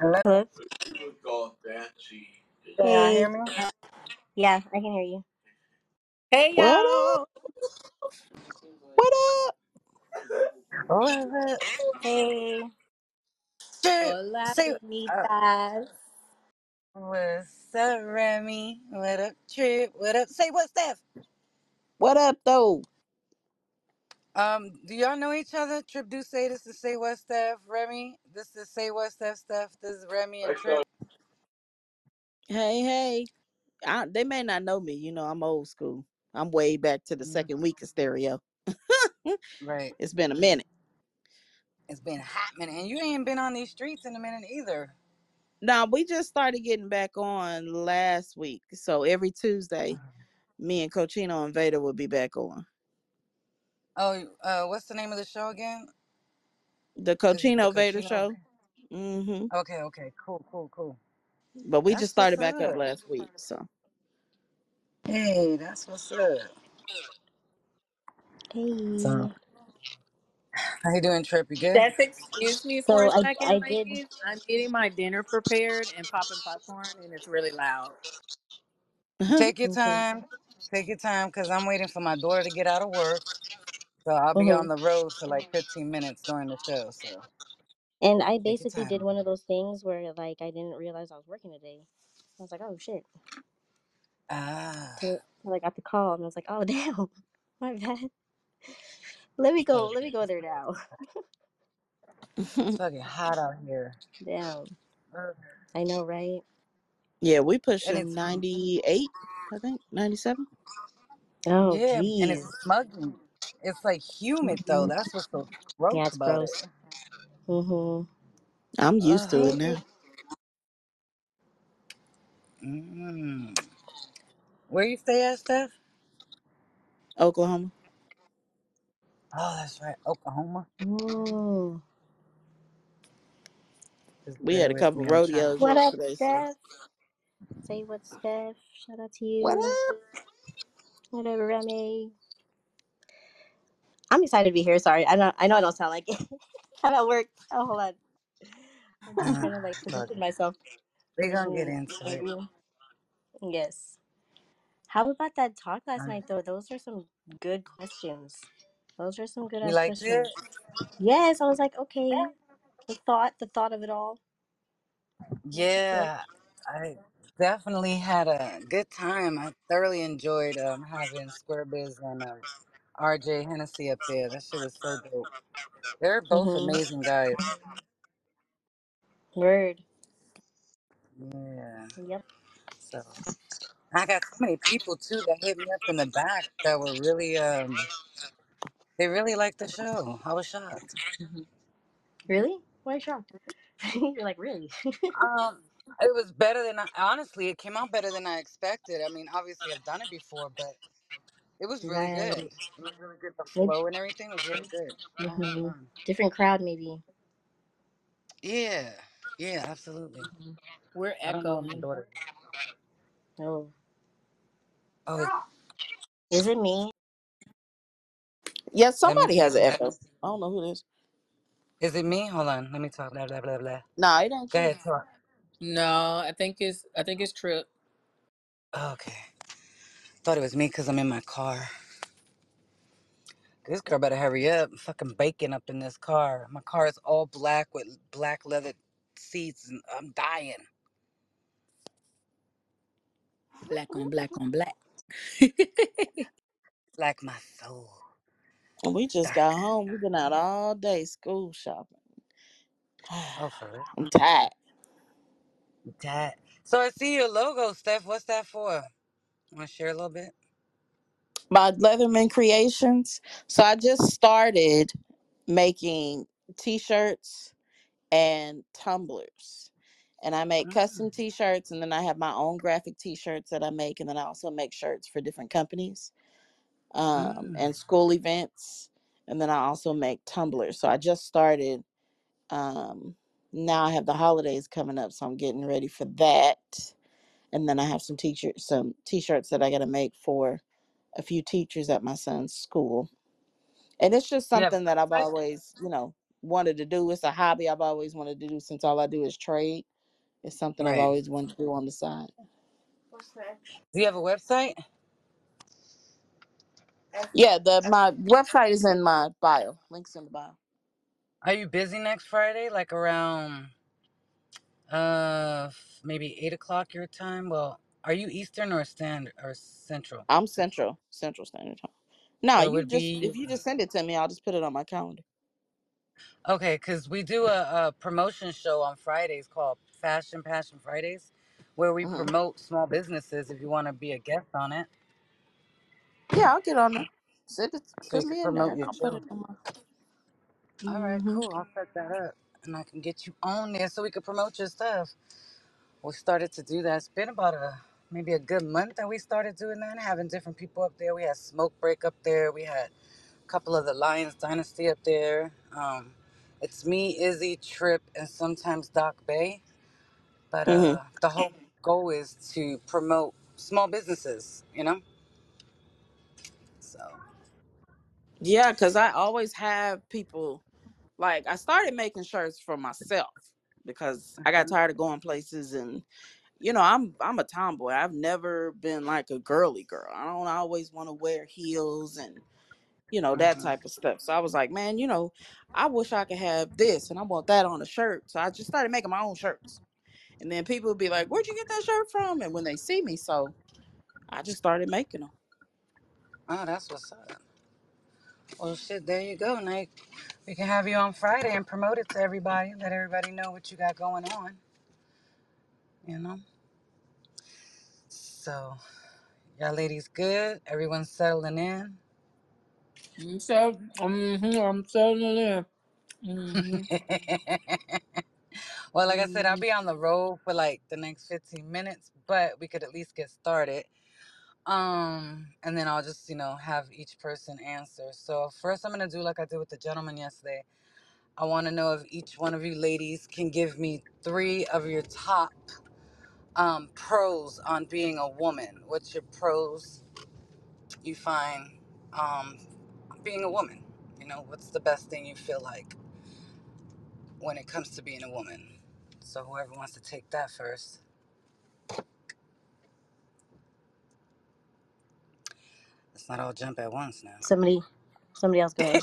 Hello. Hello? Can y'all hear Hey. me? Yeah, I can hear you. Hey What up? y'all. What up? Who is it? Hey. Shit. Hola, Say uh, bonitas. what's up, Remy? What up, Trip? What up? Say what, Steph? What up, though? Um, do y'all know each other? Trip do say this is say what, Steph. Remy, this is say what, Steph. Steph. This is Remy and Trip. Hey, hey. I, they may not know me. You know, I'm old school. I'm way back to the Mm, second week of stereo. Right. it's been a minute. It's been a hot minute, and you ain't been on these streets in a minute either. Now, we just started getting back on last week. So every Tuesday, me and Cochino and Vader will be back on. Oh, uh, what's the name of the show again? The Is it the Cochino Vader Cochino? show. hmm Okay, okay, cool, cool, cool. But we just That's what's started back up up. last week. So, Hey, that's what's up. So, Hey. how you doing, Trip? You good? That's excuse me for So a I second, I did ladies. I'm getting my dinner prepared and popping popcorn, and it's really loud. Take your okay. time. Take your time, cause I'm waiting for my daughter to get out of work. So I'll be hmm on the road for like 15 minutes during the show. So And I take your basically did time. one of those things where like I didn't realize I was working today. I was like, oh shit. Ah, Till, till I got the call and I was like, oh damn. My bad. Let me go. Let me go there now. It's fucking hot out here. Damn. Ugh. I know, right? yeah, we And pushing it's 98, I think, 97. Oh yeah, and it's jeez. smuggy. It's like humid though. hmm That's what's so gross Yeah, it's about it. gross. hmm I'm I used to it hate now. it. Mm. Where you stay at, Steph? Oklahoma. Oh, that's right, Oklahoma. Mm. Just We had a with couple me. I'm rodeos What up, yesterday, so Steph? Say what, Steph? Shout out to what you. up? Whatever, Remy. I'm excited to be here. Sorry, I know I know I don't sound like it. I'm at work. Oh, hold on. I'm just Uh, trying to like position myself. We gonna get Position into it. view. Yes. How about that talk last night though? Those are some good questions. Those are some good You ass liked it? questions. Yes, I was like, okay. The thought, the thought of it all. Yeah, I definitely had a good time. I thoroughly enjoyed um, having Square Biz and uh, RJ Hennessy up there. That shit was so dope. They're both Mm-hmm. amazing guys. Word. Yeah. Yep. So I got so many people too that hit me up in the back that were really um they really liked the show. I was shocked. hmm Really? Why are you shocked? You're like, really? Um, it was better than I honestly. It came out better than I expected. I mean, obviously I've done it before, but it was really good. right. It was really good. The flow and everything was really good. I had hmm. Different crowd, maybe. Yeah, yeah, absolutely. We're I don't know what my echoing. daughter. Oh, Oh, is, is it me? Yeah, let me somebody has an Let echo. see. I don't know who it is. Is it me? Hold on. Let me talk. Blah blah blah blah. Nah, it ain't Go you. ahead, talk. No, I think it's I think it's Trip. Okay. Thought it was me because I'm in my car. This girl better hurry up. I'm fucking baking up in this car. My car is all black with black leather seats, and I'm dying. Black on black on black. Like my soul. We just Dark. got home. We've been out all day school shopping. Oh, for real? I'm tired. That. So I see your logo, Steph. What's that for? Want to share a little bit? My Leatherman Creations. So I just started making t-shirts and tumblers. And I make Mm, custom t-shirts and then I have my own graphic t-shirts that I make and then I also make shirts for different companies um, mm. and school events. And then I also make tumblers. So I just started um, now I have the holidays coming up, so I'm getting ready for that. And then I have some teacher some t-shirts that I got to make for a few teachers at my son's school. And it's just have something that I've always, you know. wanted to do. It's a hobby I've always wanted to do since all I do is trade. It's something I've Right. always wanted to do on the side. What's that? Do you have a website? Yeah, the my website is in my bio. Links in the bio. Are you busy next Friday? Like around uh maybe eight o'clock your time? Well, are you Eastern or Standard or Central? I'm Central Central Standard Time. No, So it you would just be if you just send it to me, I'll just put it on my calendar. okay because we do a, a promotion show on Fridays called Fashion Passion Fridays, where we hmm promote small businesses. If you want to be a guest on it, Yeah, I'll get on there. Send it, so put you can me in there, promote and your I'll put show. it on my. All right, hmm cool. I'll set that up, and I can get you on there so we can promote your stuff. We started to do that. It's been about a maybe a good month that we started doing that, having different people up there. We had Smoke Break up there. We had a couple of the Lions Dynasty up there. Um, it's me, Izzy, Trip, and sometimes Doc Bay. But hmm uh, the whole goal is to promote small businesses, you know. So. Yeah, because I always have people like I started making shirts for myself because I got hmm tired of going places and you know I'm I'm a tomboy. I've never been like a girly girl. I don't always want to wear heels and you know that hmm type of stuff. So I was like, man, you know, I wish I could have this and I want that on a shirt. So I just started making my own shirts. And then people would be like, "Where'd you get that shirt from?" And when they see me, so I just started making them. Oh, that's what's up. Well, shit, there you go, Nate. We can have you on Friday and promote it to everybody. Let everybody know what you got going on, you know. So. Y'all ladies good? Everyone's settling in? You so mm-hmm, I'm settling in. Mm-hmm. well, like I said, I'll hmm be on the road for like the next 15 minutes, but we could at least get started. Um, and then I'll just, you know, have each person answer. So first I'm gonna do like I did with the gentleman yesterday. I wanna know if each one of you ladies can give me three of your top um pros on being a woman. What's your pros you find um being a woman? You know, what's the best thing you feel like? when it comes to being a woman. So whoever wants to take that first. Let's not all jump at once now. Somebody, somebody else go ahead.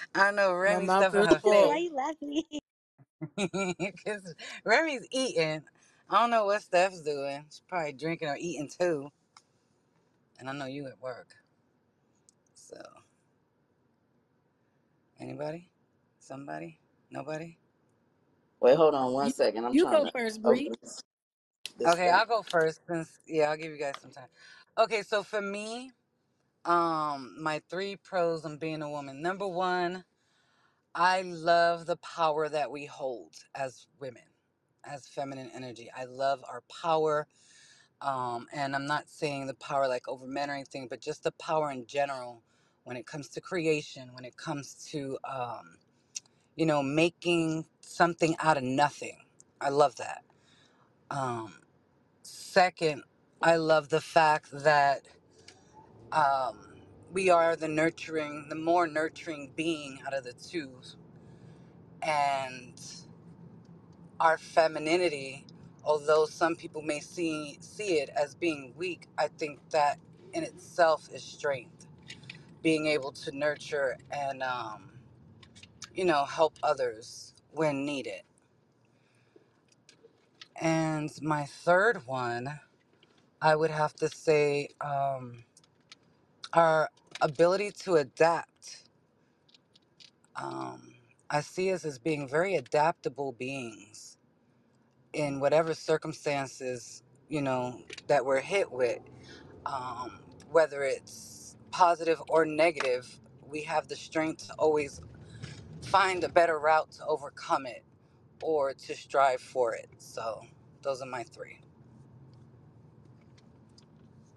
I know My Remy's mouth stuffing is her Why are you laughing? because Remy's eating. I don't know what Steph's doing. She's probably drinking or eating too. And I know you at work. So anybody? Somebody? Nobody? Wait, hold on one You, second. I'm you trying go to first, Bree. open this, Okay. I'll go first since yeah, I'll give you guys some time. Okay, so for me, um, my three pros on being a woman. Number one, I love the power that we hold as women, as feminine energy. I love our power. Um, and I'm not saying the power like over men or anything, but just the power in general when it comes to creation, when it comes to, um, you know, making something out of nothing. I love that. Second, I love the fact that um, we are the nurturing, the more nurturing being out of the two. And our femininity, although some people may see see it as being weak, I think that in itself is strength. Being able to nurture and um, you know help others when needed. And my third one, I would have to say, um, our ability to adapt. Um, I see us as being very adaptable beings in whatever circumstances you know that we're hit with um, whether it's positive or negative, we have the strength to always find a better route to overcome it or to strive for it. So those are my three.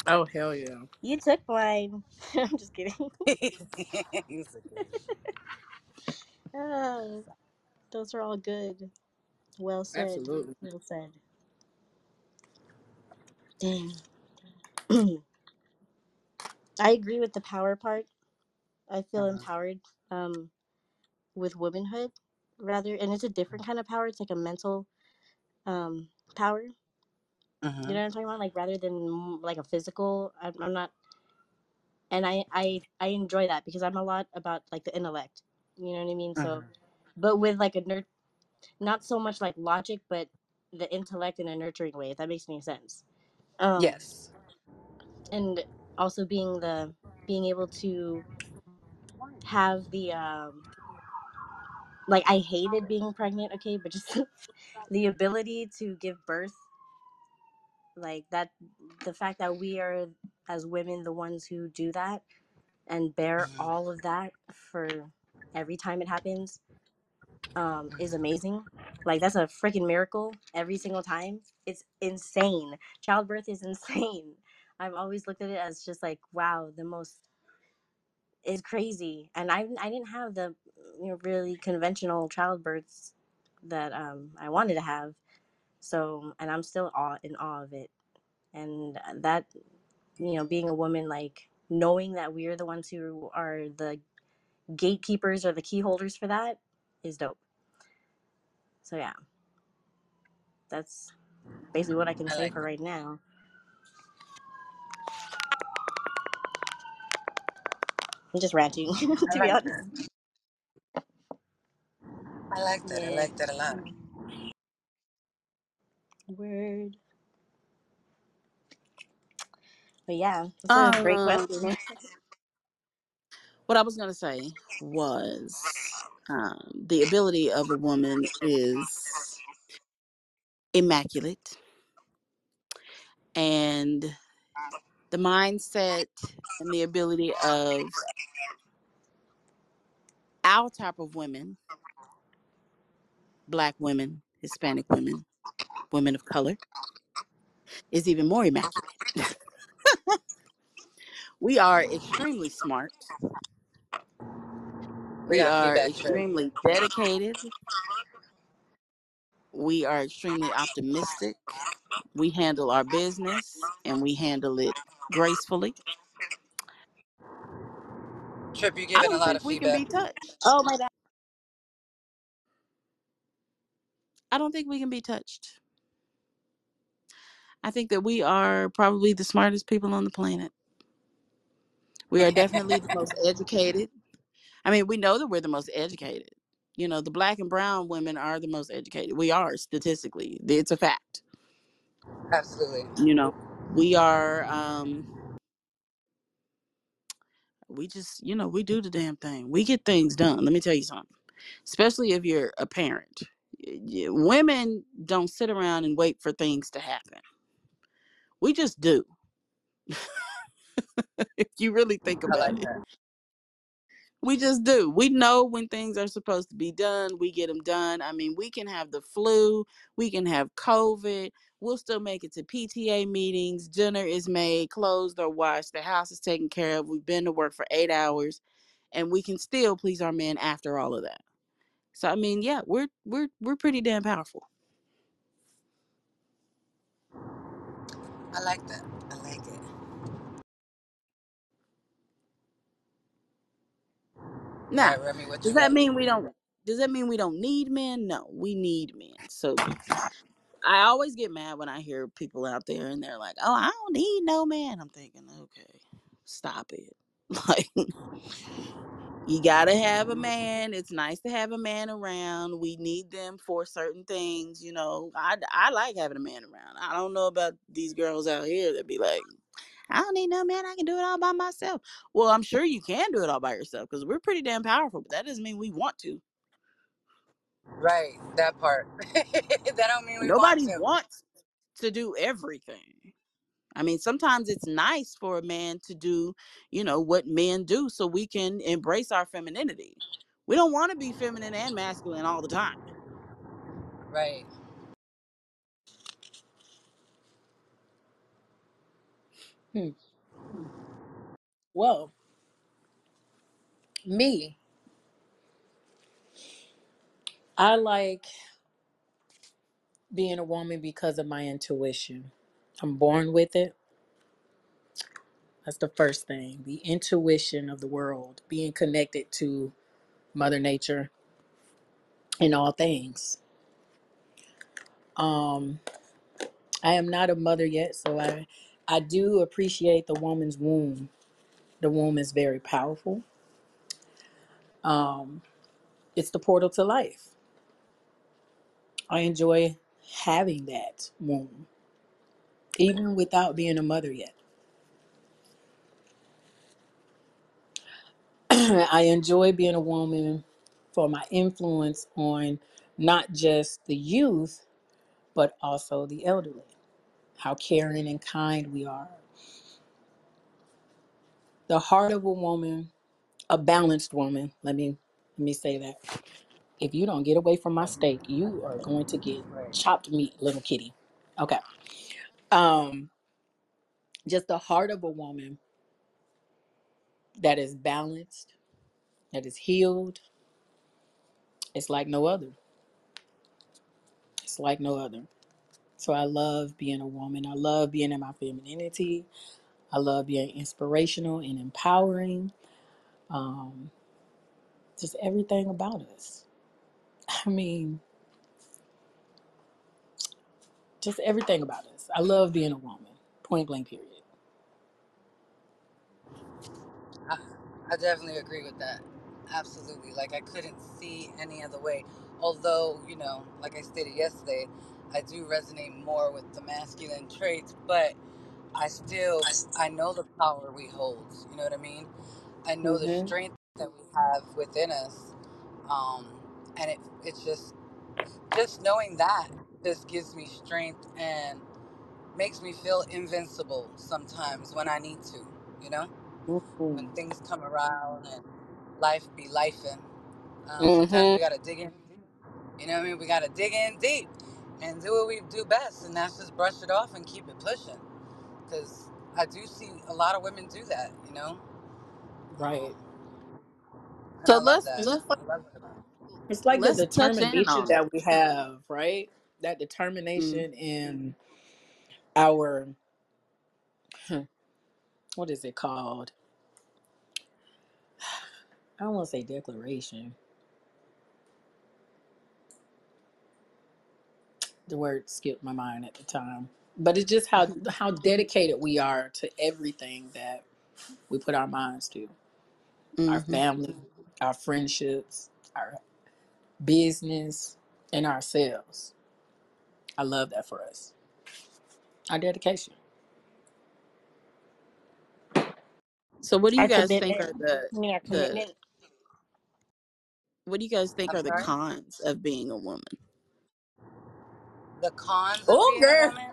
Oh hell yeah. You took mine. I'm just kidding. He's a good Oh, those are all good. Well said. Absolutely. Well said. Dang. I agree with the power part. I feel hmm empowered um, with womanhood, rather, and it's a different kind of power. It's like a mental um, power. You hmm know what I'm talking about? Like rather than like a physical. I'm, I'm not, and I I I enjoy that because I'm a lot about like the intellect. You know what I mean? So, but with like a nerd, not so much like logic, but the intellect in a nurturing way. If that makes any sense. Um, Yes. and also being the being able to have the um like I hated being pregnant, okay, but just the ability to give birth, like that the fact that we are as women the ones who do that and bear hmm all of that for every time it happens um is amazing. Like that's a freaking miracle every single time. It's insane. Childbirth is insane. I've always looked at it as just like wow, the most is crazy. And I I didn't have the you know really conventional childbirths that um I wanted to have. So and I'm still awe in awe of it. And that you know being a woman like knowing that we're the ones who are the gatekeepers or the key holders for that is dope. So yeah, that's basically what I can I say like for right now. I'm just ranting I to be like honest. that. I like that. I Yeah. like that a lot. Word. But yeah, it's a great Um, question. what I was gonna say was um, the ability of a woman is immaculate, and the mindset and the ability of our type of women, black women, Hispanic women, women of color, is even more immaculate. We are extremely smart. We got are extremely dedicated. We are extremely optimistic. We handle our business and we handle it gracefully. Trip, you I giving a don't lot of think we can feedback. be touched. Oh my bad. I don't think we can be touched. I think that we are probably the smartest people on the planet. We are definitely the most educated. I mean, we know that we're the most educated. You know, the black and brown women are the most educated. We are statistically. It's a fact. Absolutely. You know, we are um we just, you know, we do the damn thing. We get things done. Let me tell you something. Especially if you're a parent. Women don't sit around and wait for things to happen. We just do. if you really think about like it. that. We just do. We know when things are supposed to be done. We get them done. I mean, we can have the flu, we can have COVID. We'll still make it to PTA meetings. Dinner is made, clothes are washed, the house is taken care of. We've been to work for eight hours, and we can still please our men after all of that. So I mean, yeah, we're we're we're pretty damn powerful. I like that. I like it. All Now, right, Remy, what does you that got? mean we don't? Does that mean we don't need men? No, we need men. So I always get mad when I hear people out there and they're like, "Oh, I don't need no man." I'm thinking, okay, stop it. Like, you gotta have a man. It's nice to have a man around. We need them for certain things. You know, I I like having a man around. I don't know about these girls out here that be like, "I don't need no man. I can do it all by myself." Well, I'm sure you can do it all by yourself because we're pretty damn powerful. But that doesn't mean we want to. Right, that part. that don't mean we want Nobody to. wants to do everything. I mean, sometimes it's nice for a man to do, you know, what men do so we can embrace our femininity. We don't want to be feminine and masculine all the time. Right. Hmm. Well, me, I like being a woman because of my intuition. I'm born with it. That's the first thing. The intuition of the world, being connected to Mother Nature in all things. Um, I am not a mother yet, so I I do appreciate the woman's womb. The womb is very powerful. Um, it's the portal to life. I enjoy having that womb, even without being a mother yet. I enjoy being a woman for my influence on not just the youth, but also the elderly. How caring and kind we are. The heart of a woman, a balanced woman. Let me let me say that. If you don't get away from my steak, you are going to get chopped meat, little kitty. Okay. Um, just the heart of a woman that is balanced, that is healed. It's like no other. It's like no other. So I love being a woman. I love being in my femininity. I love being inspirational and empowering. Um, just everything about us. I mean, just everything about us. I love being a woman. Point blank, period. I, I definitely agree with that. Absolutely. Like I couldn't see any other way. Although, you know, like I stated yesterday, I do resonate more with the masculine traits, but I still I know the power we hold. You know what I mean? I know the hmm strength that we have within us. Um, and it it's just just knowing that just gives me strength and makes me feel invincible sometimes when I need to, you know? When hmm things come around and life be lifing. Um, sometimes we gotta dig in. You know what I mean? We gotta dig in deep and do what we do best, and that's just brush it off and keep it pushing. Because I do see a lot of women do that, you know? Um, Right. and So I love let's that. let's I love it about It's like the let's touch in determination on that we have, right? That Mm, determination in our, what is it called? I don't want to say declaration. The word skipped my mind at the time. But it's just how how dedicated we are to everything that we put our minds to. Our mm-hmm. family, our friendships, our business, and ourselves. I love that for us. Our dedication. So what do you Our guys think commitment. are the I mean, our the commitment. what do you guys think I'm are the sorry? cons of being a woman? The cons of Oh, being a girl. woman?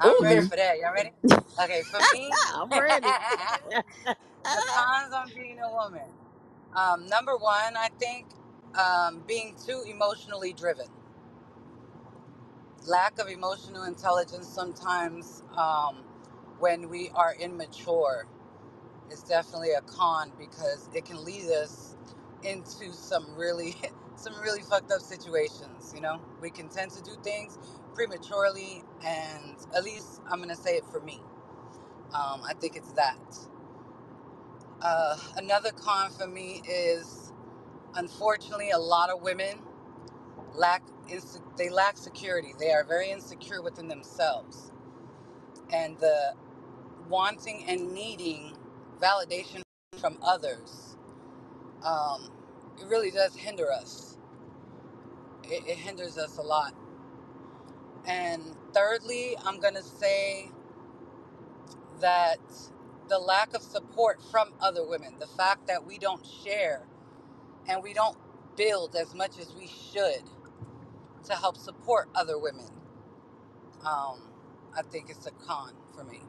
I'm Oh, ready. For that. Y'all ready? Okay, for me, I'm ready. the cons on being a woman. Um, number one, I think um, being too emotionally driven. Lack of emotional intelligence sometimes um, when we are immature is definitely a con because it can lead us into some really some really fucked up situations you know? We can tend to do things prematurely and at least i'm gonna say it for me. Um, i think it's that. Uh, another con for me is unfortunately a lot of women lack inse- they lack security. They are very insecure within themselves. And the wanting and needing validation from others um, it really does hinder us. It, it hinders us a lot. And thirdly i'm to say that the lack of support from other women the fact that we don't share and we don't build as much as we should to help support other women um, i think it's a con for me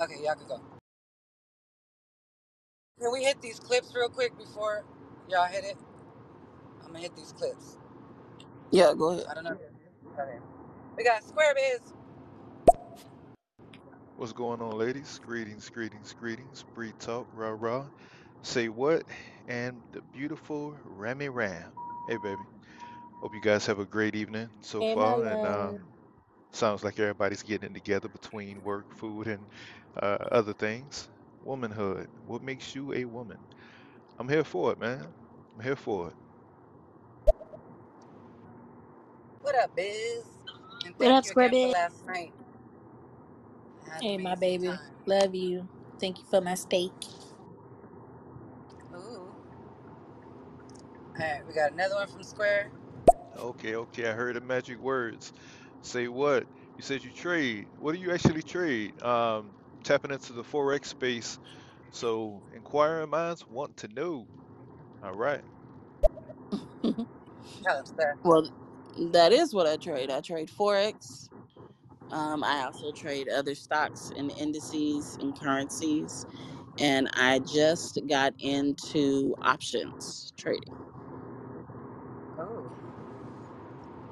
okay y'all can go Can we hit these clips real quick before y'all hit it? I'm gonna hit these clips. Yeah, go ahead. I don't know. Okay. We got Square Biz. What's going on, ladies? Greetings, greetings, greetings. Bree Talk, rah rah. Say what? And the beautiful Remy Ram. Hey, baby. Hope you guys have a great evening so Hey, my far. And uh, love. Sounds like everybody's getting together between work, food, and uh, other things. Womanhood. What makes you a woman? I'm here for it, man. I'm here for it. What up, Biz? And What thank up, you Square again for Bit? last night. I had Hey, my amazing baby. time. Love you. Thank you for my steak. Ooh. All right, we got another one from Square. Okay, okay. I heard the magic words. Say what? You said you trade. What do you actually trade? Um, tapping into the forex space. So inquiring minds want to know. All right. Tell sir. Well, that is what I trade. I trade forex. Um, I also trade other stocks and indices and currencies, and I just got into options trading. Ooh.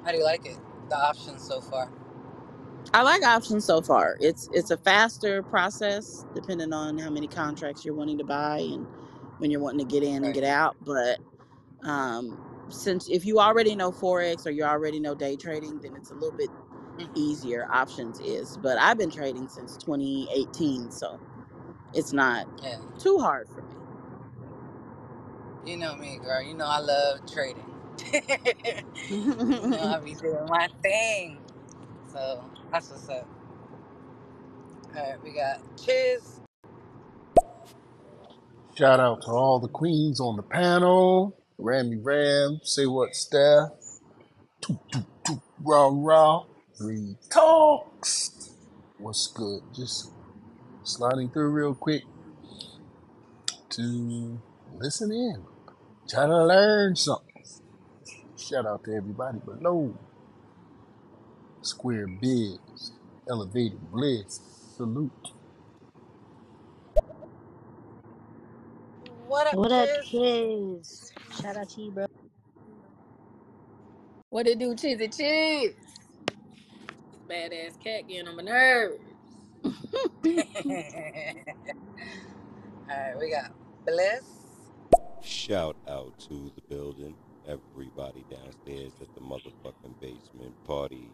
How do you like it? The options so far. I like options so far. It's it's a faster process depending on how many contracts you're wanting to buy and when you're wanting to get in and Right. get out. But um, since if you already know forex or you already know day trading, then it's a little bit Mhm. easier. Options is, but I've been trading since 2018, so it's not Yeah. too hard for me. You know me, girl. You know I love trading. you know I be doing my thing. So that's what's up. All right, we got Chiz. Shout out to all the queens on the panel. Rammy Ram, say what, Steph? Toot, toot, toot, rah, rah. Three talks. What's good? Just sliding through real quick to listen in. Try to learn something. Shout out to everybody below. Square Biz, Elevated Bliss, salute. What up, What up, Chiz? kids? Shout out to you, bro. What it do, cheesy cheese? This badass cat getting on my nerves. All right, we got Bliss. Shout out to the building, everybody downstairs at the motherfucking basement party.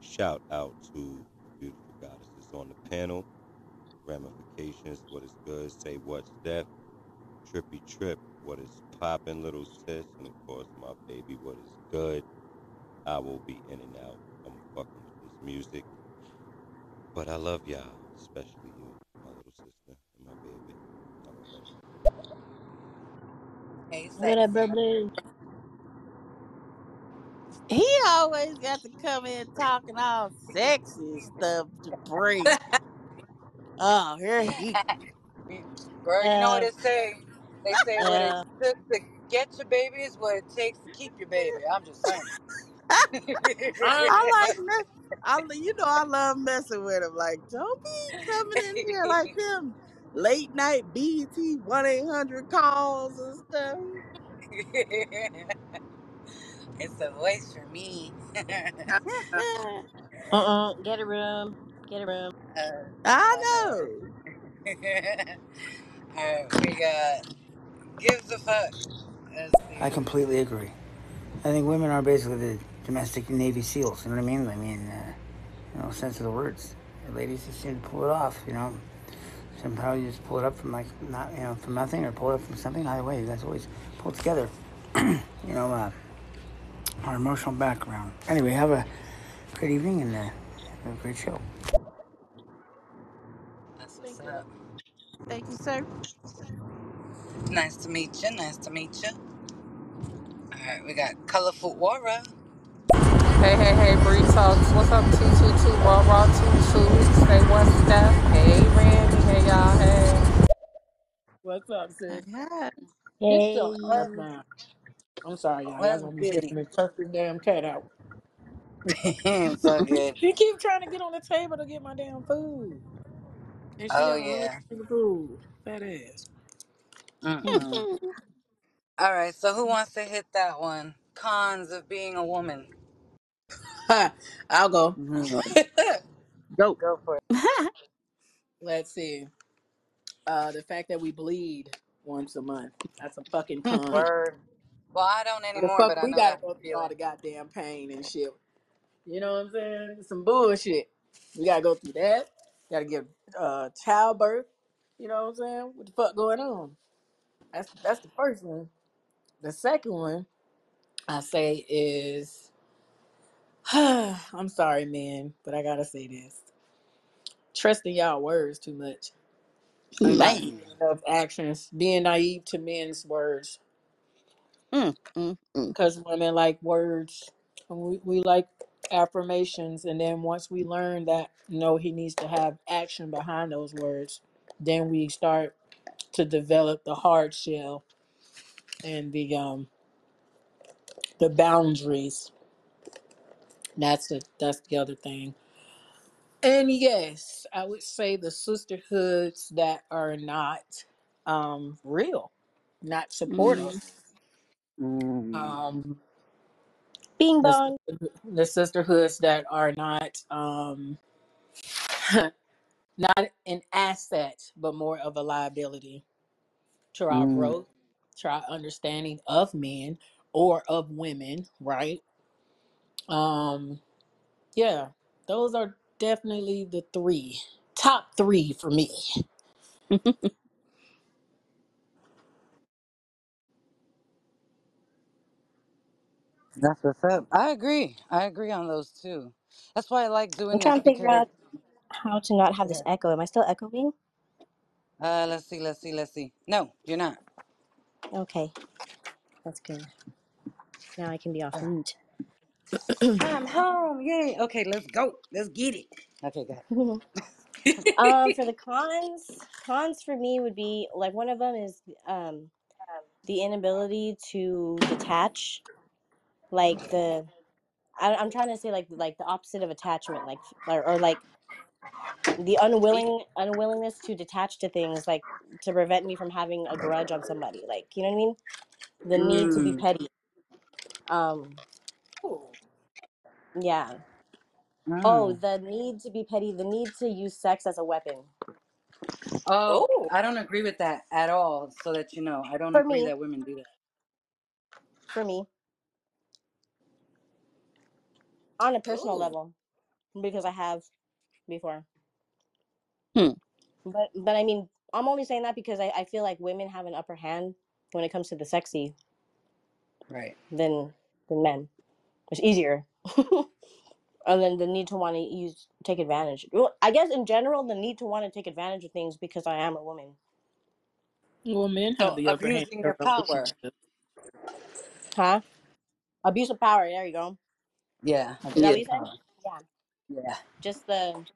Shout out to beautiful goddesses on the panel. Ramifications, what is good? Say what's that? Trippy trip, what is poppin', little sis? And of course, my baby, what is good? I will be in and out. I'm fucking with this music. But I love y'all, especially you, my little sister and my baby. All right, What up, bro? sexy. Blue? He always got to come in talking all sexy and stuff to bring. Oh, here he. Girl, you know what Uh, they say? They say what it uh, took to get your baby is what it takes to keep your baby. I'm just saying. I like mess. I you know I love messing with him. Like, don't be coming in here like them late night BT one eight hundred calls and stuff. it's a voice for me. uh-uh. Get a room. Get a room. uh, I I know. know. Alright, we got gives a fuck. Let's I who. completely agree. I think women are basically the domestic Navy SEALs. You know what I mean? I mean, uh, you know, sense of the words. The ladies just seem to pull it off. You know, somehow you just pull it up from like not, you know, from nothing, or pull it up from something. Either way, you guys always pull together. you know, uh, our emotional background. Anyway, have a great evening and uh, have a great show. That's what's Thank you. up. Thank you, sir. Nice to meet you. Nice to meet you. Alright, we got colorful aura. Hey, hey, hey, Bree Talks. What's up, 222 Raw Raw 22? Say what's up. Hey, Randy. Hey, y'all. Hey. What's up, sis? Yeah. Get your Hey. ass down. I'm sorry, y'all. Y'all What's gonna be goody? hearing me turf this damn cat out. it's all good. She keep trying to get on the table to get my damn food. And she Oh got all yeah. the food. Fat ass. Mm-mm. All right. So who wants to hit that one? Cons of being a woman. I'll go. Mm-hmm. Go. Go for it. Let's see. Uh, the fact that we bleed once a month. That's a fucking con. Word. Well, I don't The anymore, fuck but I we know gotta that go through all feeling. the goddamn pain and shit. You know what I'm saying? Some bullshit. We gotta go through that. Gotta give uh childbirth. You know what I'm saying? What the fuck going on? That's that's the first one. The second one I say is I'm sorry, man, but I gotta say this. Trusting y'all words too much and not Man. enough actions, being naive to men's words. Mm, mm, mm. Because women like words. We, we like affirmations. And then once we learn that, no, he needs to have action behind those words, then we start to develop the hard shell and the um the boundaries. That's the that's the other thing. And yes, I would say the sisterhoods that are not um real, not supportive. Mm, mm. Um Bing the, bong. sister- the sisterhoods that are not um not an asset but more of a liability to our Mm. growth to our understanding of men or of women right um yeah those are definitely the three top three for me That's what's up. I agree. I agree on those two. That's why I like I'm doing trying to figure because out how to not have this echo. Am I still echoing? Uh, let's see, let's see, let's see. No, you're not. Okay, that's good. Now I can be off mute. I'm home. Yay. Okay, let's go. Let's get it. Okay, got um, for the cons, cons for me would be like one of them is um the inability to detach, like the I, I'm trying to say like like the opposite of attachment, like or, or like the unwilling unwillingness to detach to things, like to prevent me from having a grudge on somebody, like you know what I mean. The need to be mm, petty. Um, yeah. Oh, mm. the need to be petty, the need to use sex as a weapon. Oh, oh I don't agree with that at all. So that you know, I don't For agree me, that women do that. for me, on a personal oh level, because I have before. Hmm. But but I mean, I'm only saying that because I, I feel like women have an upper hand when it comes to the sexy Right. than than men. It's easier. and then the need to want to use take advantage. Well, I guess in general, the need to want to take advantage of things because I am a woman. well men have So the upper hand abusing in your power. relationship Huh? Abuse of power. There you go. Yeah, Is that what abuse you said? power. Yeah. Yeah. Just the.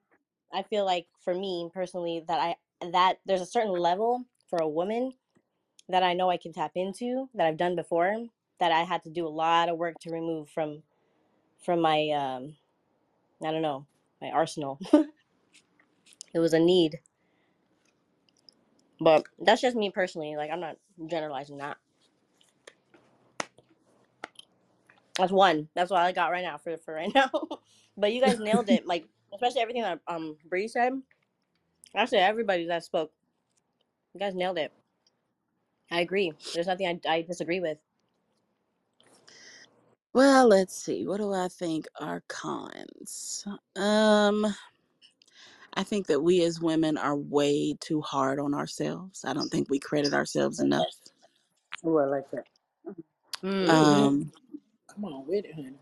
I feel like for me personally that I that there's a certain level for a woman that I know I can tap into that I've done before that I had to do a lot of work to remove from from my um I don't know my arsenal. it was a need, but that's just me personally. Like I'm not generalizing that. That's one. That's what I got right now for for right now. but you guys nailed it. Like especially everything that um Bree said. Actually, everybody that spoke, you guys nailed it. I agree. There's nothing I, I disagree with. Well, let's see. What do I think are cons? Um, I think that we as women are way too hard on ourselves. I don't think we credit ourselves enough. Oh, I like that. Mm-hmm. Um, come on with it honey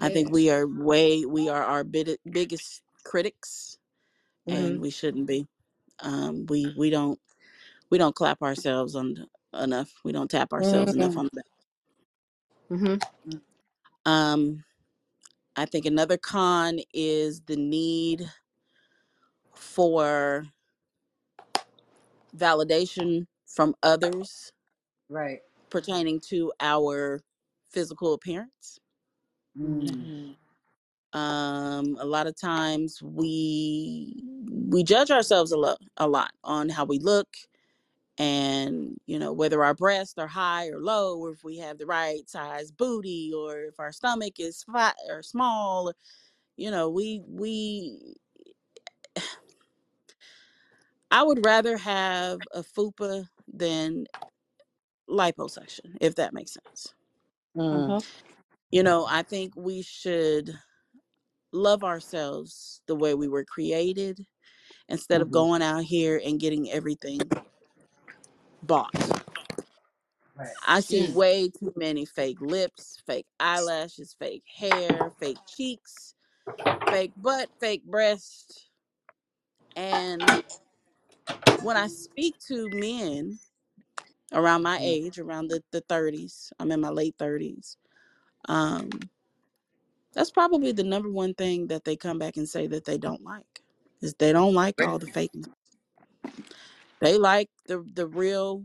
I think we are way we are our bid- biggest critics, and Mhm. we shouldn't be. Um, we we don't we don't clap ourselves on enough. We don't tap ourselves enough Mm. on the back. Mhm. Um, I think another con is the need for validation from others Right. pertaining to our physical appearance. Mm. hmm Um, a lot of times we we judge ourselves a lot a lot on how we look and you know whether our breasts are high or low or if we have the right size booty or if our stomach is fat or small you know we we i would rather have a fupa than liposuction if that makes sense Mm. Mhm. you know i think we should love ourselves the way we were created instead of Mhm. going out here and getting everything bought. Right. I see Mm. way too many fake lips, fake eyelashes, fake hair, fake cheeks, fake butt, fake breast. And when I speak to men around my Mhm. age, around the, the 30s, I'm in my late 30s, um, that's probably the number one thing that they come back and say that they don't like is they don't like all the fakeness. They like the the real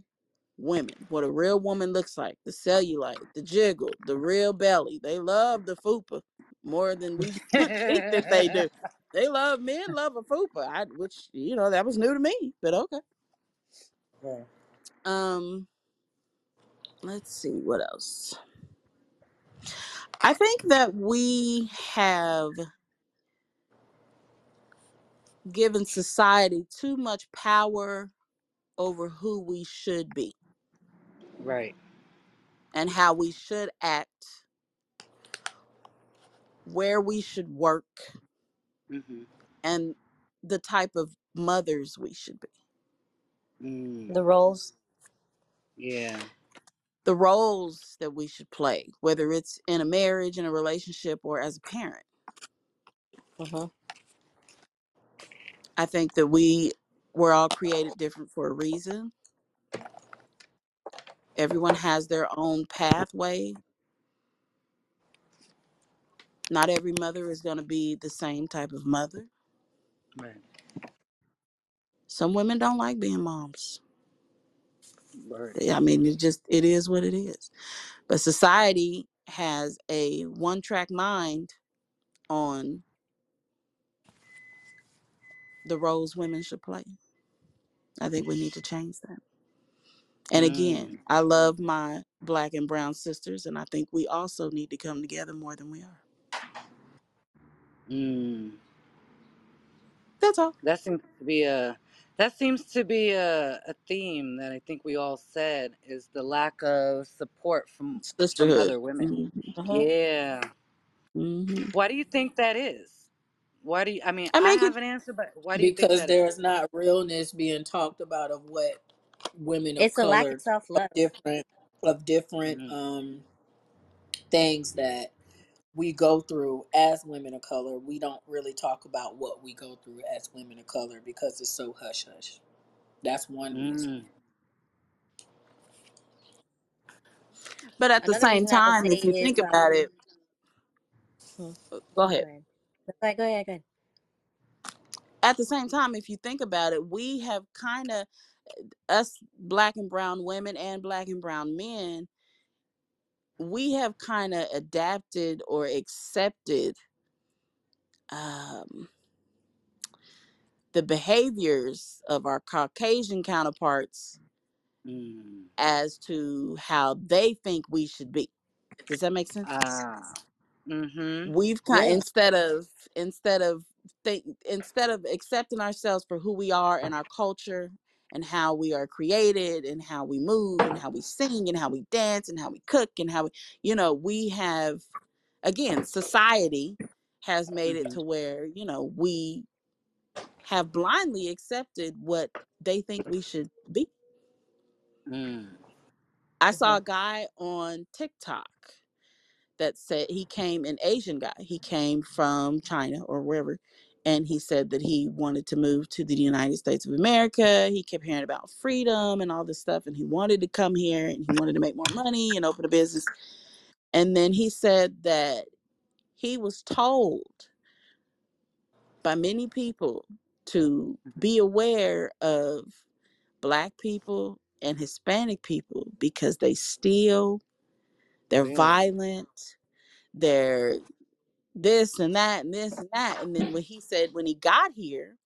women, what a real woman looks like, the cellulite, the jiggle, the real belly. They love the fupa more than we think that they do. They love men love a fupa, I, which you know that was new to me, but okay. right. Um, let's see what else. I think that we have given society too much power over who we should be Right. and how we should act, where we should work, Mhm. and the type of mothers we should be. Mm. The roles. Yeah. The roles that we should play, whether it's in a marriage, in a relationship, or as a parent. hmm I think that we were all created different for a reason. Everyone has their own pathway. Not every mother is going to be the same type of mother. Right. Some women don't like being moms. Word. I mean, it just it is what it is. But society has a one-track mind on the roles women should play. I think we need to change that. And again, Mm. I love my black and brown sisters, and I think we also need to come together more than we are. Mm. That's all. That seems to be a that seems to be a, a theme that I think we all said is the lack of support from from Sisterhood. other women. hmm hmm Yeah. hmm Why do you think that is? Why do you I mean, I I mean, have an answer, but why do you think because that is? there's not realness being talked about of what women of color It's a lack of color self of love. different of different Mm. um things that we go through as women of color. We don't really talk about what we go through as women of color because it's so hush hush. That's one reason. Mm. but at the Another same reason I could time, say if you is think about um. it, hmm, go Go ahead. ahead. Go ahead. Go ahead. Go ahead. At the same time, if you think about it, we have kind of us black and brown women and black and brown men we have kind of adapted or accepted um, the behaviors of our Caucasian counterparts Mm. as to how they think we should be. Does that make sense? Ah. Mhm. We've kind Yeah. instead of instead of think instead of accepting ourselves for who we are and our culture and how we are created and how we move and how we sing and how we dance and how we cook and how we you know we have again society has made it Mhm. to where you know we have blindly accepted what they think we should be Mm. i saw a guy on tiktok that said he came an asian guy. He came from china or wherever and he said that he wanted to move to the united states of america. He kept hearing about freedom and all this stuff and he wanted to come here and he wanted to make more money and open a business. And then he said that he was told by many people to mm-hmm. be aware of black people and Hispanic people because they steal, they're Really? violent, they're this and that and this and that. And then when he said when he got here,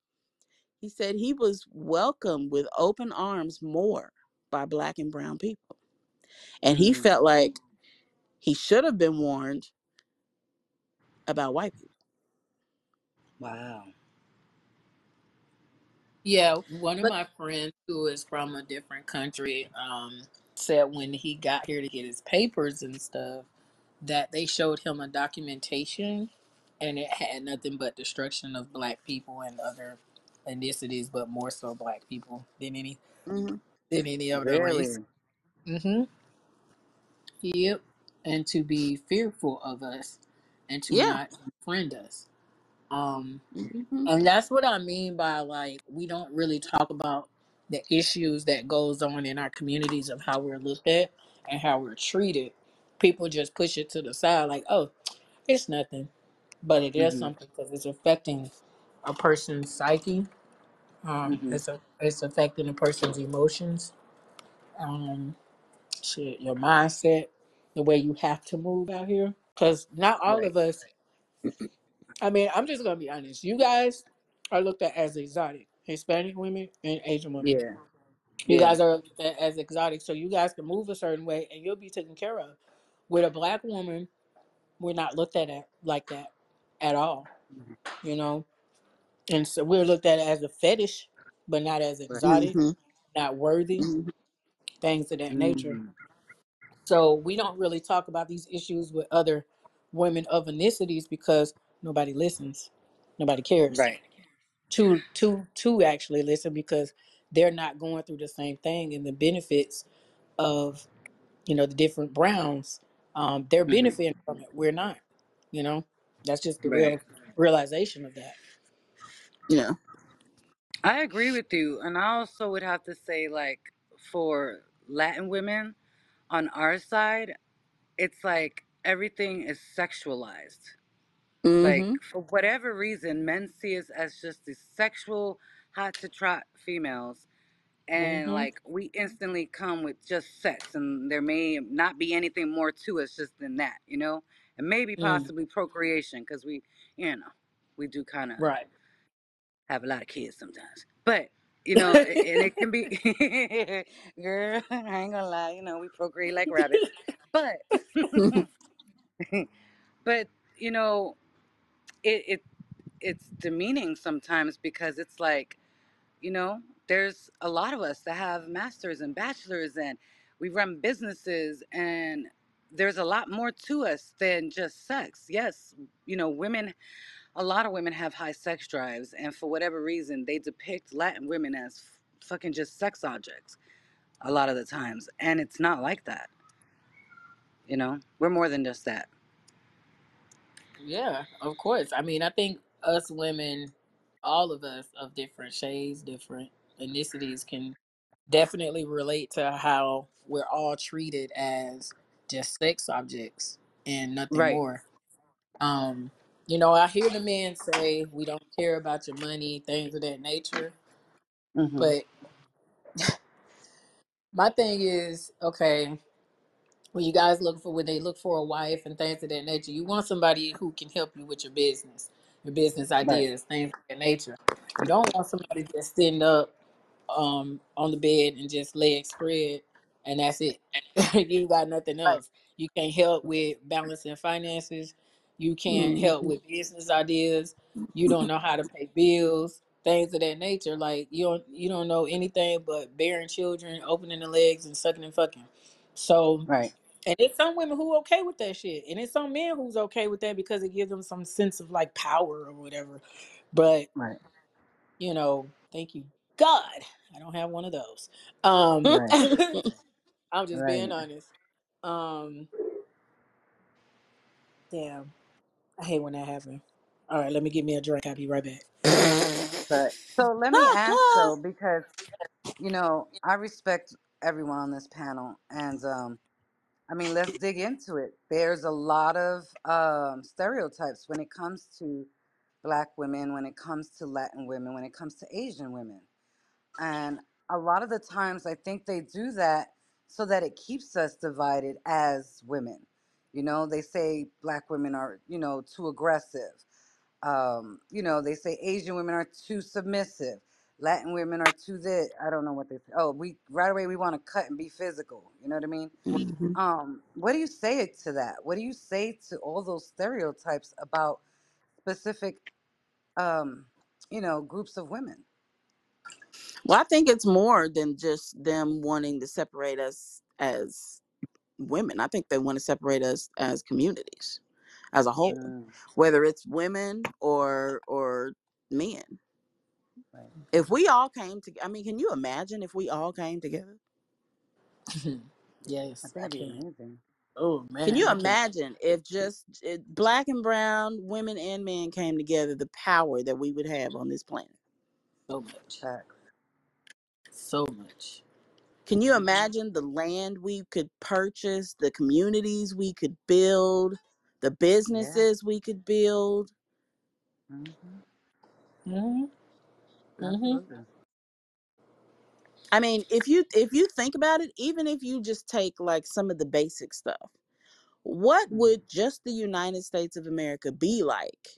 he said he was welcomed with open arms more by black and brown people. And he Mm. felt like he should have been warned about white people. Wow. Yeah, one of But my friends who is from a different country um, said when he got here to get his papers and stuff that they showed him a documentation and it had nothing but destruction of black people and other ethnicities, but more so black people than any hmm than any other race. Really? Mm-hmm. Yep. And to be fearful of us and to Yeah. not befriend us. Um, hmm and that's what I mean by like we don't really talk about the issues that goes on in our communities of how we're looked at and how we're treated. People just push it to the side like, oh, it's nothing, but it is hmm something because it's affecting a person's psyche. Um, hmm it's a, it's affecting a person's emotions. Um, shit, your mindset, the way you have to move out here. Because not all Right. of us. I mean, I'm just gonna be honest. You guys are looked at as exotic, Hispanic women and Asian women. Yeah. You Yeah. guys are as exotic, so you guys can move a certain way and you'll be taken care of. With a black woman, we're not looked at at- like that at all. You know, and so we're looked at as a fetish, but not as Right. exotic, hmm not worthy, hmm things of that nature. hmm So we don't really talk about these issues with other women of ethnicities because nobody listens, nobody cares. Right. To to to actually listen because they're not going through the same thing and the benefits of you know the different browns. Um, they're hmm benefiting from it. We're not. You know, that's just the Right. real realization of that. Yeah. I agree with you. And I also would have to say, like, for Latin women on our side, it's like everything is sexualized. Like, hmm for whatever reason, men see us as just these sexual, hot to trot females. And, hmm like, we instantly come with just sex. And there may not be anything more to us just than that, you know? And maybe Mm, possibly procreation, because we, you know, we do kind of right. have a lot of kids sometimes. But you know, and it can be, girl. I ain't gonna lie. You know, we procreate like rabbits. But, but you know, it, it it's demeaning sometimes because it's like, you know, there's a lot of us that have masters and bachelors, and we run businesses, and there's a lot more to us than just sex. Yes, you know, women a lot of women have high sex drives, and for whatever reason, they depict Latin women as f- fucking just sex objects a lot of the times, and it's not like that. You know, we're more than just that. Yeah, of course. I mean, I think us women, all of us of different shades, different ethnicities, can definitely relate to how we're all treated as just sex objects and nothing Right. more. Um, you know, I hear the men say we don't care about your money, things of that nature. hmm But my thing is, okay, when you guys look for when they look for a wife and things of that nature, you want somebody who can help you with your business, your business Right. ideas, things of that nature. You don't want somebody just sitting up um on the bed and just legs spread and that's it. you got nothing Right. else. You can't help with balancing finances. You can't hmm help with business ideas. You don't know how to pay bills, things of that nature. Like you don't you don't know anything but bearing children, opening the legs and sucking and fucking. So Right. And it's some women who okay with that shit. And it's some men who's okay with that because it gives them some sense of like power or whatever. But, Right. you know, thank you God. I don't have one of those. Um Right. I'm just being honest. Um damn. I hate when that happens. All right, let me get me a drink. I'll be right back. But so let me ask though, because you know, I respect everyone on this panel, and um, I mean, let's dig into it. There's a lot of um, stereotypes when it comes to Black women, when it comes to Latin women, when it comes to Asian women. And a lot of the times, I think they do that so that it keeps us divided as women. You know, they say Black women are, you know, too aggressive. Um, you know, they say Asian women are too submissive. Latin women are too this. I don't know what they say. Oh, we right away we want to cut and be physical. You know what I mean? hmm Um, what do you say to that? What do you say to all those stereotypes about specific, um, you know, groups of women? Well, I think it's more than just them wanting to separate us as women. I think they want to separate us as communities. as a whole, Mm, whether it's women or or men. Right. If we all came to, I mean, can you imagine if we all came together? Yes, it'd be can. amazing. Oh Can man, you I can. imagine if just it, black and brown women and men came together, the power that we would have on this planet? So much, Facts. so much. Can you imagine the land we could purchase, the communities we could build, the Yeah. businesses we could build? Mm-hmm. hmm hmm Absolutely. I mean, if you if you think about it, even if you just take like some of the basic stuff, what Mm-hmm. would just the United States of America be like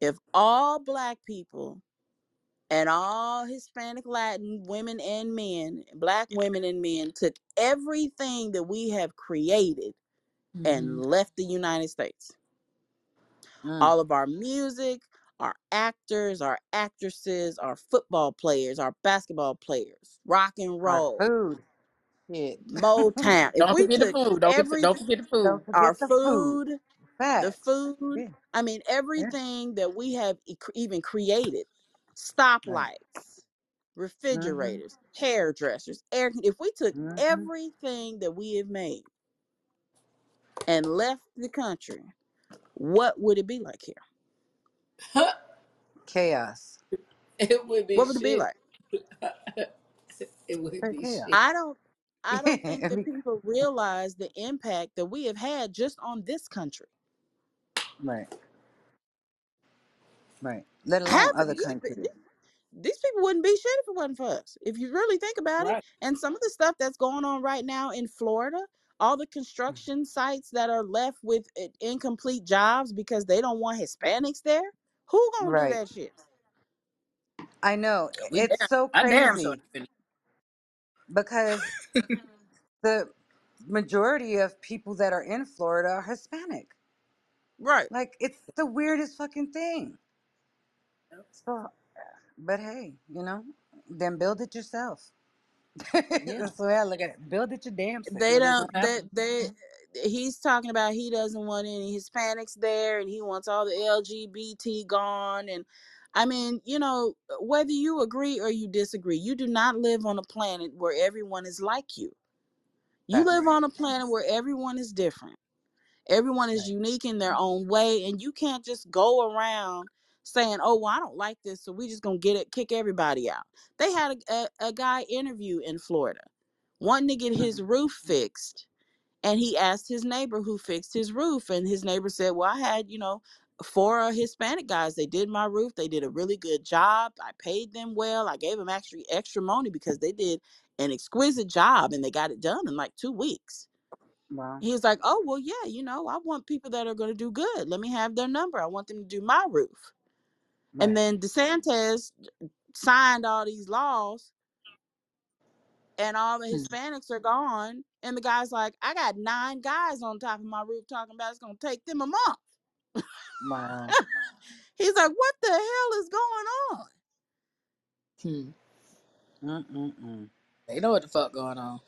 if all black people and all Hispanic Latin women and men, black women and men took everything that we have created and left the United States? Mm. all of our music, our actors, our actresses, our football players, our basketball players, rock and Our roll, food. Shit. Motown. If Don't we forget the took food. Don't every don't forget the food. Don't our forget the food. food, the food, Yeah. I mean Yeah. everything that we have e- even created, stoplights, Mm-hmm. refrigerators, hairdressers, air. If we took Mm-hmm. everything that we have made and left the country, what would it be like here? Chaos. it would be What would it be shit. like? it would Straight be chaos. shit. I don't I don't think that people realize the impact that we have had just on this country. right. Right. Let Half alone of other these countries. these people wouldn't be shit if it wasn't for us. If you really think about it, Right. and some of the stuff that's going on right now in Florida, all the mm. construction sites that are left with i- incomplete jobs because they don't want Hispanics there, who gonna do Right. that shit? I know. We It's damn, so I damn sure crazy ain't because the majority of people that are in Florida are Hispanic. Right. Like it's the weirdest fucking thing. So, but hey, you know, then build it yourself. Yeah, That's the way I look at it. Build it your damn self. They what is gonna don't they they he's talking about he doesn't want any Hispanics there and he wants all the LGBT gone and I mean, you know, whether you agree or you disagree, you do not live on a planet where everyone is like you. You live on a planet where everyone is different. Everyone is unique in their own way and you can't just go around saying, "Oh, well, I don't like this, so we just going to get it kick everybody out." They had a, a, a guy interview in Florida wanting to get his roof fixed and he asked his neighbor who fixed his roof and his neighbor said well i had you know four hispanic guys they did my roof they did a really good job i paid them well i gave them actually extra money because they did an exquisite job and they got it done in like two weeks. Wow. he was like oh well yeah you know i want people that are going to do good let me have their number i want them to do my roof. And then desantis signed all these laws and all the Hmm. Hispanics are gone. And the guy's like, I got nine guys on top of my roof talking about it's gonna take them a month. Wow. He's like, what the hell is going on? Hmm. Mm-mm-mm. They know what the fuck going on.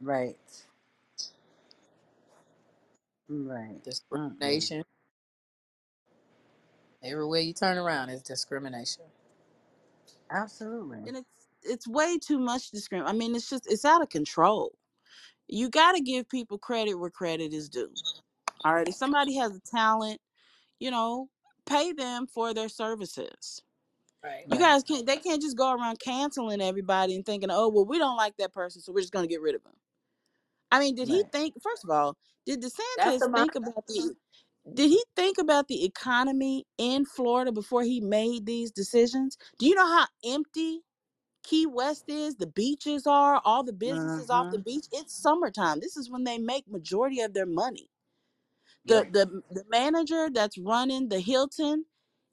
Right. Right. Mm-mm. Discrimination. Everywhere you turn around is discrimination. Absolutely. And it's it's way too much discrimination. I mean, it's just it's out of control. You gotta give people credit where credit is due. All right. If somebody has a talent, you know, pay them for their services. Right. You guys can't they can't just go around canceling everybody and thinking, oh well, we don't like that person, so we're just gonna get rid of them. I mean, did he think first of all, did DeSantis the mind. think about the did he think about the economy in Florida before he made these decisions? Do you know how empty Key West is? The beaches are, all the businesses off the Mm-hmm. beach. It's summertime. This is when they make majority of their money. The Right. the the manager that's running the Hilton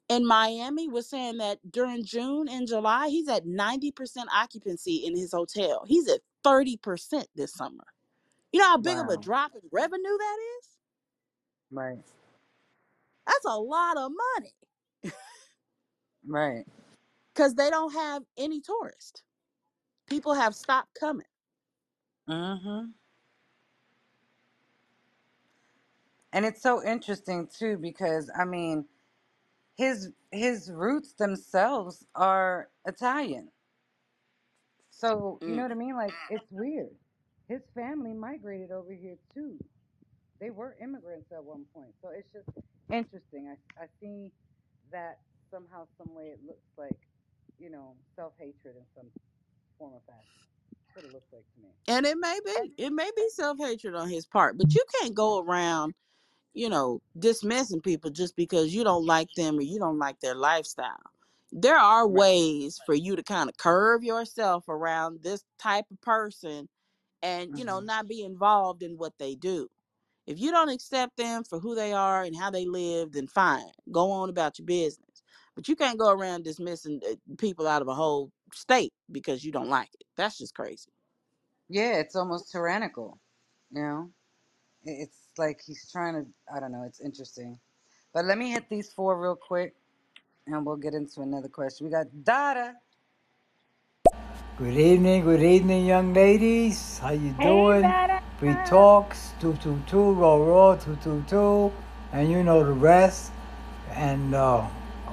in Miami was saying that during June and July, he's at 90% occupancy in his hotel. He's at 30% this summer. You know how big of a Wow. drop in revenue that is? Right. That's a lot of money Right. Because they don't have any tourists. People have stopped coming. Mm-hmm. And it's so interesting too because I mean, his his roots themselves are Italian. So, you know Mm. what I mean? Like it's weird. His family migrated over here too. They were immigrants at one point. So it's just interesting. I I see that somehow some way it looks like, you know, self-hatred in some form or fashion. That's what it looks like to me. And it may be, it may be self hatred on his part, but you can't go around, you know, dismissing people just because you don't like them or you don't like their lifestyle. There are Right. ways for you to kind of curve yourself around this type of person and, you know, hmm not be involved in what they do. If you don't accept them for who they are and how they live, then fine, go on about your business. But you can't go around dismissing uh, people out of a whole state because you don't like it. That's just crazy. Yeah, it's almost tyrannical, you know? I- It's like he's trying to, I don't know, it's interesting. But let me hit these four real quick and we'll get into another question. We got Dada. Good evening, good evening, young ladies. How you Hey, doing? Dada. Free talks, two two two, raw raw, two two two, and you know the rest. And uh,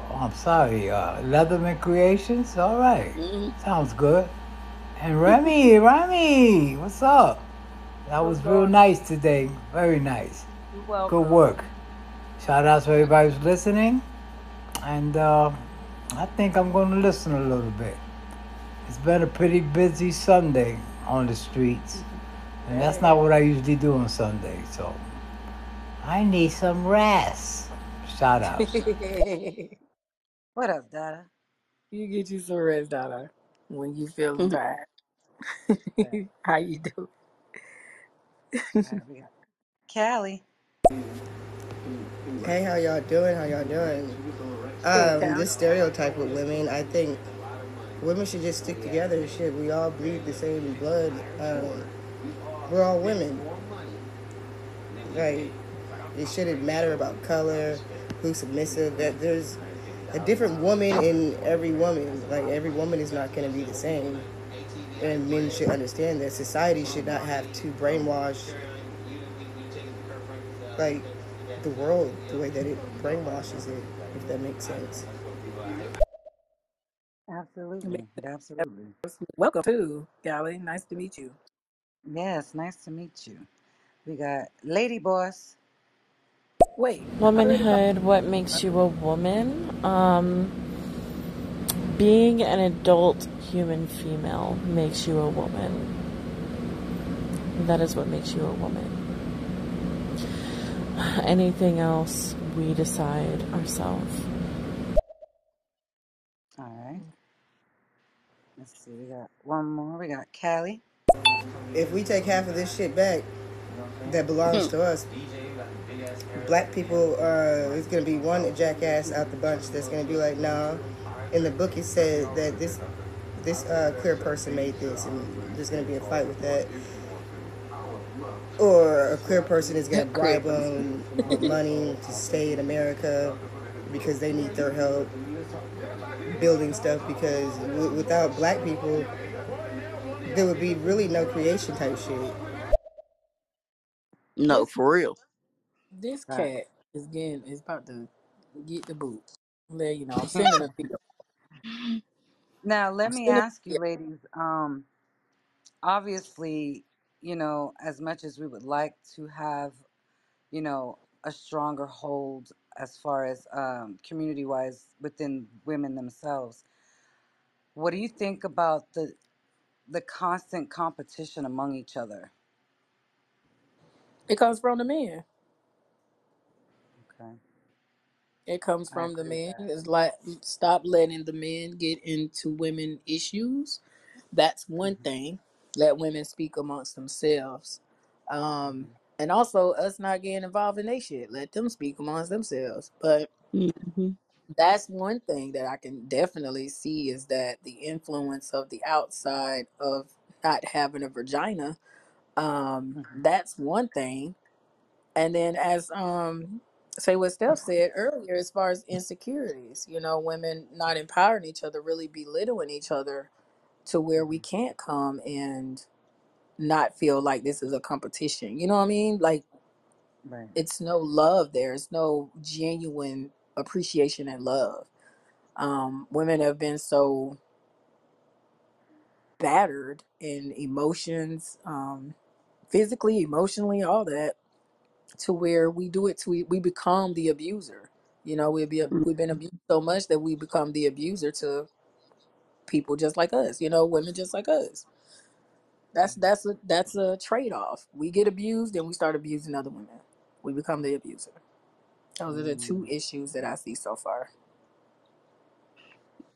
oh, I'm sorry, uh, Leatherman Creations. All right, hmm sounds good. And Remy, Remy, what's up? That was real nice today. Very nice. Good work. Shout out to everybody who's listening. And uh, I think I'm going to listen a little bit. It's been a pretty busy Sunday on the streets. And that's not what I usually do on Sunday. So I need some rest. Shout outs. you What up, Dada? You get you some rest, Dada, when you feel tired. Yeah. How you do? All right, we got Callie. Hey, how y'all doing? How y'all doing? Cool, Um, Cal. this stereotype with women, I think women should just stick together. Shit, we all bleed the same blood. Um, we're all women. Right? It shouldn't matter about color, who's submissive. That there's a different woman in every woman. Like every woman is not going to be the same, and men should understand that society should not have to brainwash like the world the way that it brainwashes it. If that makes sense. Absolutely. Absolutely. Welcome to Callie. Nice to meet you. Yes, nice to meet you. We got Lady Boss. Wait, I already called. Womanhood, what makes you a woman? Um, being an adult human female makes you a woman. That is what makes you a woman. Anything else, we decide ourselves. All right. Let's see. We got one more. We got Callie. If we take half of this shit back that belongs to us, black people uh is gonna be one jackass out the bunch that's gonna be like, nah. In the book it said that this this uh queer person made this and there's gonna be a fight with that. Or a queer person is gonna Queer bribe them with money to stay in America because they need their help building stuff because w- without black people there would be really no creation type shit. No, for real. This Right. cat is getting is about to get the boot. Let you know, I'm sending a video. Now, let I'm me sending. ask you, ladies. Um, obviously, you know, as much as we would like to have, you know, a stronger hold as far as um, community wise within women themselves, what do you think about the the constant competition among each other? It comes from the men. Okay, It comes I from the agree with men. that. It's like stop letting the men get into women issues. That's one hmm thing. Let women speak amongst themselves. Um, hmm and also us not getting involved in their shit. Let them speak amongst themselves. But hmm that's one thing that I can definitely see is that the influence of the outside of not having a vagina. Um, hmm that's one thing and then as um say what Steph said earlier, as far as insecurities, you know, women not empowering each other, really belittling each other to where we can't come and not feel like this is a competition. You know what I mean? Like Right. it's no love there. It's no genuine appreciation and love. Um, women have been so battered in emotions, um, physically, emotionally, all that, to where we do it to we, we become the abuser. You know, we be we've been abused so much that we become the abuser to people just like us. You know, women just like us. That's that's a that's a trade off. We get abused, and we start abusing other women. We become the abuser. Those are the two Mm, issues that I see so far.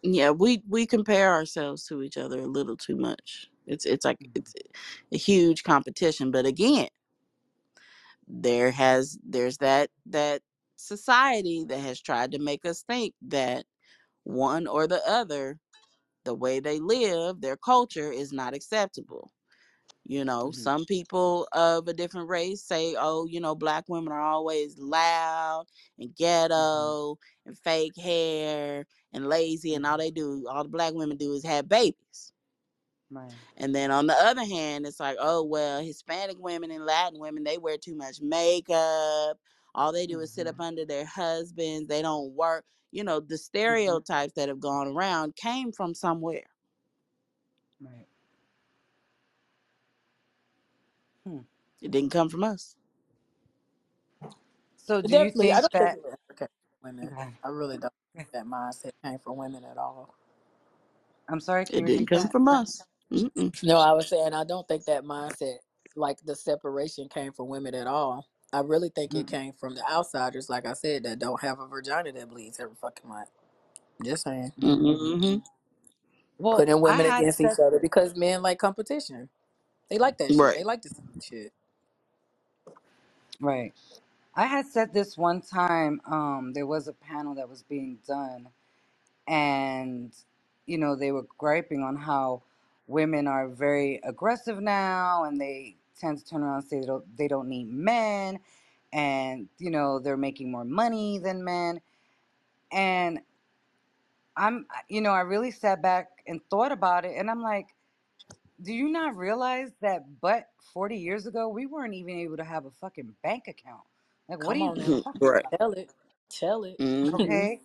Yeah, we we compare ourselves to each other a little too much. It's it's like mhm, it's a huge competition. But again, there has there's that that society that has tried to make us think that one or the other, the way they live, their culture is not acceptable. You know, mhm, some people of a different race say, oh, you know, black women are always loud and mhm, ghetto and fake hair and lazy, and all mhm. they do, all the black women do is have babies. Right. And then on the other hand, it's like, oh, well, Hispanic women and Latin women, they wear too much makeup. All they do is sit up Mhm, under their husbands. They don't work. You know, the mhm. stereotypes that have gone around came from somewhere. Right. Hmm. It didn't come from us. So, do you definitely, I think don't that? it ever came from women. Okay. I really don't think that mindset came from women at all. I'm sorry. It didn't come that? from us. Mm-mm. No, I was saying I don't think that mindset, like the separation, came from women at all. I really think it Mm. came from the outsiders, like I said, that don't have a vagina that bleeds every fucking month. Just saying. Mm-hmm. Well, Putting I women had against each said other because men like competition. They like that shit. They Right. like to see shit. right. I had said this one time. Um, there was a panel that was being done, and you know they were griping on how women are very aggressive now, and they tend to turn around and say they don't they don't need men, and you know they're making more money than men, and I'm you know I really sat back and thought about it, and I'm like Do you not realize that but 40 years ago, we weren't even able to have a fucking bank account? Like, what are Come you now. talking right. about? Tell it. Tell it. Mm-hmm. Okay.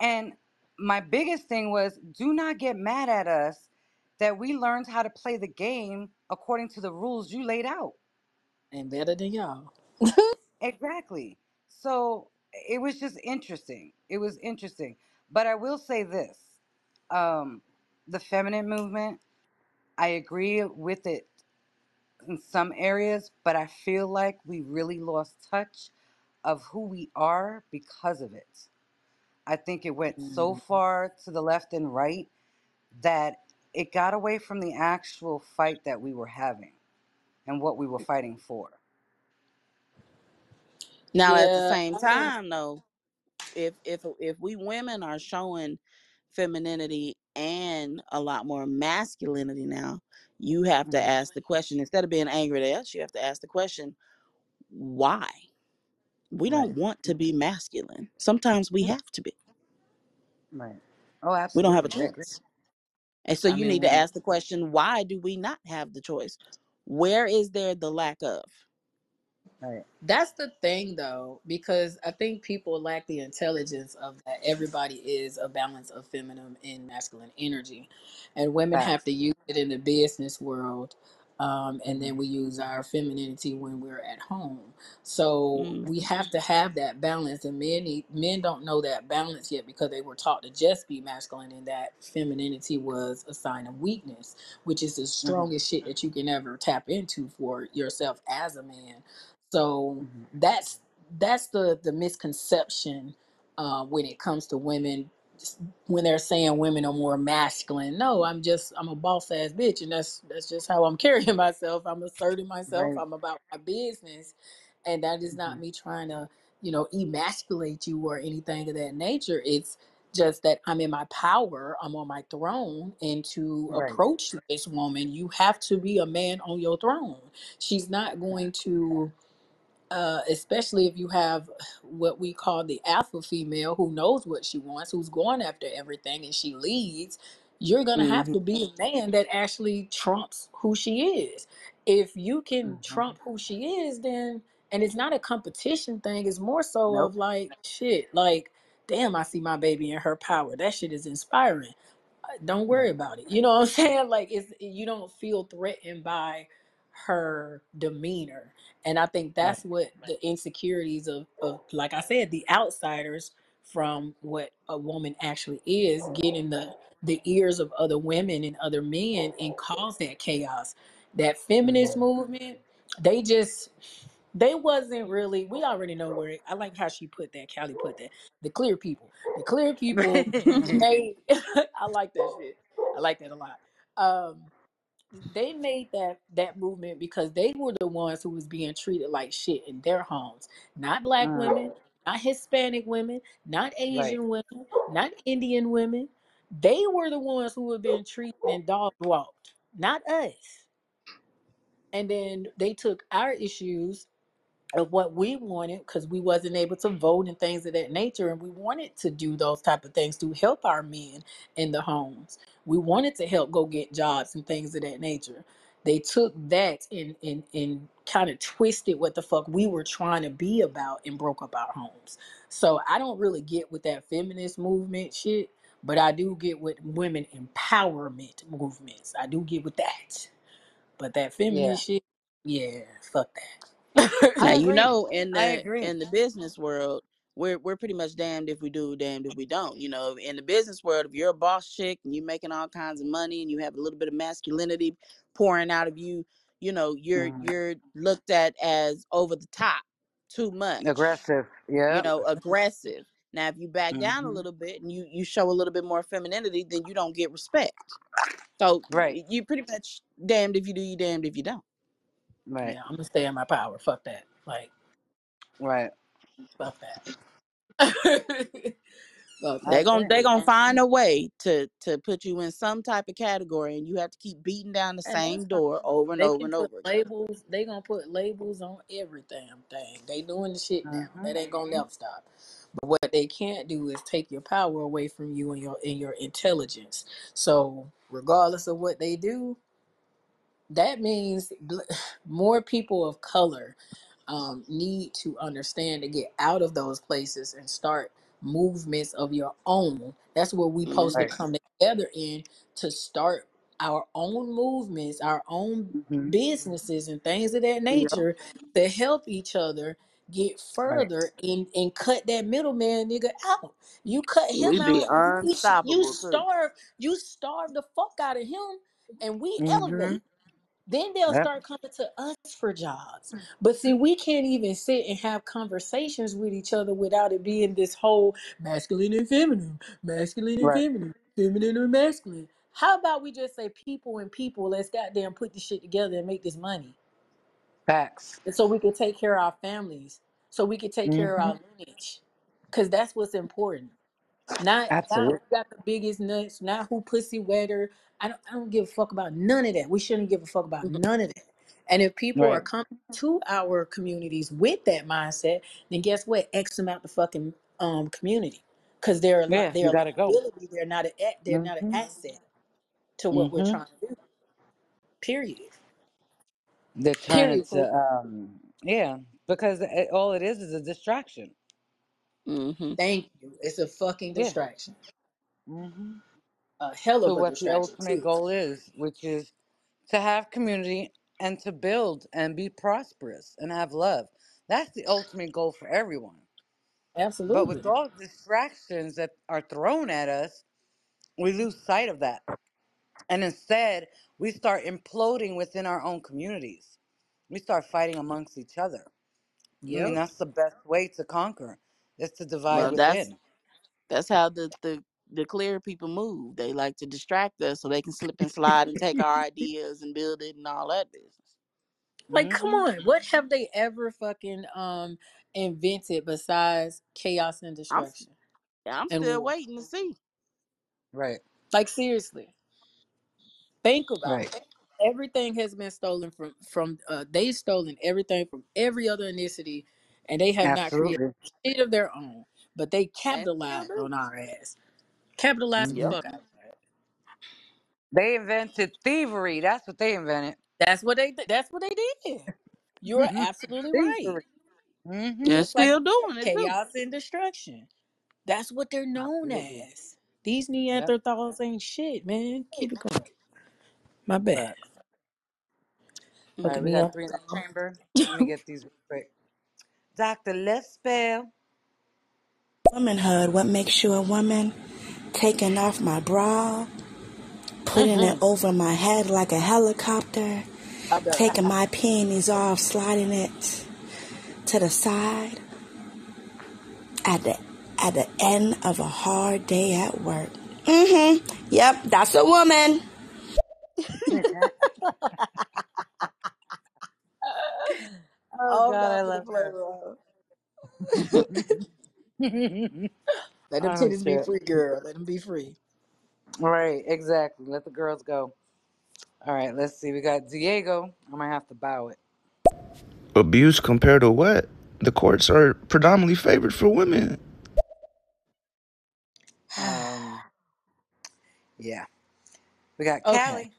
And my biggest thing was do not get mad at us that we learned how to play the game according to the rules you laid out. and better than y'all. Exactly. So it was just interesting. It was interesting. But I will say this um, the feminine movement, I agree with it in some areas, but I feel like we really lost touch of who we are because of it. I think it went so Mhm. far to the left and right that it got away from the actual fight that we were having and what we were fighting for. Now, at the Yeah. same I mean, time, though, if if if we women are showing femininity and a lot more masculinity now, you have to hmm ask the question instead of being angry at us, you have to ask the question, why? We don't want to be masculine. Sometimes we Mm, have to be. Right. Oh, absolutely. We don't have a absolutely. I agree. choice. And so I you mean, need to ask the question, why do we not have the choice? Where is there the lack of? right. That's the thing, though, because I think people lack the intelligence of that everybody is a balance of feminine and masculine energy, and women have Facts. to use it in the business world, um, and then we use our femininity when we're at home. So Mm, we have to have that balance, and men need, men don't know that balance yet because they were taught to just be masculine, and that femininity was a sign of weakness, which is the hmm strongest shit that you can ever tap into for yourself as a man so hmm that's that's the the misconception uh, when it comes to women. When they're saying women are more masculine, no, I'm just I'm a boss ass bitch, and that's that's just how I'm carrying myself. I'm asserting myself. Right. I'm about my business, and that is not mm-hmm. me trying to you know emasculate you or anything of that nature. It's just that I'm in my power. I'm on my throne, and to Right. approach this woman, you have to be a man on your throne. She's not going to uh, especially if you have what we call the alpha female who knows what she wants, who's going after everything, and she leads, you're going to have hmm to be a man that actually trumps who she is. If you can hmm trump who she is, then and it's not a competition thing it's more so Nope. of like shit like damn i see my baby in her power that shit is inspiring don't worry about it. You know what I'm saying? Like it's you don't feel threatened by her demeanor. And I think Right. that's what the insecurities of, of like I said, the outsiders from what a woman actually is, getting the the ears of other women and other men and cause that chaos. That feminist movement, they just they wasn't really we already know where it, I like how she put that, Callie put that. The clear people. The clear people made I like that shit. I like that a lot. Um they made that that movement because they were the ones who was being treated like shit in their homes. Not black Mm, women, not Hispanic women, not right. Asian women, not Indian women. They were the ones who were being treated and dog walked, not us. And then they took our issues of what we wanted because we wasn't able to vote and things of that nature and we wanted to do those type of things to help our men in the homes we wanted to help go get jobs and things of that nature they took that and and, and kind of twisted what the fuck we were trying to be about and broke up our homes so i don't really get with that feminist movement shit but i do get with women empowerment movements i do get with that but that Yeah. feminist shit yeah fuck that Now you agree. know in I the agree. in the business world, we're we're pretty much damned if we do, damned if we don't. You know, in the business world, if you're a boss chick and you're making all kinds of money and you have a little bit of masculinity pouring out of you, you know, you're Mm. you're looked at as over the top, too much, Aggressive. Yeah, you know, aggressive. Now if you back down a hmm little bit and you you show a little bit more femininity, then you don't get respect. So Right. you pretty much damned if you do, you damned if you don't. Right. Yeah, I'm gonna stay in my power. Fuck that. Like, Right. Fuck that. They're that. gonna agree. they gonna find a way to to put you in some type of category, and you have to keep beating down the And same that's fine. door over and They over can and put over again. labels. They gonna put labels on every damn thing. They doing the shit now. hmm That ain't gonna never stop. But what they can't do is take your power away from you and your and your intelligence. So regardless of what they do, that means bl- more people of color um, need to understand to get out of those places and start movements of your own. That's where we supposed to Right. come together in to start our own movements, our own hmm businesses and things of that Yep. nature to help each other get Right. further and, and cut that middleman nigga out. You cut We him be out, you, you unstoppable too. starve, you starve the fuck out of him, and we hmm elevate then they'll Yep. start coming to us for jobs. Mm. But see, we can't even sit and have conversations with each other without it being this whole masculine and feminine, masculine and Right. feminine, feminine and masculine. How about we just say people and people, let's goddamn put this shit together and make this money. Facts. And so we can take care of our families, so we can take care of mm-hmm. our lineage. Because that's what's important. Not not Absolutely. who got the biggest nuts, not who pussy wetter. I don't I don't give a fuck about none of that. We shouldn't give a fuck about none of that. And if people are coming to our communities with that mindset, then guess what? X them out the fucking um community. Cause they're a li- Yeah. You they're a gotta go. liability. They're not a they're not an hmm asset to what we're hmm trying to do. Period. They're trying Period. to. um Yeah. Because it, all it is is a distraction. hmm Thank you. It's a fucking Yeah. distraction. hmm A hell To of a what the distraction ultimate too. goal is, which is to have community and to build and be prosperous and have love. That's the ultimate goal for everyone. Absolutely. But Absolutely. with all the distractions that are thrown at us, we lose sight of that. And instead, we start imploding within our own communities. We start fighting amongst each other. Yep. And that's the best way to conquer, is to divide Well, that's within. that's how the the the clear people move. They like to distract us so they can slip and slide and take our ideas and build it and all that business. Like, come hmm on, what have they ever fucking um invented besides chaos and I'm s- destruction I'm and still war? waiting to see. Right, Like, seriously, think about right. it. Everything has been stolen from from uh they've stolen everything from every other ethnicity, and they have not created Absolutely. shit of their own. But they capitalized on our ass. Capitalized the hmm Yep. fuck out of that. They invented thievery. That's what they invented. That's what they. That's what they did. You're absolutely right. thievery. Mm-hmm. They're Just like still doing it too. chaos and destruction. That's what they're known Absolutely. as. These Yep. Neanderthals ain't shit, man. Keep it going. My bad. Facts. All right, Fucking we got three in the Neanderthal. chamber. Let me get these real quick. Dr. Left Spell. Womanhood, what makes you a woman? Taking off my bra, putting it Mm-hmm. over my head like a helicopter, taking my panties off, sliding it to the side at the at the end of a hard day at work. Mm-hmm. Yep, that's a woman. oh I'm God, I love her. around. Let them titties be shit. free, girl. Let them be free. Right, exactly. Let the girls go. All right, let's see. We got Diego. I might have to bow it. Abuse compared to what? The courts are predominantly favored for women. Um, yeah. We got Okay. Callie.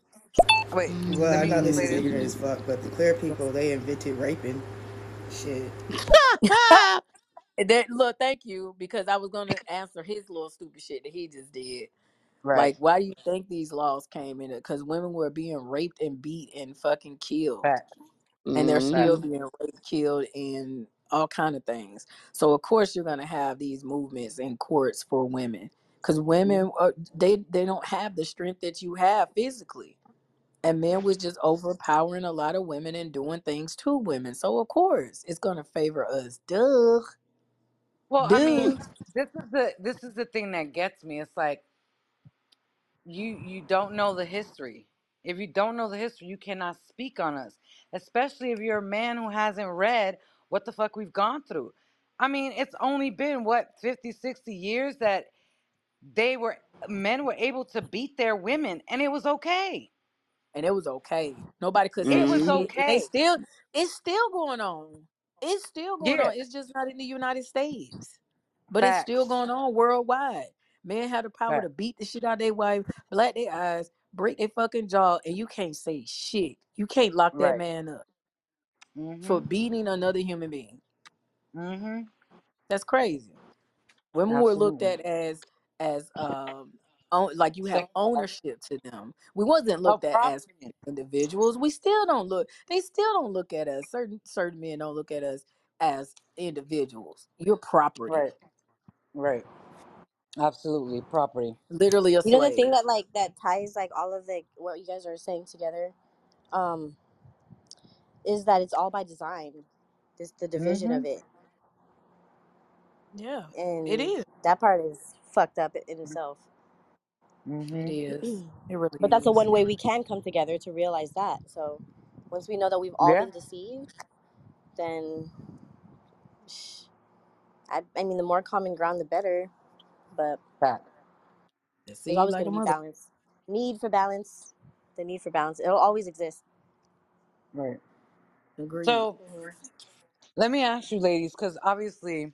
Wait, let Well, I me know this is play ignorant as fuck, but the clear people they invented raping. Shit. That look, thank you, because I was gonna answer his little stupid shit that he just did. Right. Like, why do you think these laws came in it? Because women were being raped and beat and fucking killed, Fact. and they're Fact. still Mm-hmm. being raped, killed, and all kind of things. So of course you're gonna have these movements in courts for women, because women are, they they don't have the strength that you have physically, and men was just overpowering a lot of women and doing things to women. So of course it's gonna favor us. Duh, Well, I mean, this is the this is the thing that gets me. It's like you you don't know the history. If you don't know the history, you cannot speak on us, especially if you're a man who hasn't read what the fuck we've gone through. I mean, it's only been what 50, 60 years that they were men were able to beat their women and it was okay. and it was okay. Nobody could say It was shit. And they okay. still it's still going on. It's still going Yeah, on. It's just not in the United States. But it's still facts. going on worldwide. Men have the power to Facts. beat the shit out of their wife, black their eyes, break their fucking jaw, and you can't say shit. You can't lock that Right. man up for Mhm. beating another human being. Mhm. That's crazy. Women were looked Absolutely. at as as um own, like you have ownership to them. We wasn't looked at as individuals. We still don't look. They still don't look at us. Certain certain men don't look at us as individuals. You're property, Right. Right. Absolutely. Property. literally a You know the thing that like that ties like all of the what you guys are saying together, um, is that it's all by design. This the division of Mhm. it, Yeah, it and is. that part is fucked up in itself. It Mhm. is. It really But that's the is. one way we can come together to realize that. So once we know that we've all Yeah. been deceived, then sh- I, I mean, the more common ground, the better. But Fact. there's Deceived always like going a to be mother. balance. Need for balance. The need for balance. It'll always exist. Right. Agreed. So hmm let me ask you, ladies, because obviously,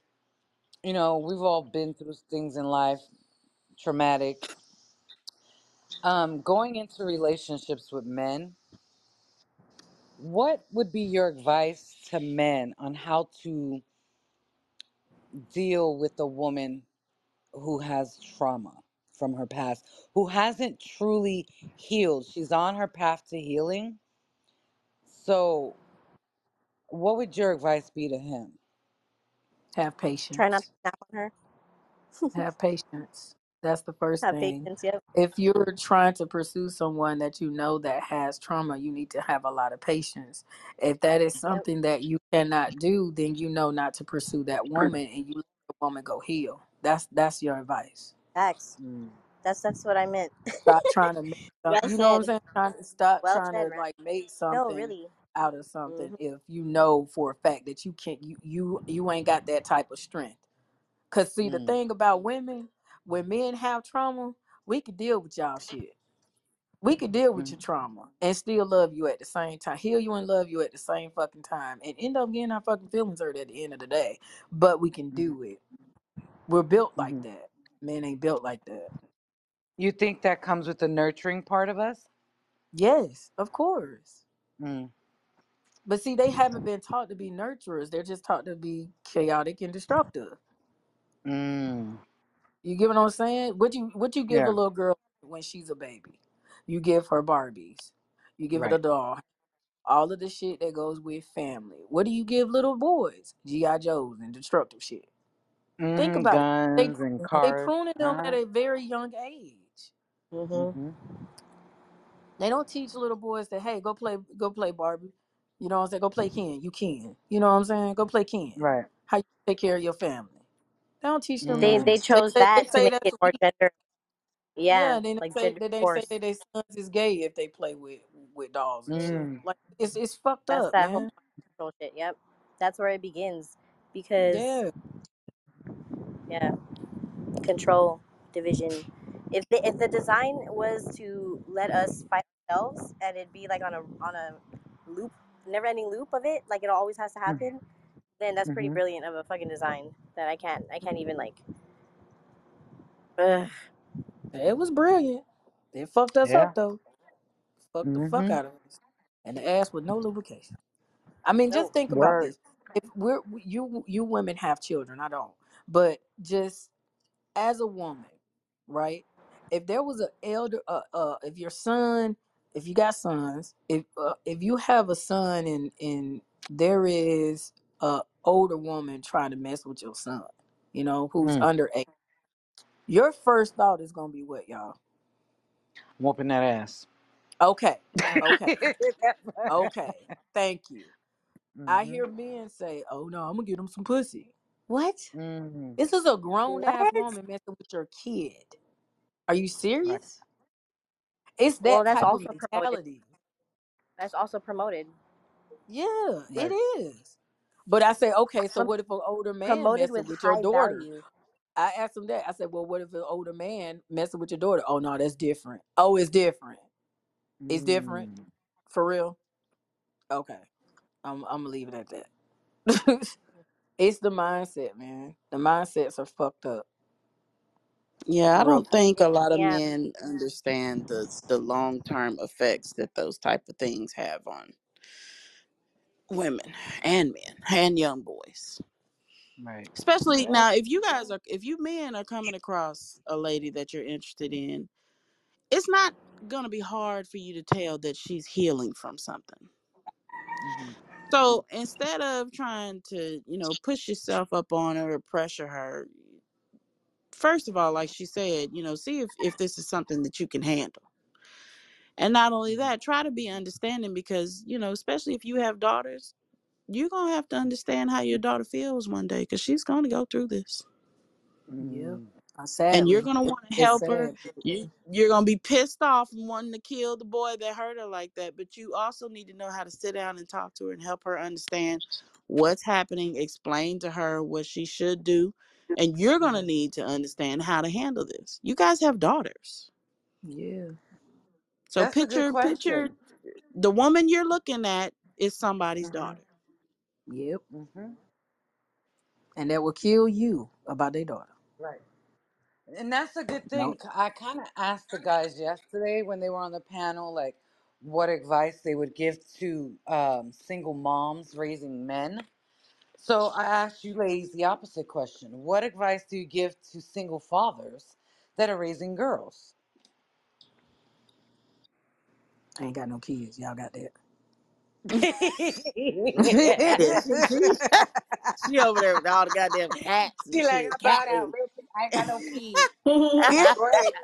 you know, we've all been through things in life, traumatic. Um, going into relationships with men, what would be your advice to men on how to deal with a woman who has trauma from her past, who hasn't truly healed? She's on her path to healing. So, what would your advice be to him? Have patience. Try not patience. to snap on her. Have patience. That's the first Have thing. patience. Yep. If you're trying to pursue someone that you know that has trauma, you need to have a lot of patience. If that is Yep. something that you cannot do, then you know not to pursue that woman and you let the woman go heal. That's that's your advice. Facts. Mm, That's that's what I meant. Stop trying to make some, well you know what I'm said. saying? Trying to stop Well trying said, to like make No, something really. out of something hmm if you know for a fact that you can't you you you ain't got that type of strength. Cause see the mm, thing about women, when men have trauma, we can deal with y'all shit. We can deal with your trauma and still love you at the same time, heal you and love you at the same fucking time, and end up getting our fucking feelings hurt at the end of the day. But we can mm, do it. We're built like mm. that. Men ain't built like that. You think that comes with the nurturing part of us? Yes, of course. Mm. But see, they haven't been taught to be nurturers. They're just taught to be chaotic and destructive. Mm. You get what I'm saying? What you what you give a Yeah. little girl when she's a baby? You give her Barbies. You give it a Right. doll. All of the shit that goes with family. What do you give little boys? GI Joes and destructive shit. Think Mm, about it. They guns and they cars. pruning them at Uh-huh. a very young age. Mhm. Mm-hmm. They don't teach little boys that hey, go play go play Barbie. You know what I'm saying? Go play Ken. You can. You know what I'm saying? Go play Ken. Right. How you take care of your family. They don't teach them They that. they Mm. They chose say, they that to say make that's it more weak. gender. Yeah, Yeah, then like they say gender that they say force. that their sons is gay if they play with with dolls and shit. Mm. Like it's it's fucked That's up, that whole man. control shit. Yep, that's where it begins. Because Yeah. yeah, control division. If the if the design was to let us fight ourselves and it'd be like on a on a loop, never ending loop of it, like it always has to happen, then that's pretty Mm-hmm. brilliant of a fucking design that I can't I can't even like. Ugh. It was brilliant. It fucked us Yeah. up though. Fucked the fuck Mm-hmm. out of us. And the ass with no lubrication. I mean, just No. think about this. If we're you you women have children, I don't. But just as a woman, right? If there was an elder, uh, uh, if your son, if you got sons, if uh, if you have a son and and there is a older woman trying to mess with your son, you know, who's Mm. under eight, your first thought is gonna be what, y'all? Whooping that ass. Okay, okay, mm-hmm. okay. Thank you. I hear men say, "Oh no, I'm gonna get him some pussy." What? Mm. This is a grown ass What? woman messing with your kid. Are you Right. serious? It's Well, that that's type of also promoted. mentality. That's also promoted. Yeah, it Right. is. But I say, okay, so Prom- what if an older man promoted messing with with your high daughter? value. I asked him that. I said, well, what if an older man messing with your daughter? Oh no, that's different. Oh, it's different. It's different Mm. for real. Okay, I'm I'm gonna leave it at that. it's the mindset, man. The mindsets are fucked up. Yeah, I Real don't think a lot of Yeah. men understand the the long term effects that those type of things have on women and men and young boys. Right. Especially Yeah. now, if you guys are, if you men are coming across a lady that you're interested in, it's not gonna be hard for you to tell that she's healing from something. Mm-hmm. So instead of trying to, you know, push yourself up on her or pressure her, first of all, like she said, you know, see if if this is something that you can handle. And not only that, try to be understanding because, you know, especially if you have daughters, you're going to have to understand how your daughter feels one day because she's going to go through this. Yeah. Mm. Uh, And you're going to want to help her. You, you're going to be pissed off and wanting to kill the boy that hurt her like that. But you also need to know how to sit down and talk to her and help her understand what's happening, explain to her what she should do. And you're going to need to understand how to handle this. You guys have daughters. Yeah. So That's a good picture, picture question. the woman you're looking at is somebody's Mm-hmm. daughter. Yep. Mm-hmm. And that will kill you about their daughter. Right. And that's a good No. thing. I kind of asked the guys yesterday when they were on the panel, like, what advice they would give to um, single moms raising men. So I asked you ladies the opposite question. What advice do you give to single fathers that are raising girls? I ain't got no kids. Y'all got that. She, she, she over there with all the goddamn cats and she like, shit. I Cat bowed out lady. real quick. I ain't got no kids. Great.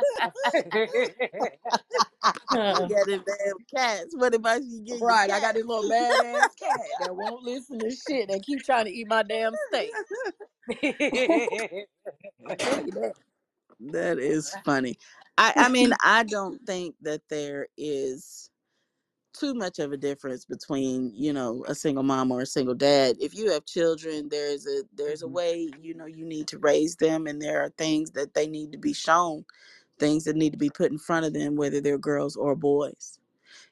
you got them damn cats. What advice you give your right. I got cat? this little badass cat that won't listen to shit. That keep trying to eat my damn steak. I tell you that. That is funny. I, I mean, I don't think that there is too much of a difference between you know a single mom or a single dad if you have children there's a there's a Mhm. way you know you need to raise them and there are things that they need to be shown things that need to be put in front of them whether they're girls or boys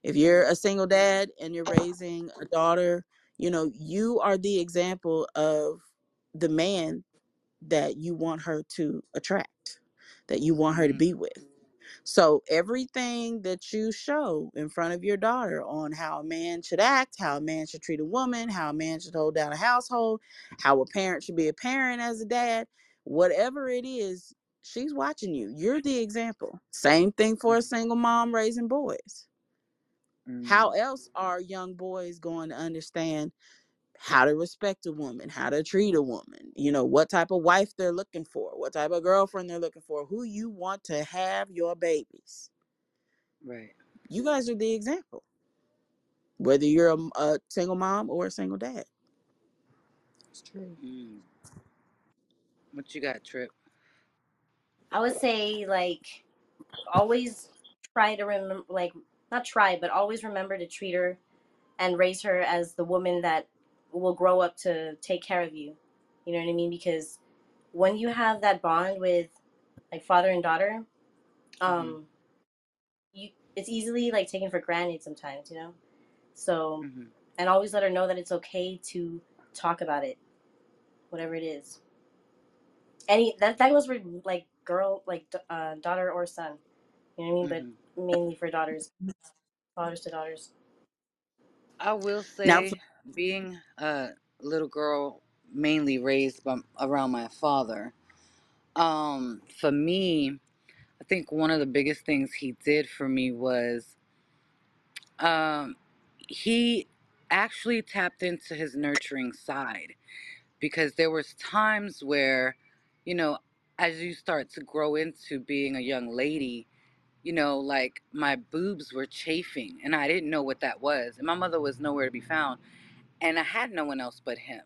if you're a single dad and you're raising a daughter you know you are the example of the man that you want her to attract that you want her to Mhm. be with So everything that you show in front of your daughter on how a man should act, how a man should treat a woman, how a man should hold down a household, how a parent should be a parent as a dad, whatever it is, she's watching you. You're the example. Same thing for a single mom raising boys. How Mm, else are young boys going to understand how to respect a woman, how to treat a woman, you know, what type of wife they're looking for, what type of girlfriend they're looking for, who you want to have your babies. right. You guys are the example, whether you're a, a single mom or a single dad. It's true. Mm. What you got, Trip? I would say like always try to remember like not try but always remember to treat her and raise her as the woman that will grow up to take care of you. You know what I mean? Because when you have that bond with like father and daughter, hmm um, you it's easily like taken for granted sometimes, you know. So hmm and always let her know that it's okay to talk about it, whatever it is. Any that that goes for like girl, like uh, daughter or son. You know what I mean? hmm But mainly for daughters, fathers to daughters. I will Now, for, say, being a little girl, mainly raised by, around my father, um, for me, I think one of the biggest things he did for me was um, he actually tapped into his nurturing side because there was times where, you know, as you start to grow into being a young lady, you know, like my boobs were chafing and I didn't know what that was. And my mother was nowhere to be found. And I had no one else but him.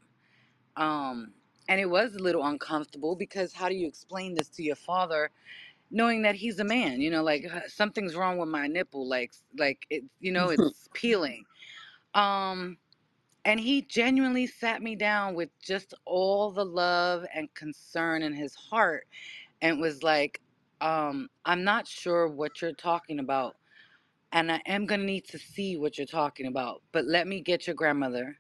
Um, and it was a little uncomfortable because how do you explain this to your father knowing that he's a man you know like uh, something's wrong with my nipple like like it you know it's peeling um and he genuinely sat me down with just all the love and concern in his heart and was like um i'm not sure what you're talking about and i am going to need to see what you're talking about but let me get your grandmother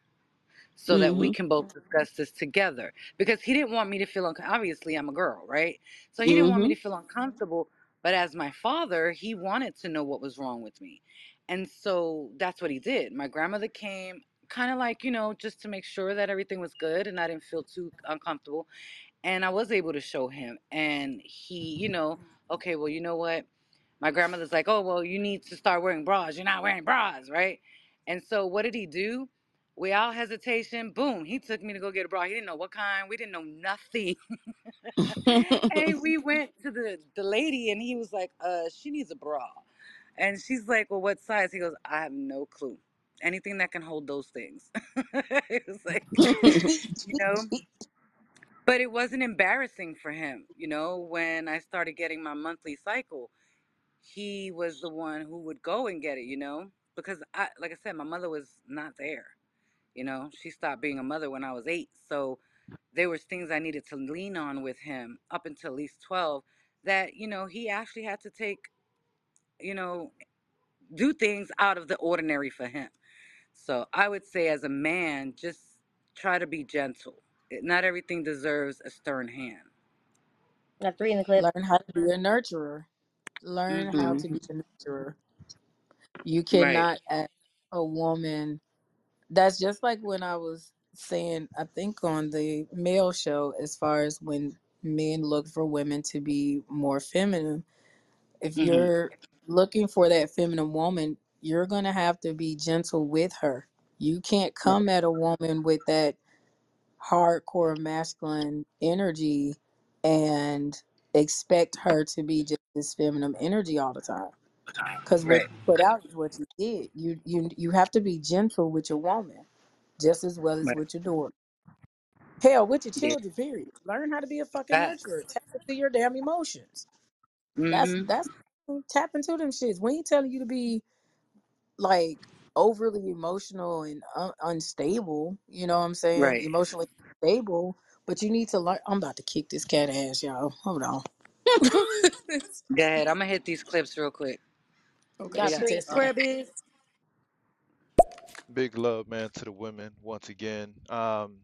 so that we mm-hmm, can both discuss this together because he didn't want me to feel uncomfortable. obviously I'm a girl, right? So he didn't want me mm-hmm, to feel uncomfortable, but as my father, he wanted to know what was wrong with me. And so that's what he did. My grandmother came kind of like, you know, just to make sure that everything was good and I didn't feel too uncomfortable. And I was able to show him and he, you know, okay, well, you know what? My grandmother's like, "Oh, well, you need to start wearing bras. You're not wearing bras, right?" And so what did he do? Without hesitation, boom, he took me to go get a bra. He didn't know what kind. We didn't know nothing. and we went to the the lady, and he was like, "Uh, she needs a bra." And she's like, "Well, what size?" He goes, "I have no clue. Anything that can hold those things." it was like, you know, but it wasn't embarrassing for him, you know, when I started getting my monthly cycle he was the one who would go and get it, you know? Because I like I said, my mother was not there. You know, she stopped being a mother when I was eight. So there was things I needed to lean on with him up until at least twelve that, you know, he actually had to take, you know, do things out of the ordinary for him. So I would say as a man, just try to be gentle. It- Not everything deserves a stern hand. I have three in the clip. Learn how to be a nurturer. Learn how to mm-hmm. be a nurturer. You Right. cannot ask a woman. That's just like when I was saying, I think on the male show, as far as when men look for women to be more feminine. If Mhm. you're looking for that feminine woman, you're going to have to be gentle with her. You can't come at a woman with that hardcore masculine energy and expect her to be just this feminine energy all the time because what Right. you put out is what you get you you you have to be gentle with your woman just as well as Right. with your daughter hell with your Yeah. children period learn how to be a fucking nurturer Facts. tap into your damn emotions that's Mhm. that's tap into them shits we ain't telling you to be like overly emotional and un- unstable. You know what I'm saying? Right. Emotionally stable, but you need to learn. I'm about to kick this cat ass, y'all. Hold on. Go ahead. I'm gonna hit these clips real quick. Okay, Got she three tested out. square biz. Big love, man, to the women once again. Um,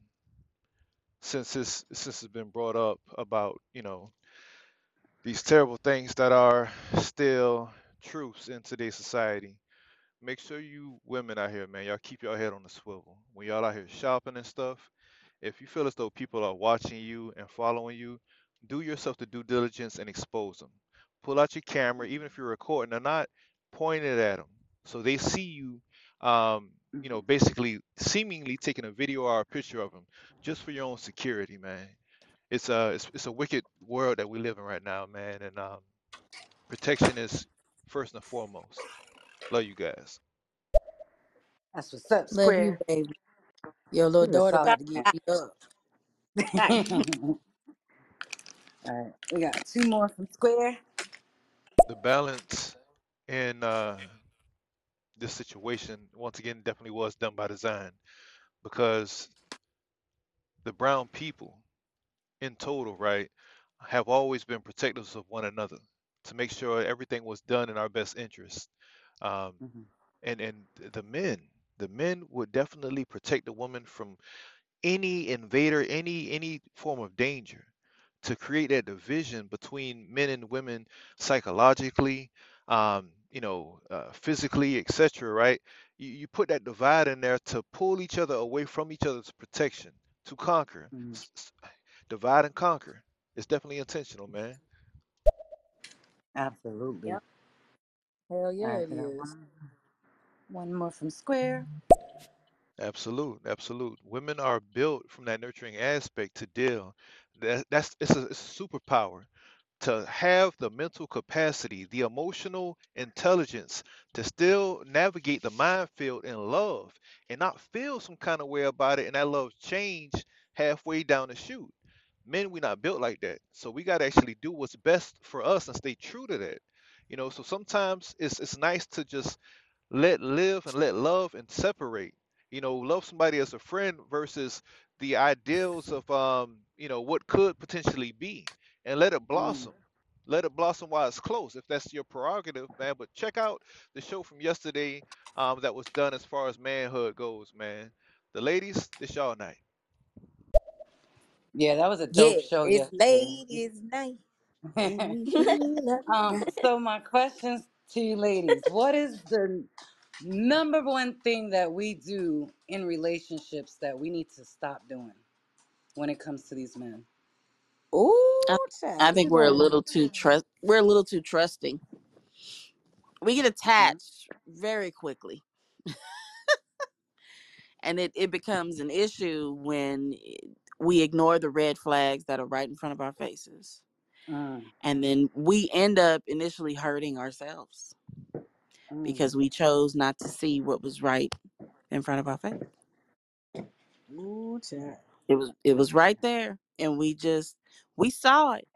since this since it's been brought up about you know these terrible things that are still truths in today's society. Make sure you women out here, man, y'all keep your head on the swivel. When y'all out here shopping and stuff, if you feel as though people are watching you and following you, do yourself the due diligence and expose them. Pull out your camera, even if you're recording or not, point it at them so they see you. Um, you know, basically, seemingly taking a video or a picture of them, just for your own security, man. It's a it's, it's a wicked world that we live in right now, man, and um, protection is first and foremost. Love you guys. That's what's up, Love you, Square. baby. Your little You a daughter solid about to get man. beat up. All right, we got two more from Square. The balance in uh, this situation, once again, definitely was done by design because the brown people in total, right, have always been protectors of one another to make sure everything was done in our best interest. Um, hmm and and the men, the men would definitely protect the woman from any invader, any any form of danger, to create that division between men and women psychologically, um, you know, uh, physically, etc. Right? You, you put that divide in there to pull each other away from each other's protection, to conquer, hmm S- s- divide and conquer. It's definitely intentional, man. Absolutely. Yep. Hell yeah, right, it we got is. one, one more from Square. Absolute, absolute. Women are built from that nurturing aspect to deal. That, that's it's a, it's a superpower to have the mental capacity, the emotional intelligence to still navigate the minefield in love and not feel some kind of way about it and that love change halfway down the chute. Men, we're not built like that. So we gotta actually do what's best for us and stay true to that. You know, so sometimes it's it's nice to just let live and let love and separate. You know, love somebody as a friend versus the ideals of um, you know, what could potentially be and let it Mm. blossom. Let it blossom while it's close, if that's your prerogative, man. But check out the show from yesterday um, that was done as far as manhood goes, man. The ladies, this y'all night. Yeah, that was a Yeah, dope show it's yesterday. ladies' night, and we feel um, alright. so my questions to you ladies: What is the number one thing that we do in relationships that we need to stop doing when it comes to these men? I, Ooh, I child, think you we're a little too trust. We're a little too trusting. We get Mhm. attached very quickly, and it it becomes an issue when we ignore the red flags that are right in front of our faces, Mm, and then we end up initially hurting ourselves mm, because we chose not to see what was right in front of our face. Ooh, child. It was it was right there, and we just we saw it.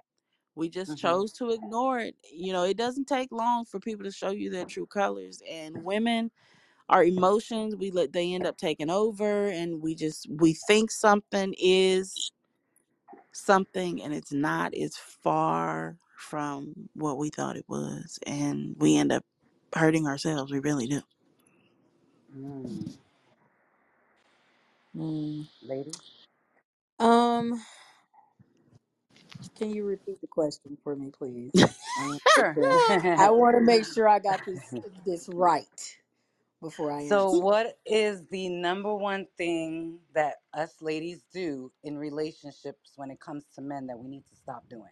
We just hmm chose to ignore it. You know, it doesn't take long for people to show you their true colors, and women our emotions we let they end up taking over and we just we think something is something and it's not it's far from what we thought it was and we end up hurting ourselves we really do mm. Mm. Ladies? Um, can you repeat the question for me, please? Mm, Because I want to make sure I got this this right before I so, answer. what is the number one thing that us ladies do in relationships when it comes to men that we need to stop doing?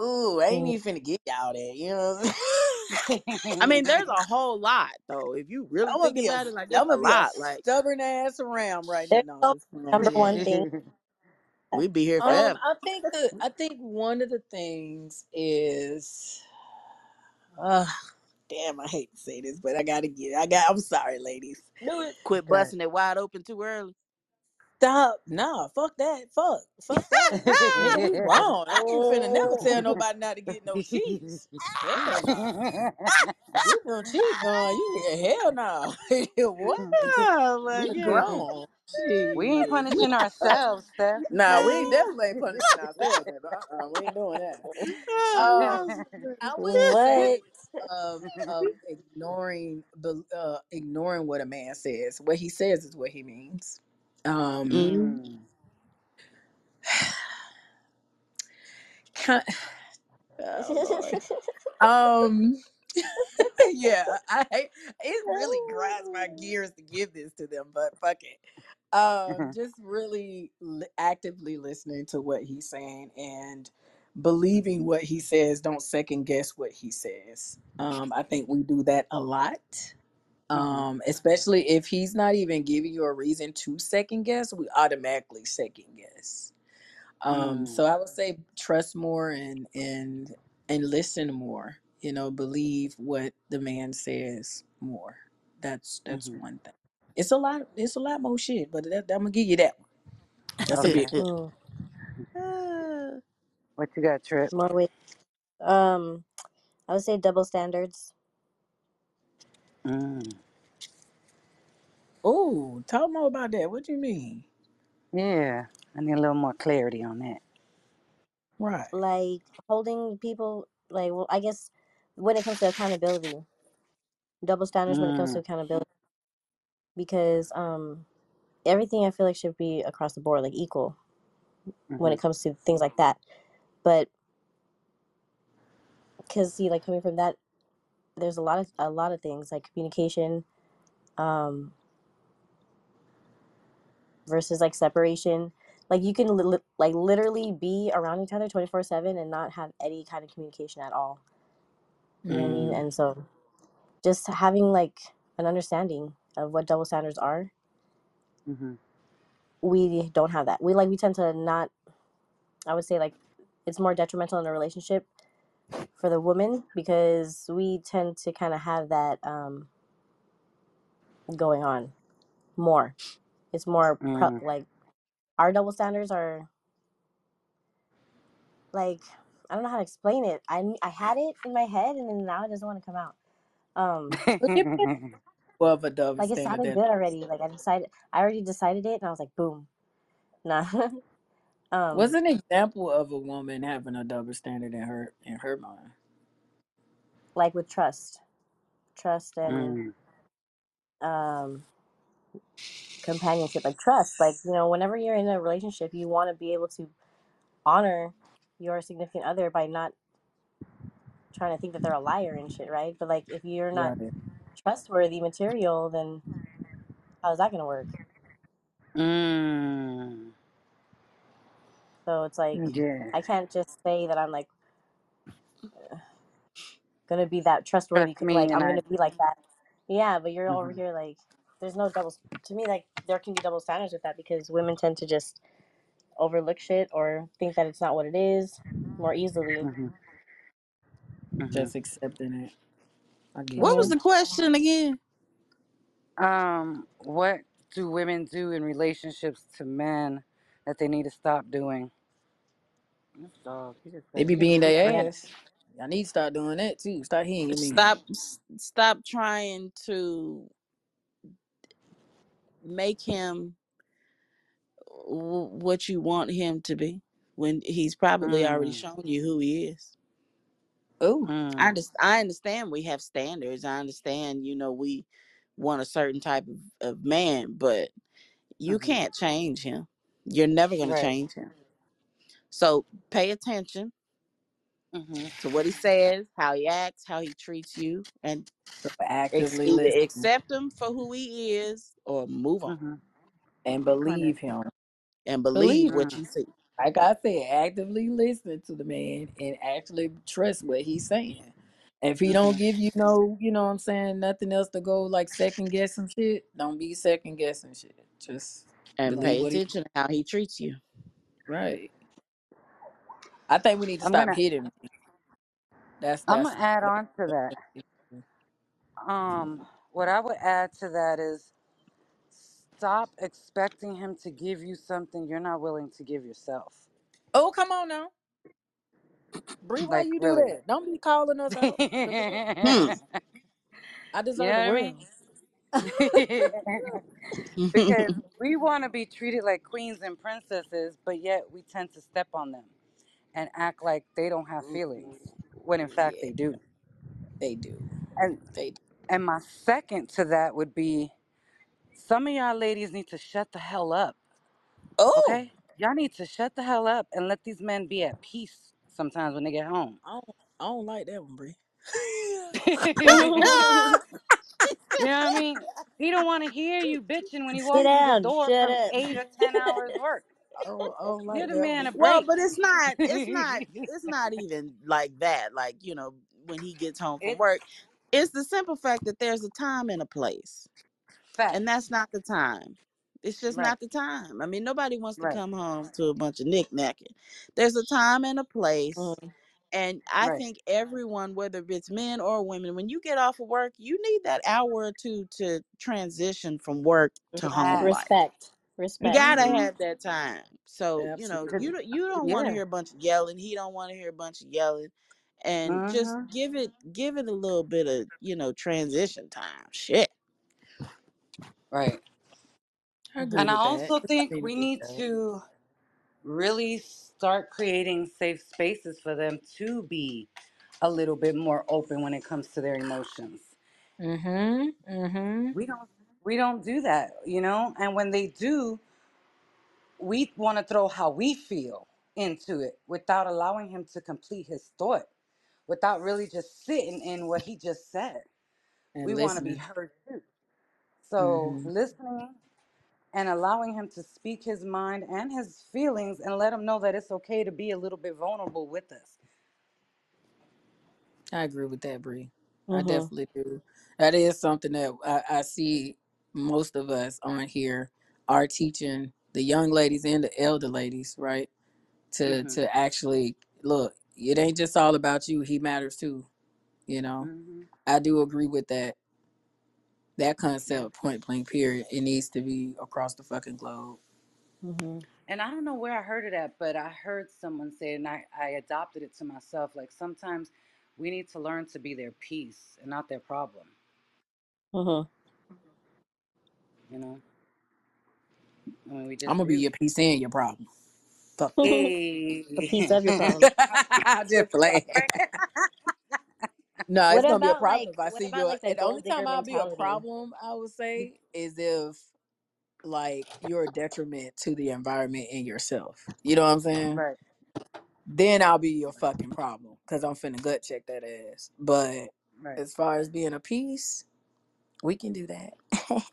Ooh, I ain't even finna get y'all there, you know. what I'm? I mean, there's a whole lot though. If you really I'm gonna think be a about it, like I'm a gonna be a lot. Like stubborn ass around right now. There's No, I'm no just playing. number one thing. We'd be here Um, forever. I think the I think one of the things is, uh, damn, I hate to say this, but I gotta get. I got. I'm sorry, ladies. Do it. Quit God, busting it wide open too early. stop. Nah, fuck that. Fuck. Fuck that. Nigga, we grown. I ain't finna never tell nobody not to get no cheeks. Hell no. Get them cheeks done. You hell no. what? Oh my We goodness. grown. We ain't punishing ourselves, Steph. Nah, we definitely ain't punishing ourselves, baby. Uh-uh, we ain't doing that. Um, I funny. wouldn't What? say of of ignoring the uh, ignoring what a man says. What he says is what he means. Um, Mm, mm, Kind, oh Lord. Um. yeah, I it really grinds my gears to give this to them, but fuck it. Um, just really li- actively listening to what he's saying and believing what he says. Don't second guess what he says. Um, I think we do that a lot. Mhm. Um, especially if he's not even giving you a reason to second guess, we automatically second guess. Um, Mm. so I would say trust more and and and listen more. You know, believe what the man says more. That's that's Mhm. one thing. It's a lot. It's a lot more shit, but that, I'm gonna give you that one. That's a Okay. big one. Mm, Ah, What you got, Trip? more ways. Um, I would say double standards. Mm. Oh, talk more about that. What do you mean? Yeah, I need a little more clarity on that. Right. Like holding people, like, well, I guess when it comes to accountability, double standards when it comes to Mm. accountability, because um, everything I feel like should be across the board, like equal when it comes to things like that. But because see, like coming from that, there's a lot of a lot of things like communication, um, versus like separation. Like you can li- li- like literally be around each other twenty four seven and not have any kind of communication at all. You know what I mean? Mm. Mm. And so just having like an understanding of what double standards are, Mhm. we don't have that. We like we tend to not. I would say like it's more detrimental in a relationship for the woman because we tend to kind of have that um, going on more. It's more pro- Mm. like our double standards are like I don't know how to explain it. I I had it in my head and then now it doesn't want to come out. Um, Well, give me more of a double like it standard. sounded That good already. Like I decided, I already decided it, and I was like, boom, nah. what's um, an example of a woman having a double standard in her in her mind. like with trust, trust and mm. um companionship, like trust. Like you know, whenever you're in a relationship, you want to be able to honor your significant other by not trying to think that they're a liar and shit, right? But like if you're not Right. Trustworthy material, then how's that gonna work? Mm. So it's like Yeah. I can't just say that I'm like gonna be that trustworthy. Trust c- me, Like and I'm I. gonna be like that. Yeah, but you're over Mhm. here like there's no double. To me, like there can be double standards with that because women tend to just overlook shit or think that it's not what it is more easily. Mhm. Mhm. Just accepting it. I get what was the question again? Um, what do women do in relationships to men that they need to stop doing? This dog, he just They said, be "Get being him, their him." ass. I need to start doing that too. Start hearing me. Stop s- stop trying to make him w- what you want him to be when he's probably already Mm. shown you who he is. Oh, I Mm. just I understand we have standards. I understand, you know, we want a certain type of, of man, but you Mhm. can't change him. You're never gonna Right. change him. So pay attention Mhm. to what he says, how he acts, how he treats you, and so actively accept him for who he is or move on Mhm. and believe him. and believe Believe, what you see. Like I said, actively listen to the man and actually trust what he's saying. If he don't give you no, you know what I'm saying, nothing else to go like second guessing shit, don't be second guessing shit. Just And believe pay what he attention to how he treats you. right. I think we need to I'm stop gonna. hitting. That's I'm that's gonna add that's on to that. Um, what I would add to that is stop expecting him to give you something you're not willing to give yourself. Oh, come on now. Bree, why Like you do really. that? Don't be calling us you out. The fuck? Hmm. I know deserve the what I mean? because we want to be treated like queens and princesses, but yet we tend to step on them and act like they don't have feelings when in fact yeah, they do. they do. And They do. and my second to that would be some of y'all ladies need to shut the hell up. Oh, Okay? Y'all need to shut the hell up and let these men be at peace. sometimes when they get home. I don't, I don't like that one, Bree. You know what I mean? He don't want to hear you bitching when he Sit walks through the down. door Shut from up. eight or ten hours work. I don't, I don't Give like the that man one. a well, break. but it's not. It's not. It's not even like that. Like you know, when he gets home from work, it's the simple fact that there's a time and a place, and that's not the time. It's just Right, not the time. I mean, nobody wants to right, come home to a bunch of knickknacking. There's a time and a place. Mhm. And I right. think everyone, whether it's men or women, when you get off of work, you need that hour or two to transition from work to home Yes. life. Respect. Respect. You gotta Mm-hmm. have that time. So you know, you don't you don't want to hear a bunch of yelling. He don't want to hear a bunch of yelling, and just Mm-hmm. give it give it a little bit of you know transition time. Shit. Right. I agree And I with that. also think Everybody we needs need that. to really start creating safe spaces for them to be a little bit more open when it comes to their emotions. Mm-hmm. Mm-hmm. We don't we don't do that, you know? And when they do, we want to throw how we feel into it without allowing him to complete his thought, without really just sitting in what he just said. And We want to be listening. heard too. So Mm-hmm. listening and allowing him to speak his mind and his feelings and let him know that it's okay to be a little bit vulnerable with us. I agree with that, Bree. I Mhm. definitely do. That is something that I, I see most of us on here are teaching the young ladies and the elder ladies, right? To hmm to actually look, it ain't just all about you. He matters too. You know, hmm I do agree with that. That concept, point blank, period. It needs to be across the fucking globe. Mhm. And I don't know where I heard it at, but I heard someone say, it and I, I adopted it to myself. Like sometimes we need to learn to be their peace and not their problem. Mhm. You know, I mean, we I'm gonna be really. your piece and your problem. Fuck that. a Hey. piece of your problem. I just play. No, What it's gonna be a about problem like if I what see about you. like the And the only gold digger time I'll be a mentality? problem, I would say, is if like you're a detriment to the environment and yourself. You know what I'm saying? right, Then I'll be your fucking problem because I'm finna gut check that ass. But right. as far as being a piece, we can do that.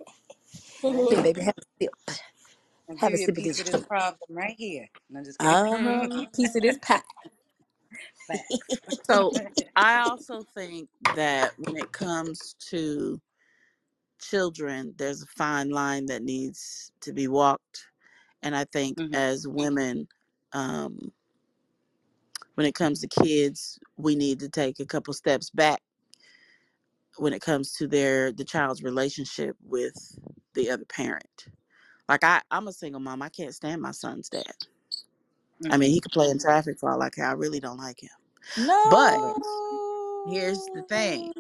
Here, baby, have a sip. I'll Have give a you a sip of piece this of this problem right here. No, just kidding. Uh huh. Piece of this pie. So I also think that when it comes to children, there's a fine line that needs to be walked, and I think hmm as women, um, when it comes to kids, we need to take a couple steps back when it comes to their the child's relationship with the other parent. Like I, I'm a single mom. I can't stand my son's dad. I mean, he could play in traffic for all I care. I really don't like him. But here's the thing: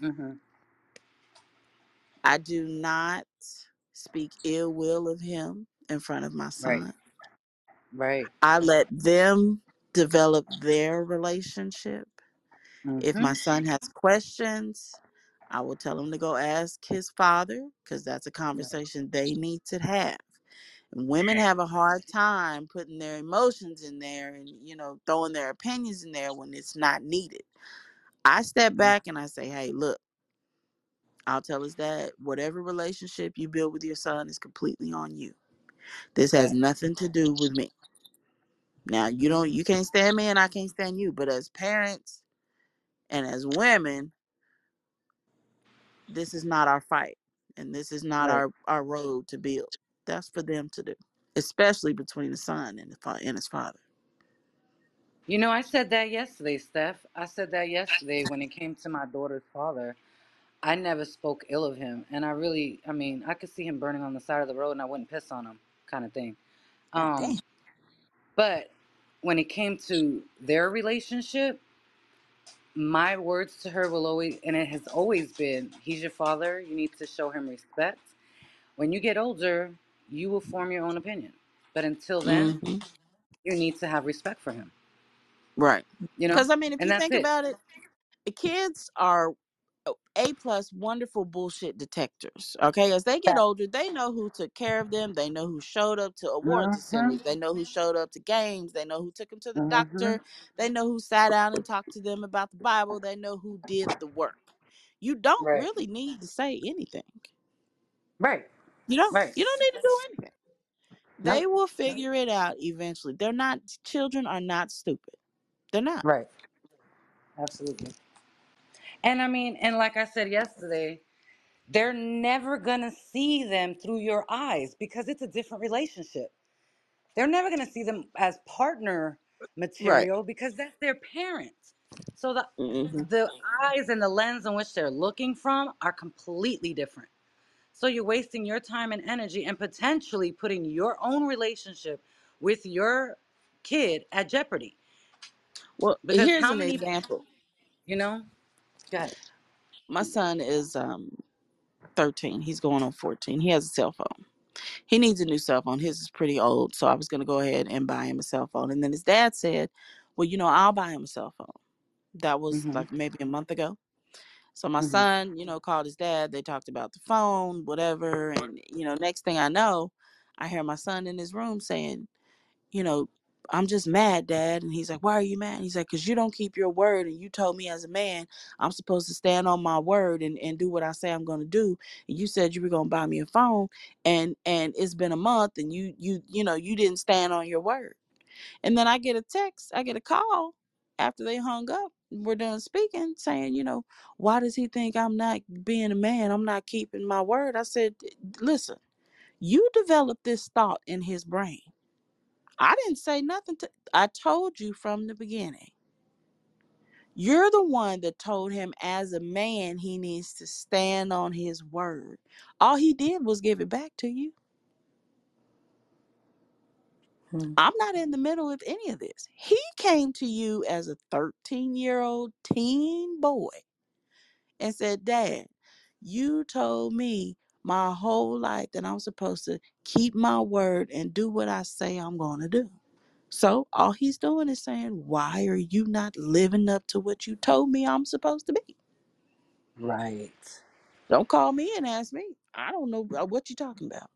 No. hmm I do not speak ill will of him in front of my Right. son. Right. I let them develop their relationship. If hmm my son has questions, I will tell him to go ask his father because that's a Right. conversation they need to have. And women have a hard time putting their emotions in there and you know throwing their opinions in there when it's not needed. I step mm. back and I say, "Hey, look, I'll tell his dad whatever relationship you build with your son is completely on you. This has nothing to do with me. Now, you don't you can't stand me and I can't stand you, but as parents and as women, this is not our fight and this is not Right. our our road to build. That's for them to do, especially between the son and the fa- and his father. You know, I said that yesterday, Steph. I said that yesterday when it came to my daughter's father. I never spoke ill of him, and I really, I mean, I could see him burning on the side of the road, and I wouldn't piss on him, kind of thing. Damn. Um, but when it came to their relationship, my words to her will always, and it has always been, he's your father. You need to show him respect. When you get older, you will form your own opinion. But until then, hmm you need to have respect for him. Right. You know, Because I mean, if and you think it. about it, the kids are. A plus wonderful bullshit detectors. Okay, as they get older, they know who took care of them. They know who showed up to awards Mm-hmm. assemblies. They know who showed up to games. They know who took them to the Mm-hmm. doctor. They know who sat down and talked to them about the Bible. They know who did the work. You don't Right. really need to say anything. Right. You don't. Right. You don't need to do anything. Nope. They will figure it out eventually. They're not. Children are not stupid. They're not. Right. Absolutely. And I mean, and like I said yesterday, they're never gonna see them through your eyes because it's a different relationship. They're never gonna see them as partner Right. material because that's their parents. So the hmm the eyes and the lens in which they're looking from are completely different. So you're wasting your time and energy and potentially putting your own relationship with your kid at jeopardy. Well, Because here's how an many, example. you know? God. My son is um 13. He's going on 14. He has a cell phone. He needs a new cell phone. His is pretty old. So I was going to go ahead and buy him a cell phone. And then his dad said, Well, you know, I'll buy him a cell phone. That was hmm like maybe a month ago. So my hmm son, you know, called his dad. They talked about the phone, whatever. And, you know, next thing I know, I hear my son in his room saying, you know, I'm just mad, Dad. And he's like, Why are you mad? He's like, Because you don't keep your word. And you told me as a man, I'm supposed to stand on my word and, and do what I say I'm gonna do. And you said you were gonna buy me a phone and and it's been a month and you you you know, you didn't stand on your word. And then I get a text, I get a call after they hung up. We're done speaking, saying, you know, why does he think I'm not being a man? I'm not keeping my word. I said, listen, you developed this thought in his brain I didn't say nothing to I told you from the beginning. You're the one that told him as a man he needs to stand on his word. All he did was give it back to you. Hmm. I'm not in the middle of any of this. He came to you as a 13 year old teen boy and said, Dad, you told me my whole life that I'm supposed to keep my word and do what I say I'm going to do. So all he's doing is saying, Why are you not living up to what you told me I'm supposed to be? Right. Don't call me and ask me. I don't know uh, what you're talking about.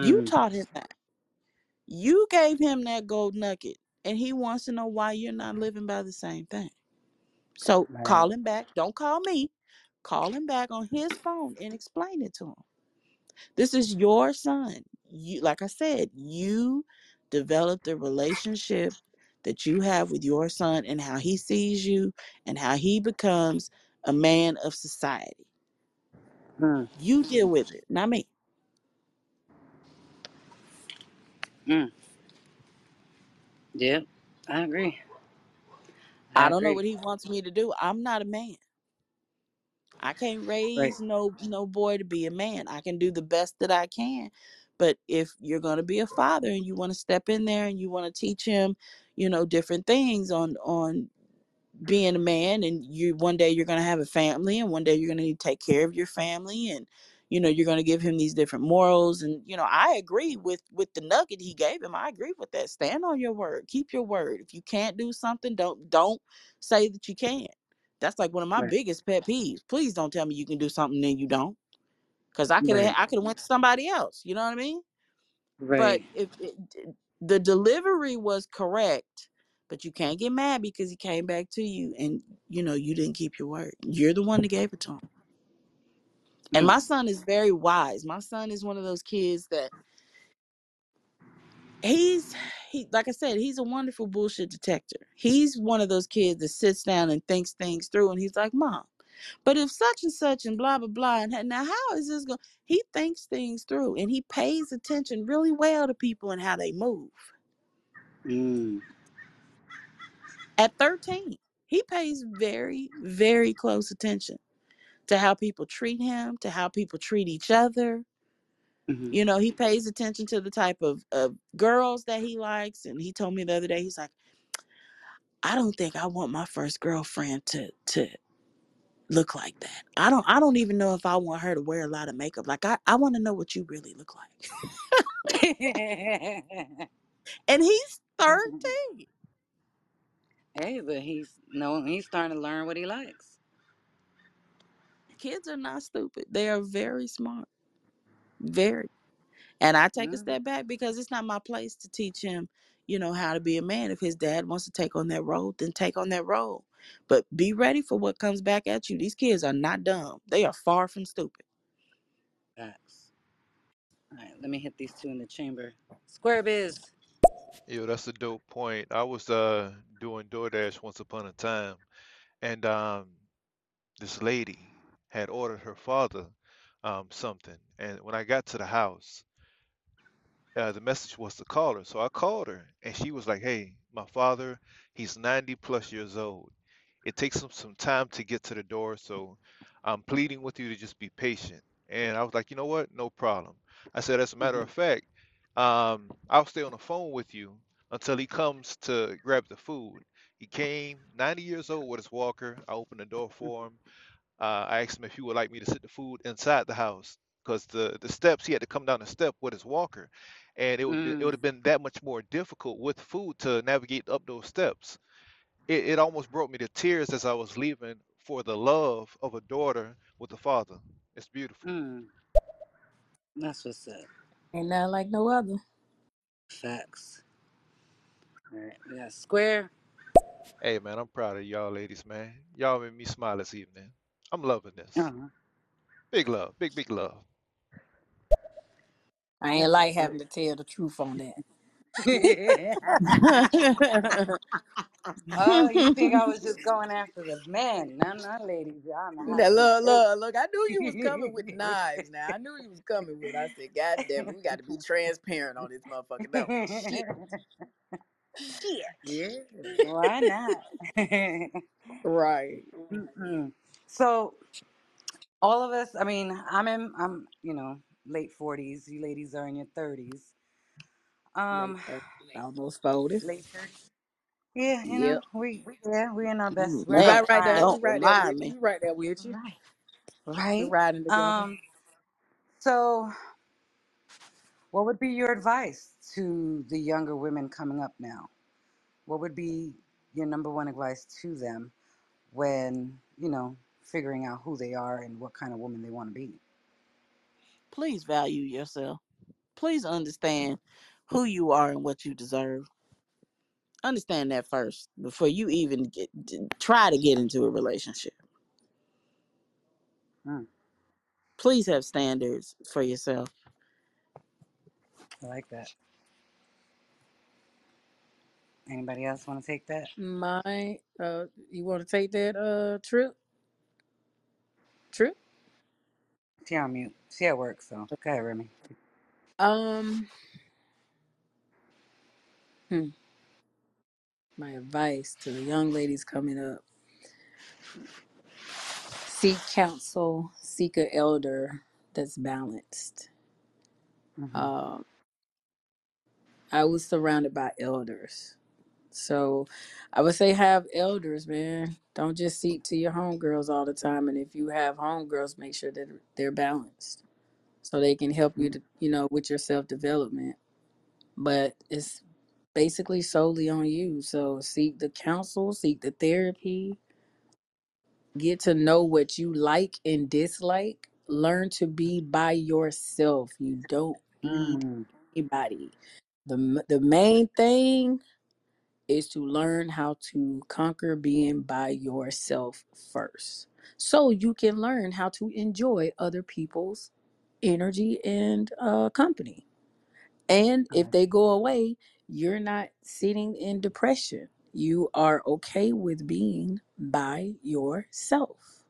You Mm. taught him that. You gave him that gold nugget, and he wants to know why you're not living by the same thing. So Right. call him back. Don't call me. Call him back on his phone and explain it to him. This is your son. You like I said, you developed the relationship that you have with your son and how he sees you and how he becomes a man of society. Mm. You deal with it, not me. Mm. Yep. I agree. I I don't know agree. what he wants me to do. I'm not a man. I can't Right. raise no no boy to be a man. I can do the best that I can. But if you're going to be a father and you want to step in there and you want to teach him, you know, different things on on being a man and you one day you're going to have a family and one day you're going to need to take care of your family and you know you're going to give him these different morals and you know I agree with with the nugget he gave him. I agree with that. Stand on your word. Keep your word. If you can't do something, don't don't say that you can't. That's like one of my Right. biggest pet peeves. Please don't tell me you can do something and you don't cuz I could Right. I could have went to somebody else, you know what I mean? right But if it, the delivery was correct, but you can't get mad because he came back to you and you know you didn't keep your word. You're the one that gave it to him. And Mm. my son is very wise. My son is one of those kids that he's he like I said, he's a wonderful bullshit detector. He's one of those kids that sits down and thinks things through and he's like, "Mom, but if such and such and blah blah blah and now how is this going?" He thinks things through and he pays attention really well to people and how they move. Mm. At 13, he pays very, very close attention to how people treat him, to how people treat each other. hmm You know, he pays attention to the type of, of girls that he likes. And he told me the other day, he's like, I don't think I want my first girlfriend to to look like that. I don't I don't even know if I want her to wear a lot of makeup. Like I, I want to know what you really look like. And he's 13. hey, but he's no, he's starting to learn what he likes. Kids are not stupid. They are very smart. Very. And I take a Mm, step back because it's not my place to teach him, you know, how to be a man. If his dad wants to take on that role, then take on that role. But be ready for what comes back at you. These kids are not dumb. They are far from stupid. facts. All right, let me hit these two in the chamber. Square biz. Yo, that's a dope point. I was uh doing DoorDash once upon a time, and um this lady had ordered her father um something, and when I got to the house, uh, the message was to call her. So I called her, and she was like, "Hey, my father, he's 90 plus years old. It takes him some time to get to the door, so I'm pleading with you to just be patient." And I was like, "You know what? No problem." I said, "As a matter Mhm. of fact, um, I'll stay on the phone with you until he comes to grab the food." He came, 90 years old, with his walker. I opened the door for him. Uh, I asked him if he would like me to sit the food inside the house because the the steps he had to come down the step with his walker, and it would be, it would Mm, have been that much more difficult with food to navigate up those steps. It it almost brought me to tears as I was leaving for the love of a daughter with a father. It's beautiful. mm. That's what's up. Ain't nothing like no other. Facts. All right, we got square. Hey man, I'm proud of y'all ladies, man. Y'all made me smile this evening. I'm loving this. Uh-huh. Big love, big big love. I ain't like having to tell the truth on that. up. oh, you think I was just going after the men? No, no, ladies. Y'all know how Now, look, look, look. I knew you was coming with knives. Now I knew you was coming with. I said, God damn it, we got to be transparent on this motherfucker, don't? Shit, shit. yeah, why not? Right. Mm-mm. So all of us. I mean, I'm in. I'm you know late forties. You ladies are in your thirties. Late Um, thirties, almost forty. late thirties. Yeah, you know Yep. we we yeah we in our best. We're We in our Man, right, right there. prime. We don't right there with you. me. We right there with you. Right. We Right. riding together. Um. So, what would be your advice to the younger women coming up now? What would be your number one advice to them when you know figuring out who they are and what kind of woman they want to be? Please value yourself. Please understand who you are and what you deserve. Understand that first before you even get try to get into a relationship. Mm, Please have standards for yourself. I like that. Anybody else want to take that? My, uh, you want to take that uh trip? Trip? She on mute. She at work, so go ahead, Remy. Um, hmm, my advice to the young ladies coming up: seek counsel, seek a elder that's balanced. hmm Um, I was surrounded by elders, so I would say have elders, man. Don't just seek to your homegirls all the time, and if you have homegirls, make sure that they're balanced so they can help you to, you know, with your self development. But it's basically solely on you. So seek the counsel, seek the therapy, get to know what you like and dislike. Learn to be by yourself. You don't need Mm, anybody. The the main thing is to learn how to conquer being by yourself first. So you can learn how to enjoy other people's energy and uh, company And if they go away, you're not sitting in depression. You are okay with being by yourself.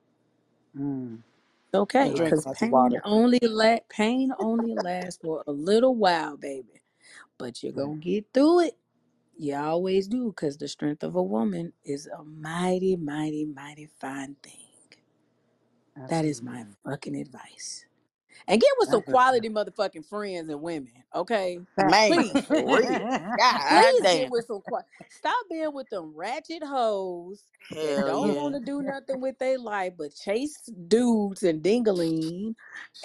mm, It's I And okay, drink because of pain water. only la- pain only lasts for a little while, baby. But you're gonna get through it. You always do, because the strength of a woman is a mighty, mighty, mighty fine thing. That is my Absolutely. fucking advice. And get with some That's quality motherfucking friends and women, okay? Man, Please. for real. God Please get damn. with some quiet. Stop being with them ratchet hoes that Hell don't yeah. want to do nothing with their life but chase dudes and dingaling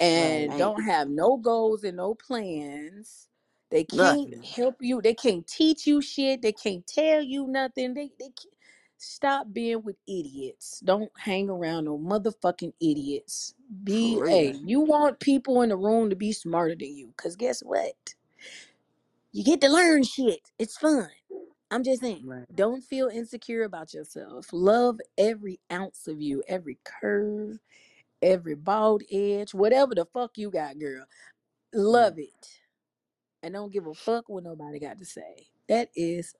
and Man, don't have no goals and no plans. They can't nothing. help you. They can't teach you shit. They can't tell you nothing. They they can't. Stop being with idiots. Don't hang around no motherfucking idiots. For Be real. a you want people in the room to be smarter than you. Cause guess what? You get to learn shit. It's fun. I'm just saying. Right. Don't feel insecure about yourself. Love every ounce of you, every curve, every bald edge, whatever the fuck you got, girl. Love it. And don't give a fuck what nobody got to say. That is,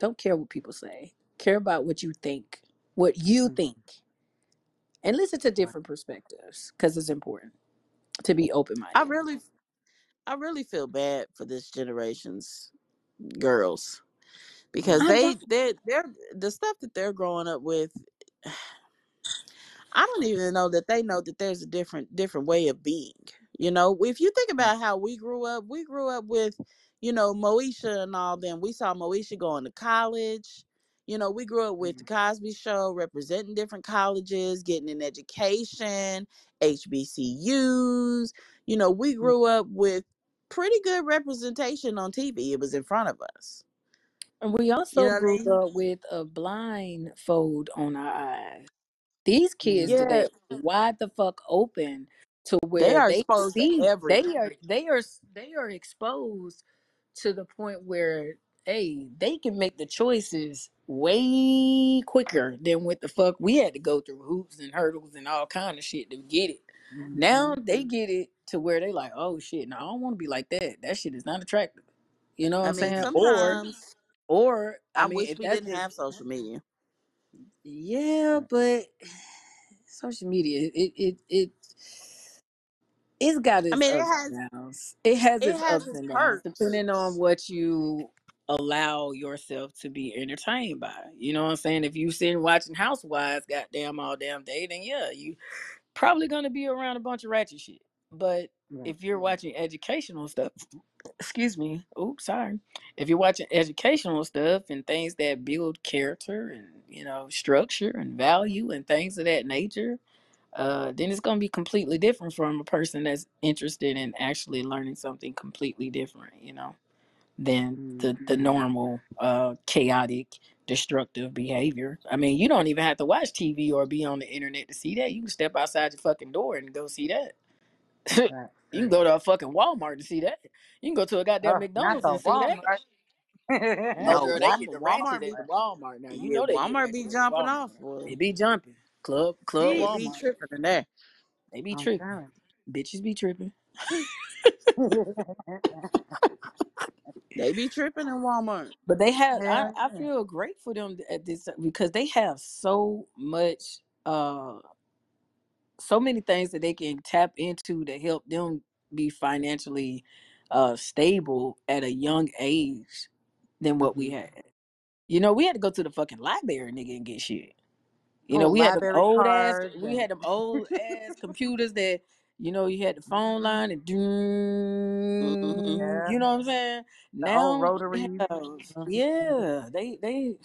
don't care what people say. Care about what you think. What you Mm, think. And listen to different perspectives. Because it's important to be open I minded. really, I really feel bad for this generation's girls because I they, don't they, they're the stuff that they're growing up with. I don't even know that they know that there's a different different way of being. You know, if you think mm, about how we grew up, we grew up with, you know, Moesha and all them. We saw Moesha going to college. You know, we grew up with the mm, Cosby Show, representing different colleges, getting an education, HBCUs. You know, we mm. grew up with pretty good representation on TV. It was in front of us. and we You also know what I grew mean? up with a blindfold on our eyes. These kids Yeah. today wide the fuck open to where they are they exposed to see they are they are they are exposed to the point where hey they can make the choices way quicker than what the fuck we had to go through hoops and hurdles and all kind of shit to get it. Now hmm they get it to where they like, oh shit, no, I don't want to be like that. That shit is not attractive. You know what I I'm mean, saying? Or sometimes or I I mean, wish we didn't have social media. yeah, but social media it it it it's got I its mean, it ups has and downs. It has it its has ups its and downs perks. depending on what you allow yourself to be entertained by. You know what I'm saying? If you sitting watching Housewives goddamn all damn day, then yeah, you probably gonna be around a bunch of ratchet shit. But Right. if you're watching educational stuff, excuse me, oops, sorry. If you're watching educational stuff and things that build character and you know structure and value and things of that nature, uh, then it's gonna be completely different from a person that's interested in actually learning something completely different, you know, than the the normal uh chaotic destructive behavior. I mean, you don't even have to watch TV or be on the internet to see that. You can step outside your fucking door and go see that. Right. you can go to a fucking Walmart to see that. You can go to a goddamn Oh, not McDonald's the and see that. Walmart. No, girl, they Walmart, get the ratchet Walmart at be the Walmart now. You yeah, know they get Walmart be at the jumping Walmart. off. Boy. They be jumping. Club Club They be Walmart. tripping in there. They be I'm tripping. telling Bitches be tripping. you. They be tripping in Walmart. But they have I, Hell I yeah. feel great for them at this because they have so much uh so many things that they can tap into to help them be financially uh stable at a young age than what we hmm had. You know, we had to go to the fucking library, nigga, and get shit. You know, Pull we had them library old ass, cards we and had them old ass computers that, you know, you had the phone line and doom, hmm yeah, you know what I'm saying? the old Now they rotaries. have, Mhm. yeah, they they,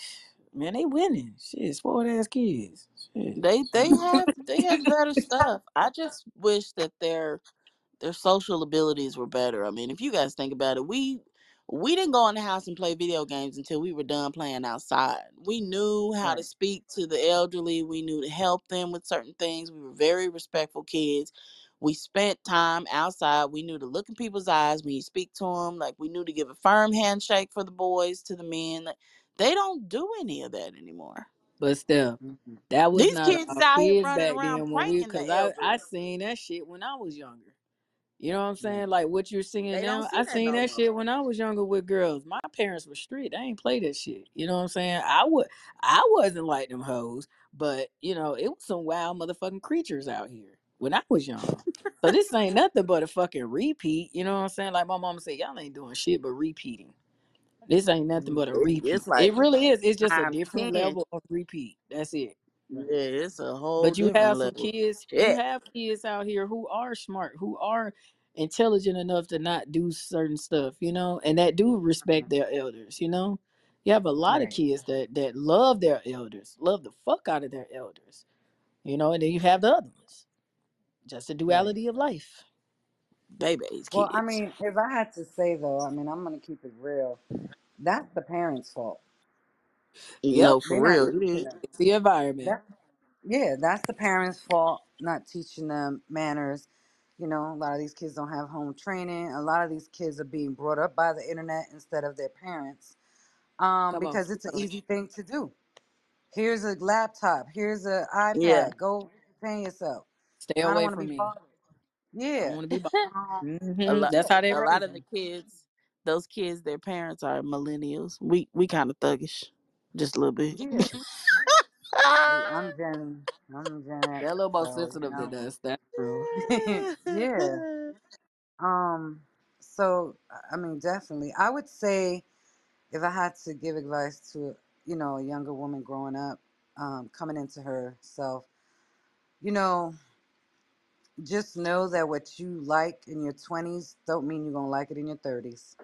man, they winning. Shit, spoiled ass kids. Shit. They they have they have better stuff. I just wish that their their social abilities were better. I mean, if you guys think about it, we we didn't go in the house and play video games until we were done playing outside. We knew how to speak to the elderly. We knew to help them with certain things. We were very respectful kids. We spent time outside. We knew to look in people's eyes when you speak to them. Like we knew to give a firm handshake for the boys to the men. Like, they don't do any of that anymore. But still, hmm that was These not kids is our out here kids running back around then when we, pranking cause I I seen that shit when I was younger. You know what I'm mm-hmm. saying? Like what you're singing They now. I that seen no that more. shit when I was younger with girls. My parents were strict. They ain't play that shit. You know what I'm saying? I would I wasn't like them hoes, but you know, it was some wild motherfucking creatures out here when I was young. So this ain't nothing but a fucking repeat. You know what I'm saying? Like my mama said, y'all ain't doing shit but repeating. This ain't nothing mm, but a repeat. it's like It really is. It's just a different 10. level of repeat. That's it. Right. Yeah, it's a whole But you different have some level. kids, you Shit. have kids out here who are smart, who are intelligent enough to not do certain stuff, you know, and that do respect mm-hmm. their elders, you know. You have a lot of Right. kids that that love their elders, love the fuck out of their elders, you know, and then you have the other ones. Just the Right. duality of life. Baby's Well, I kids. mean, if I had to say though, I mean, I'm gonna keep it real. That's the parents' fault. Yep. No, They're for not real. It teaching is. them. It's the environment. That, yeah, that's the parents' fault, not teaching them manners. You know, a lot of these kids don't have home training. A lot of these kids are being brought up by the internet instead of their parents um, Come on. because it's an easy thing to do. Here's a laptop. Here's a Yeah. iPad. Go entertain yourself. Stay I don't away want to from be me. bothered. I don't Yeah. want to be bothered. Um, A hmm lot. That's how they A lot of the them. kids, those kids, their parents are millennials. We we kind of thuggish, just a little bit. yeah. Hey, I'm Gen. I'm Gen X, They're a little more so you sensitive than know. us. That's true. yeah. Um. So I mean, definitely, I would say if I had to give advice to you know a younger woman growing up, um, coming into herself, you know, just know that what you like in your 20s don't mean you're gonna like it in your 30s.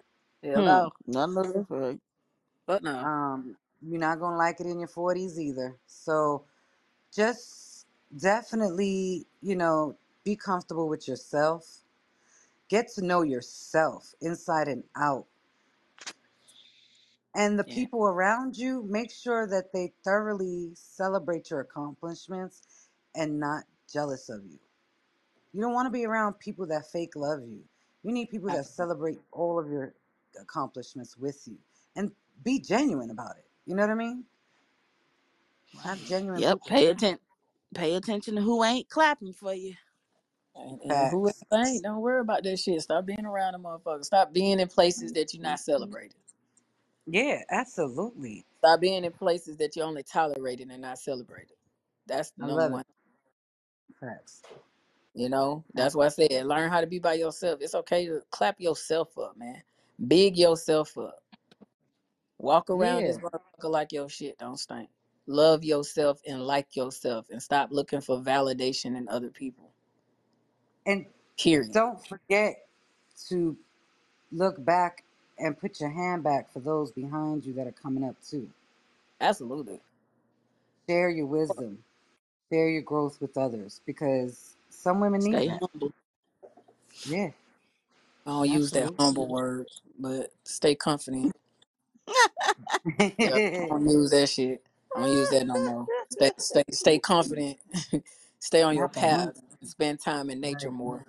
Hell hmm. no. None of that's right. But no. Um, you're not gonna like it in your 40s either. So just definitely, you know, be comfortable with yourself. Get to know yourself inside and out. And the Yeah. people around you, make sure that they thoroughly celebrate your accomplishments and not jealous of you. You don't want to be around people that fake love you. You need people that Absolutely. celebrate all of your accomplishments with you and be genuine about it. You know what I mean? Have genuine Yep. Pay attention. Pay attention to who ain't clapping for you. And, and who ain't, don't worry about that shit. Stop being around them motherfuckers. Stop being in places that you're not mm-hmm. celebrated. Yeah, absolutely. Stop being in places that you're only tolerated and not celebrated. That's the I number one. it. Facts. You know, that's why I said learn how to be by yourself. It's okay to clap yourself up, man. Big yourself up. Walk around Yeah. this motherfucker like your shit don't stink. Love yourself and like yourself and stop looking for validation in other people. And Period. don't forget to look back and put your hand back for those behind you that are coming up too. Absolutely. Share your wisdom, share your growth with others because some women need Stay that. humble. Yeah, I don't use that absolutely. humble word, but stay confident. Yeah, I don't use that shit. I don't use that no more. Stay, stay, stay confident. stay on your path. Spend time in nature more,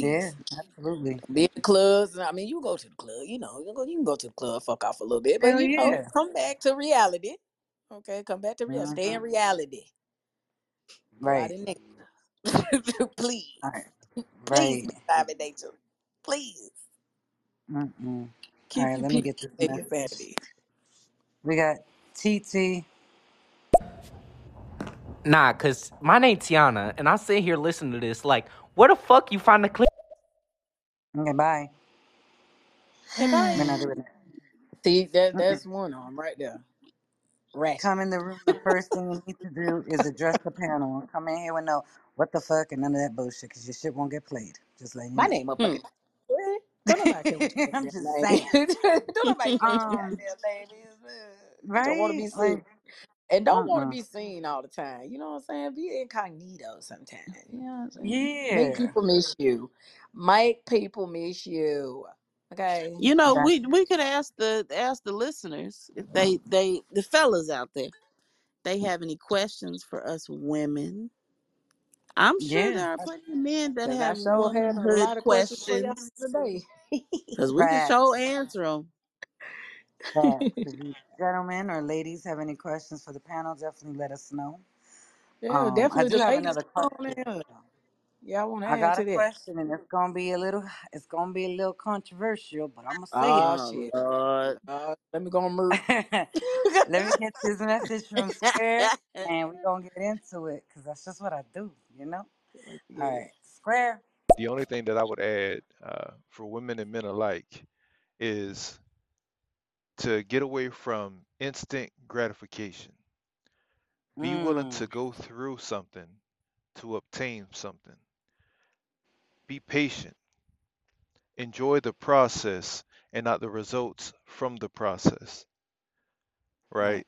Yeah, please. absolutely. Be in the clubs. I mean, you go to the club. You know, you can go, you can go to the club, fuck off a little bit, but Hell you know, yeah. come back to reality. Okay, come back to reality. Stay in hmm reality. Go out Right. in nature, please. Right. Please Right. time in nature. Please Mm-mm. All keep right, your let me peace get this and your message. sanity. We got TT. Nah, cause my name's Tiana, and I sit here listening to this like, where the fuck you find the clip? Okay, bye. Okay, bye. We're not doing. See, that that's one of them right there. Ratchet. Come in the room. The first thing you need to do is address the panel. Come in here with no what the fuck and none of that bullshit, cause your shit won't get played. Just letting you My know. name up Hmm. Fucking. What? Don't nobody care what your I'm just saying. Don't nobody care what your Um, goddamn name is. Don't want to right? be seen. And don't want to uh-uh. be seen all the time. You know what I'm saying? Be incognito sometimes. You know what I'm saying? Make Yeah. people miss you. Make people miss you. Okay. You know, That's we we could ask the ask the listeners if they they the fellas out there they have any questions for us women. I'm sure yeah. there are plenty of men that Because I have sure had a womanhood lot of questions for y'all questions today. because we can show Facts. answer them. Facts. If you gentlemen or ladies have any questions for the panel, definitely let us know. yeah, Um, I definitely do the have ladies another come on question. in. Though. Y'all want to I add got to a that? question, and it's gonna be a little, it's gonna be a little controversial, but I'm gonna say Oh, Oh shit. Lord. Uh, let me go on mute. Let me get this message from Square, and we're gonna get into it, cause that's just what I do, you know. Let's All get right, Square. The only thing that I would add uh, for women and men alike is to get away from instant gratification. Be willing Mm, to go through something to obtain something. Be patient. Enjoy the process and not the results from the process, right.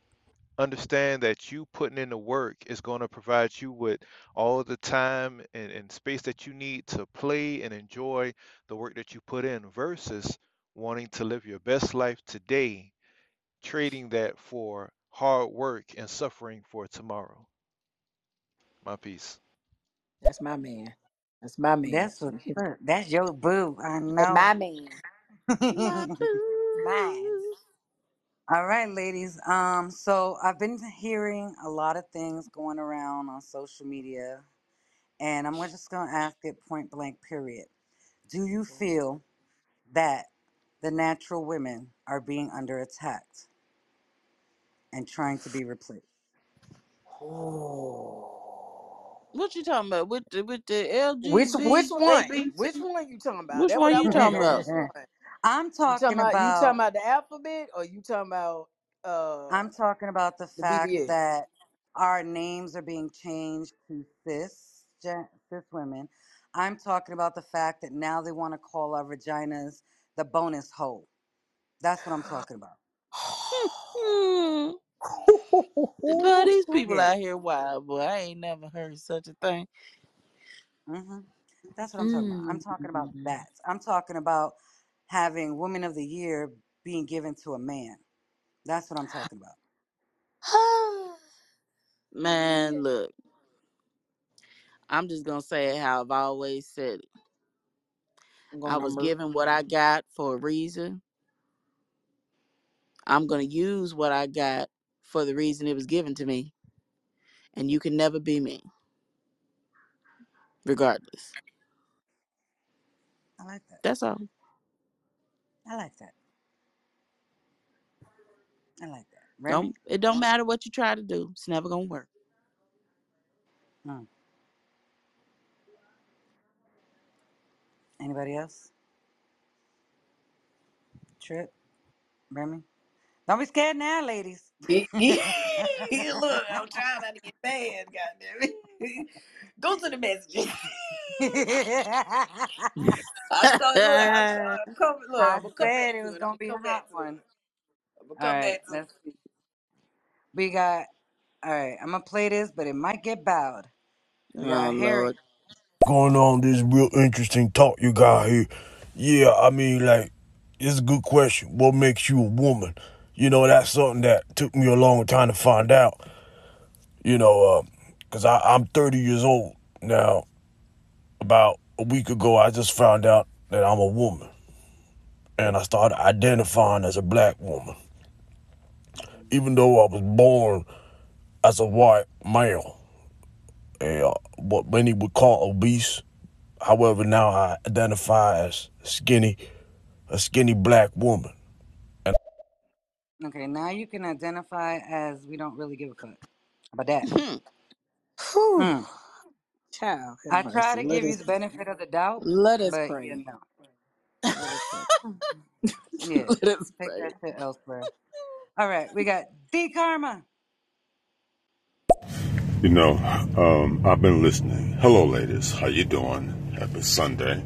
Understand that you putting in the work is going to provide you with all the time and, and space that you need to play and enjoy the work that you put in versus wanting to live your best life today trading that for hard work and suffering for tomorrow. My piece. That's my man. That's my man. That's what's up. That's your boo. I That's my man. My Mine. boo. All right, ladies. Um, so I've been hearing a lot of things going around on social media, and I'm just gonna ask it point blank. Period. Do you feel that the natural women are being under attack and trying to be replaced? What you talking about with the with the Which which one? Which one are you talking about? Which That's what one I you want to talking know. about? Which one? I'm You talking talking about you talking about. about the alphabet or you talking about uh I'm talking about the the fact BBS? that our names are being changed to cis gen- cis women. I'm talking about the fact that now they want to call our vaginas the bonus hole. That's what I'm talking about. Boy, these people out here wild, boy. I ain't never heard such a thing. hmm That's what I'm talking about. I'm talking about that. I'm talking about having Woman of the Year being given to a man. That's what I'm talking about. Man, look, I'm just gonna say it how I've always said it. I'm I was given what I got for a reason. I'm gonna use what I got for the reason it was given to me. And you can never be me, regardless. I like that. That's all. I like that. I like that. Remy? Don't it don't matter what you try to do. It's never gonna work. Mm. Anybody else? Trip? Remy? Don't be scared now, ladies. Look, I'm trying not to get mad, goddamn it. Go to the messages. I start look, I start come look, I I'm gonna come said back it to was it. I'm gonna gonna be a come hot back to it. one. I'm gonna All come right, back to it. let's see. We got. All right, I'm gonna play this, but it might get bowed. We oh got Harry. Lord. going on this real interesting talk you got here. Yeah, I mean, like, it's a good question. What makes you a woman? You know, that's something that took me a long time to find out. You know, because I I'm 30 years old now. About a week ago, I just found out that I'm a woman, and I started identifying as a black woman, even though I was born as a white male, uh, what many would call obese. However, now I identify as skinny, a skinny black woman. Okay, now you can identify as we don't really give a fuck about that. Whew. Hmm. Child, have I try mercy. to Let give you us the benefit of the doubt, let us but you pray. know, Let us pray. yeah, let us take pray. that shit elsewhere. All right, we got D Karma. You know, um, I've been listening. Hello, ladies. How you doing? Happy Sunday.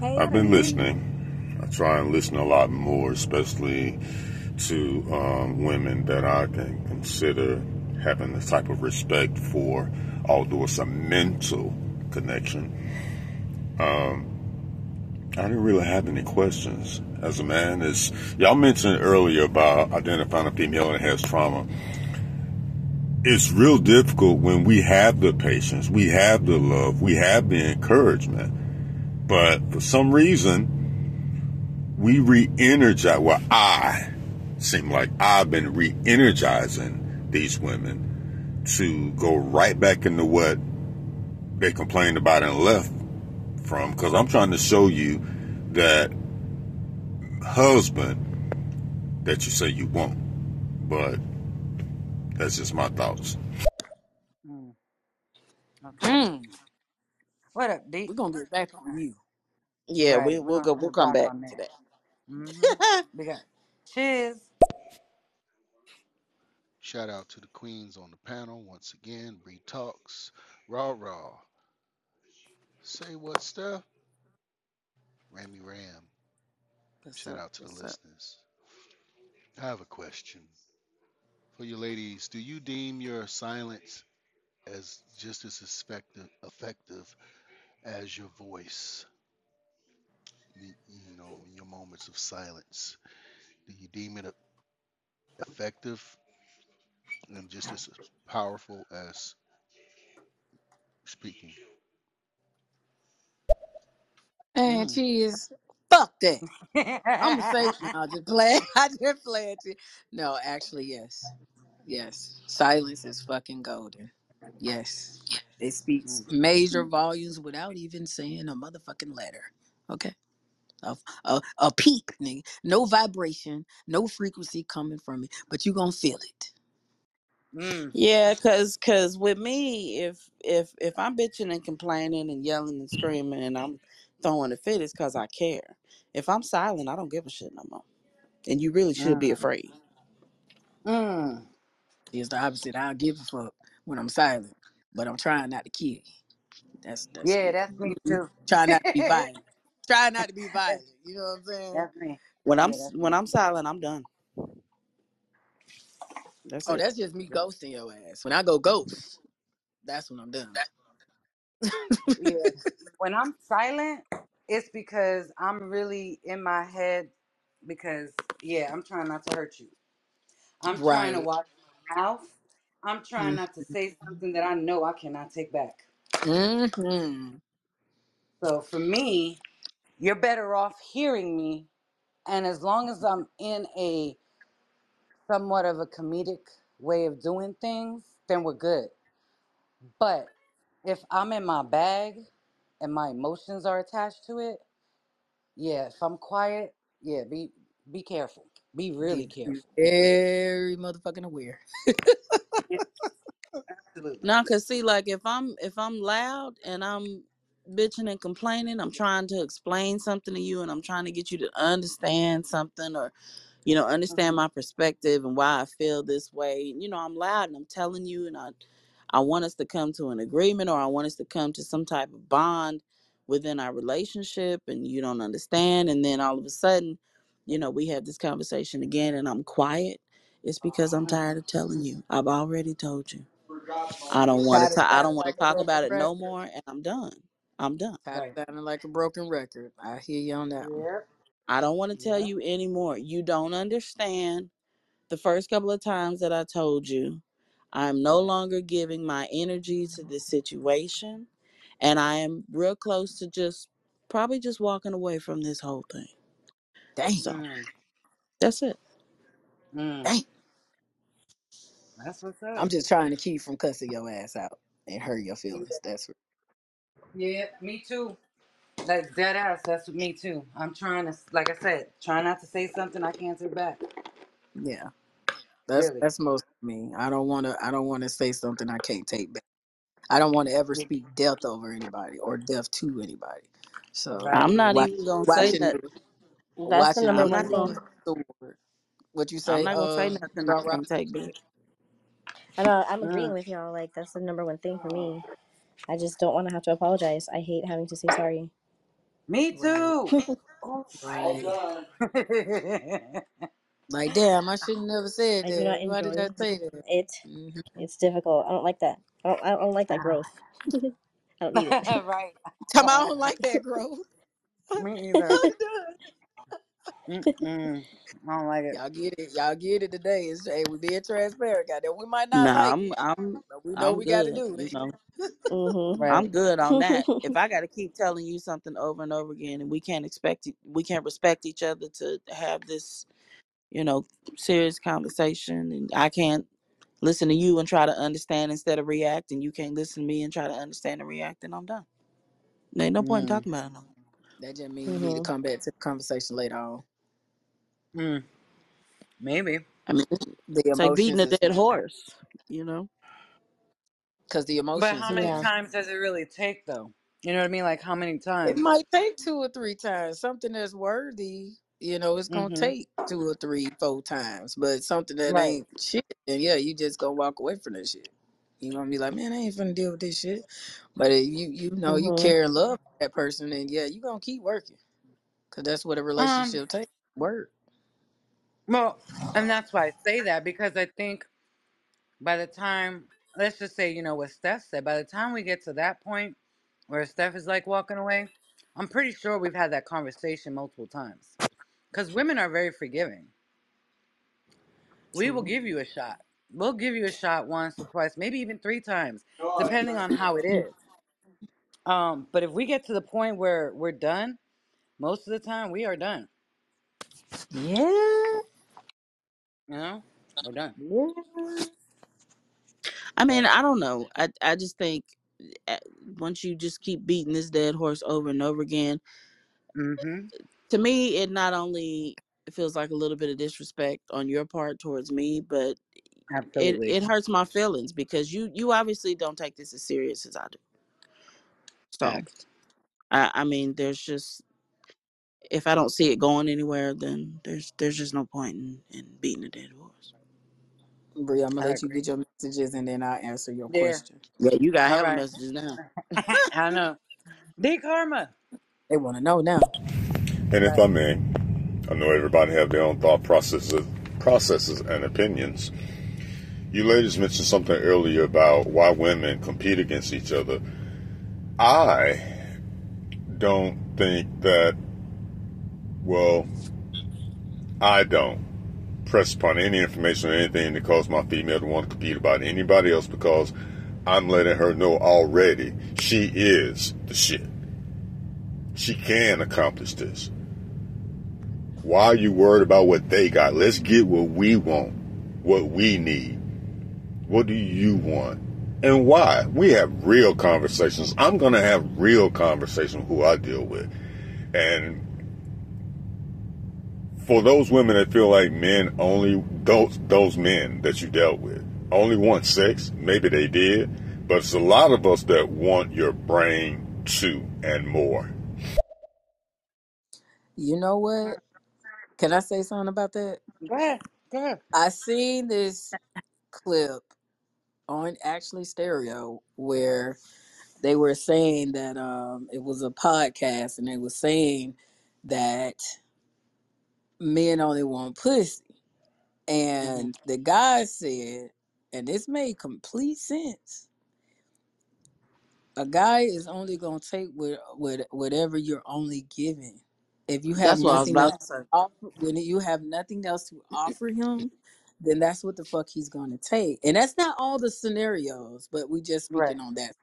Hey, I've been honey. listening. I try and listen a lot more, especially to um, women that I can consider having the type of respect for, although it's a mental connection. Um, I didn't really have any questions. As a man, as y'all mentioned earlier about identifying a female that has trauma, it's real difficult when we have the patience, we have the love, we have the encouragement, but for some reason, we re-energize. Well, I seem like I've been re-energizing these women to go right back into what they complained about and left from. Because I'm trying to show you that husband that you say you want, but that's just my thoughts. Hmm. Okay. Mm, What up, D? we're gonna get back on you. Yeah, Right, we we're we'll gonna go we'll circle come back back on to that. that. hmm We got Chiz. Shout out to the queens on the panel once again. Bree Talks. Raw Raw. Say what, Steph? Ramy Ram. What's Shout up? out to the up? listeners. I have a question for you ladies. Do you deem your silence as just as effective, effective as your voice? You, you know, in your moments of silence, do you deem it effective and just as powerful as speaking. And she is fuck that. I'm gonna say no, just play. I just play it. No, actually, yes, yes. Silence is fucking golden. Yes, it speaks Mm. major volumes without even saying a motherfucking letter. Okay, a a, a peep, nigga. No vibration, no frequency coming from it, but you gonna feel it. Mm. Yeah, cause cause with me, if if if I'm bitching and complaining and yelling and screaming and I'm throwing a fit, it's cause I care. If I'm silent, I don't give a shit no more. And you really should be Mm. afraid. Mm. It's the opposite. I don't give a fuck when I'm silent, but I'm trying not to kill. That's that's Yeah, me. that's me too. Trying not to be that's, violent. Trying not to be violent. You know what I'm saying? that's me. When I'm Yeah, s- that's when me. I'm silent, I'm done. That's Oh, it. that's just me ghosting your ass. When I go ghost, that's when I'm done. Yeah. When I'm silent, it's because I'm really in my head because yeah, I'm trying not to hurt you. I'm trying to Right. watch my mouth. I'm trying not to say something that I know I cannot take back. Mm-hmm. So for me, you're better off hearing me and as long as I'm in a somewhat of a comedic way of doing things, then we're good. But if I'm in my bag and my emotions are attached to it, yeah, if I'm quiet, yeah, be be careful. Be really Be, be careful. very motherfucking aware. Yeah, absolutely. Now, cause see, like if I'm if I'm loud and I'm bitching and complaining, I'm trying to explain something to you, and I'm trying to get you to understand something, or you know, understand Mhm. my perspective and why I feel this way. You know, I'm loud and I'm telling you, and I I want us to come to an agreement, or I want us to come to some type of bond within our relationship, and you don't understand, and then all of a sudden, you know, we have this conversation again, and I'm quiet. It's because I'm Mhm. tired of telling you. I've already told you. I don't want to Tired talk. I don't want to talk about it no more, and I'm done. I'm done. Tired Right. of sounding like a broken record. I hear you on that one. Yep. I don't want to tell Yep. you anymore. You don't understand. The first couple of times that I told you, I'm no longer giving my energy to this situation, and I am real close to just probably just walking away from this whole thing. Damn. So Mm. that's it. Mm. Damn. That's what's I'm up. just trying to keep from cussing your ass out and hurt your feelings. That's what. Yeah, me too. Like dead ass. That's me too. I'm trying to, like I said, try not to say something I can't take back. yeah. That's Really. that's most of me. I don't want to. I don't want to say something I can't take back. I don't want to ever speak death over anybody or death to anybody. So Right. I'm not watch, even gonna say watching nothing. the That's the watching the number I'm one not movie thing. gonna. Sword. What you say? I'm say? not gonna say Uh, nothing I Rock Rock? can't take back. I know I'm agreeing Mm. with y'all. Like that's the number one thing for me. I just don't want to have to apologize. I hate having to say sorry. Me too. Oh my god. Like damn, I should have never said I do not that. Why did I say that? it. hmm It's difficult. I don't like that. I don't. I don't like that growth. I don't need it. right. Tell me I don't like that growth. Me I'm either. done. Mm-mm. I don't like it. Y'all get it. Y'all get it today. It's hey, we being transparent. Goddamn, we might not Nah, like I'm it, I'm but we know I'm we got to good. do You it. know, mhm. Right. I'm good on that. If I got to keep telling you something over and over again, and we can't expect it, we can't respect each other to have this, you know, serious conversation, and I can't listen to you and try to understand instead of react, and you can't listen to me and try to understand and react, then I'm done. There ain't no point in Mm. talking about it no more. That just means we need to Mhm. come back to the conversation later on. Mm. Maybe. I mean, The it's like beating emotions a is dead horse, you know. because the But emotions how is many Yeah. times does it really take, though? You know what I mean? Like, how many times? it times? might take two or three times. Something that's worthy, you know, it's gonna Mm-hmm. take two or three, four times. But something that Right. ain't shit, then yeah, you just gonna walk away from that shit. You gonna be like, man, I ain't finna deal with this shit. But if you you know you Mhm. care and love that person, and yeah, you gonna keep working because that's what a Um. relationship takes. Work. Well, and that's why I say that because I think by the time, let's just say, you know, what Steph said, by the time we get to that point where Steph is like walking away, I'm pretty sure we've had that conversation multiple times. Because women are very forgiving. we will True. give you a shot. We'll give you a shot once or twice, maybe even three times, depending on how it is. Um, but if we get to the point where we're done, most of the time we are done. Yeah. You know, we're done. Yeah. I mean, I don't know. I I just think uh, once you just keep beating this dead horse over and over again, mm-hmm. to me, it not only feels like a little bit of disrespect on your part towards me, but it absolutely it hurts my feelings because you you obviously don't take this as serious as I do. So facts. I I mean, there's just if I don't see it going anywhere, then there's there's just no point in, in beating a dead horse. Bree, I'm gonna I let you agree. get your messages and then I'll answer your Yeah. question. Yeah, you got All hella right. messages now. I know. D Karma. They want to know now. And if I may, I know everybody have their own thought processes, processes and opinions. You ladies mentioned something earlier about why women compete against each other. I don't think that, well, I don't press upon any information or anything to cause my female to want to compete about anybody else because I'm letting her know already she is the shit. She can accomplish this. Why are you worried about what they got? Let's get what we want, what we need. What do you want? And why? We have real conversations. I'm going to have real conversations who I deal with. And for those women that feel like men only, those, those men that you dealt with only want sex, maybe they did, but it's a lot of us that want your brain too and more. You know what? Can I say something about that? Go ahead. Go ahead. I seen this clip on actually stereo where they were saying that um it was a podcast and they were saying that men only want pussy. Mm-hmm. And the guy said, and this made complete sense. A guy is only gonna take with, with whatever you're only giving. If you have That's what I was nothing else to to offer, when you have nothing else to offer him, then that's what the fuck he's gonna take. And that's not all the scenarios, but we just Right. speaking on that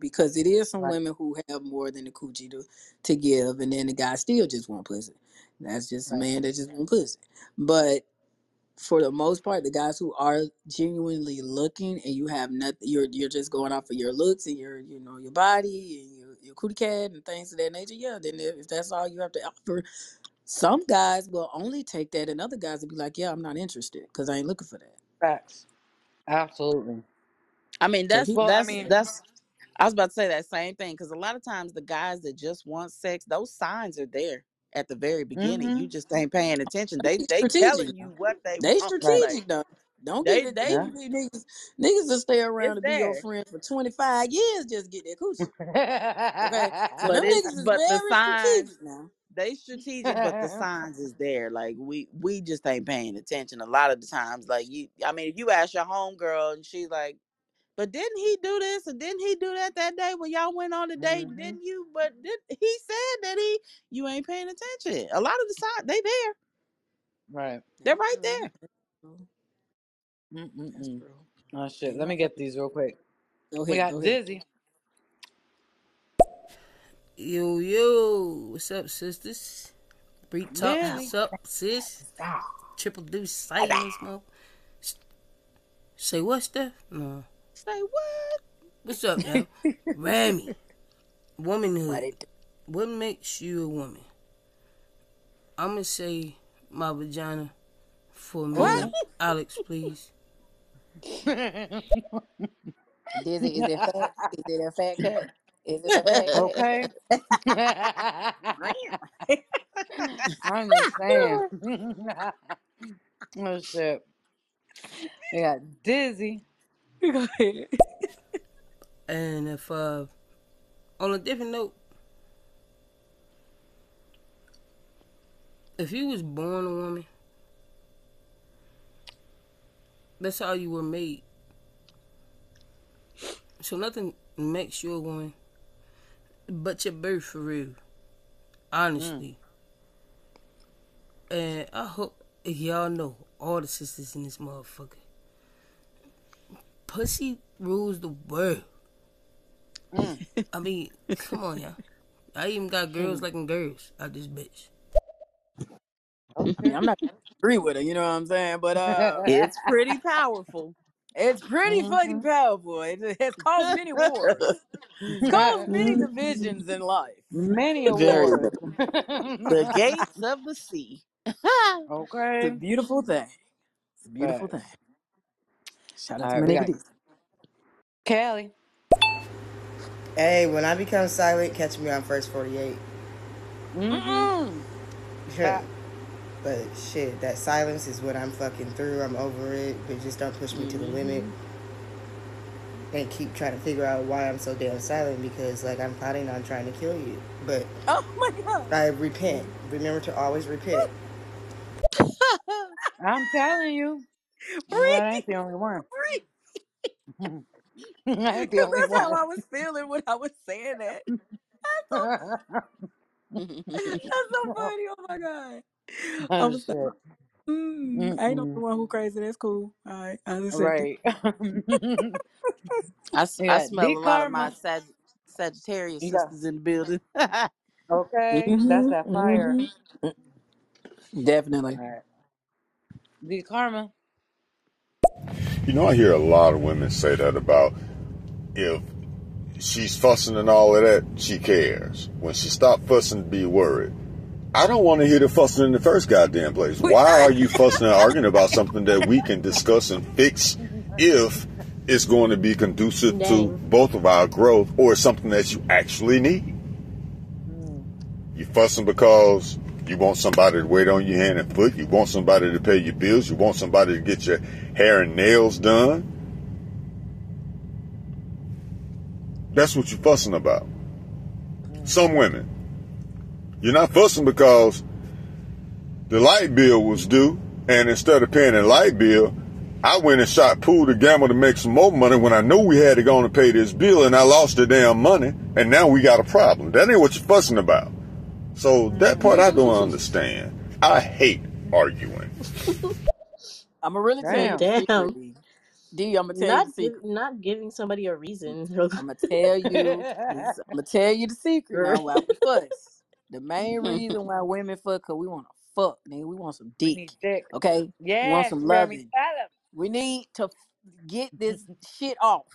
because it is some Right. women who have more than the coochie to, to give, and then the guy still just want pussy. That's just a Right. man that just want pussy. But for the most part, the guys who are genuinely looking and you have nothing, you're you're just going off of your looks and your you know your body and your your cootie cat and things of that nature. Yeah, then if, if that's all you have to offer, some guys will only take that, and other guys will be like, yeah, I'm not interested because I ain't looking for that. Facts. Absolutely. I mean, So that's he, Well, I that's mean, that's. I was about to say that same thing because a lot of times the guys that just want sex, those signs are there at the very beginning. mm-hmm. You just ain't paying attention. They they they strategic. telling you what they They want. Right. Like strategic though. Don't get they it. They they Yeah. be niggas niggas will stay around it's to be your there, friend for 25 years just to get that coochie. Okay, so but them it's niggas is but the very signs strategic now. They strategic, but the signs is there. Like we we just ain't paying attention a lot of the times. Like you, I mean, if you ask your homegirl and she's like, "But didn't he do this and didn't he do that that day when y'all went on the date? hmm Didn't you? But did, he said that he you ain't paying attention. A lot of the signs they there, Right. they're right there. That's true. That's Mm-mm-mm. Oh shit. Let me get these real quick. Go We got Go ahead. Dizzy. Yo, yo, what's up, sisters? Breed talk, what's up, sis? Triple deuce in this mother. Say what, Steph? No. Say what? What's up, yo? Rami. What Womanhood. it What makes you a woman? I'm gonna say my vagina for me, What? Alex, please. Dizzy, is it fat? Is it a fat cat? Is it a okay. cat? I'm just saying. oh shit. We got Dizzy. Go ahead. And if uh on a different note, if you was born a woman, that's how you were made. So nothing makes you a woman but your birth for real. Honestly. And I hope y'all know all the sisters in this motherfucker. Pussy rules the world. Mm. I mean, come on, y'all. I even got girls Mm. liking girls out this bitch. Okay. Yeah, I'm not agree with her, you know what I'm saying? But uh it's pretty powerful. It's pretty fucking Mhm. powerful. It has caused many wars. It's caused many divisions in life. Many Very awards. The gates of the sea. It's a okay. beautiful thing. It's a beautiful thing. Shout out All to right, my we nigga got D. Kelly. Hey, when I become silent, catch me on first 48. Mm-hmm. Fact. but shit, that silence is what I'm fucking through. I'm over it. But just don't push me to the limit. Mm-hmm. And keep trying to figure out why I'm so damn silent because, like, I'm planning on trying to kill you. But Oh my god. I repent. Remember to always repent. I'm telling you. Well, Free, I ain't the only one. free. I ain't the Because only that's how. I was feeling when I was saying that. That's so, that's so funny. Oh my god. I oh was like, shit. mm, I ain't the Mm-mm. only one who crazy. That's cool. All right. I accept it. Right. I, s- I yeah. smell D a lot of my karma. Sag- Sagittarius You go. sisters in the building. Okay. That's hmm that fire. hmm Definitely. All right. D karma. You know, I hear a lot of women say that about if she's fussing and all of that, she cares. When she stopped fussing, be worried. I don't want to hear the fussing in the first goddamn place. Why are you fussing and arguing about something that we can discuss and fix if it's going to be conducive to both of our growth or something that you actually need? You fussing because you want somebody to wait on your hand and foot. You want somebody to pay your bills. You want somebody to get your hair and nails done. That's what you're fussing about. Some women. You're not fussing because the light bill was due, and instead of paying the light bill, I went and shot pool to gamble to make some more money when I knew we had to go and pay this bill, and I lost the damn money, and now we got a problem. That ain't what you're fussing about. So that part I don't understand. I hate arguing. I'm gonna really tell you Damn. the secret, Damn. D. D, I'm gonna tell you Not the secret. not giving somebody a reason. I'm gonna tell you. I'm gonna tell you the secret now. Why we fuss? The main reason why women fuck, cause we want to fuck, nigga. We want some we dick. need dick. Okay, we want Yes, some Remy. loving. Tell We need to get this shit off.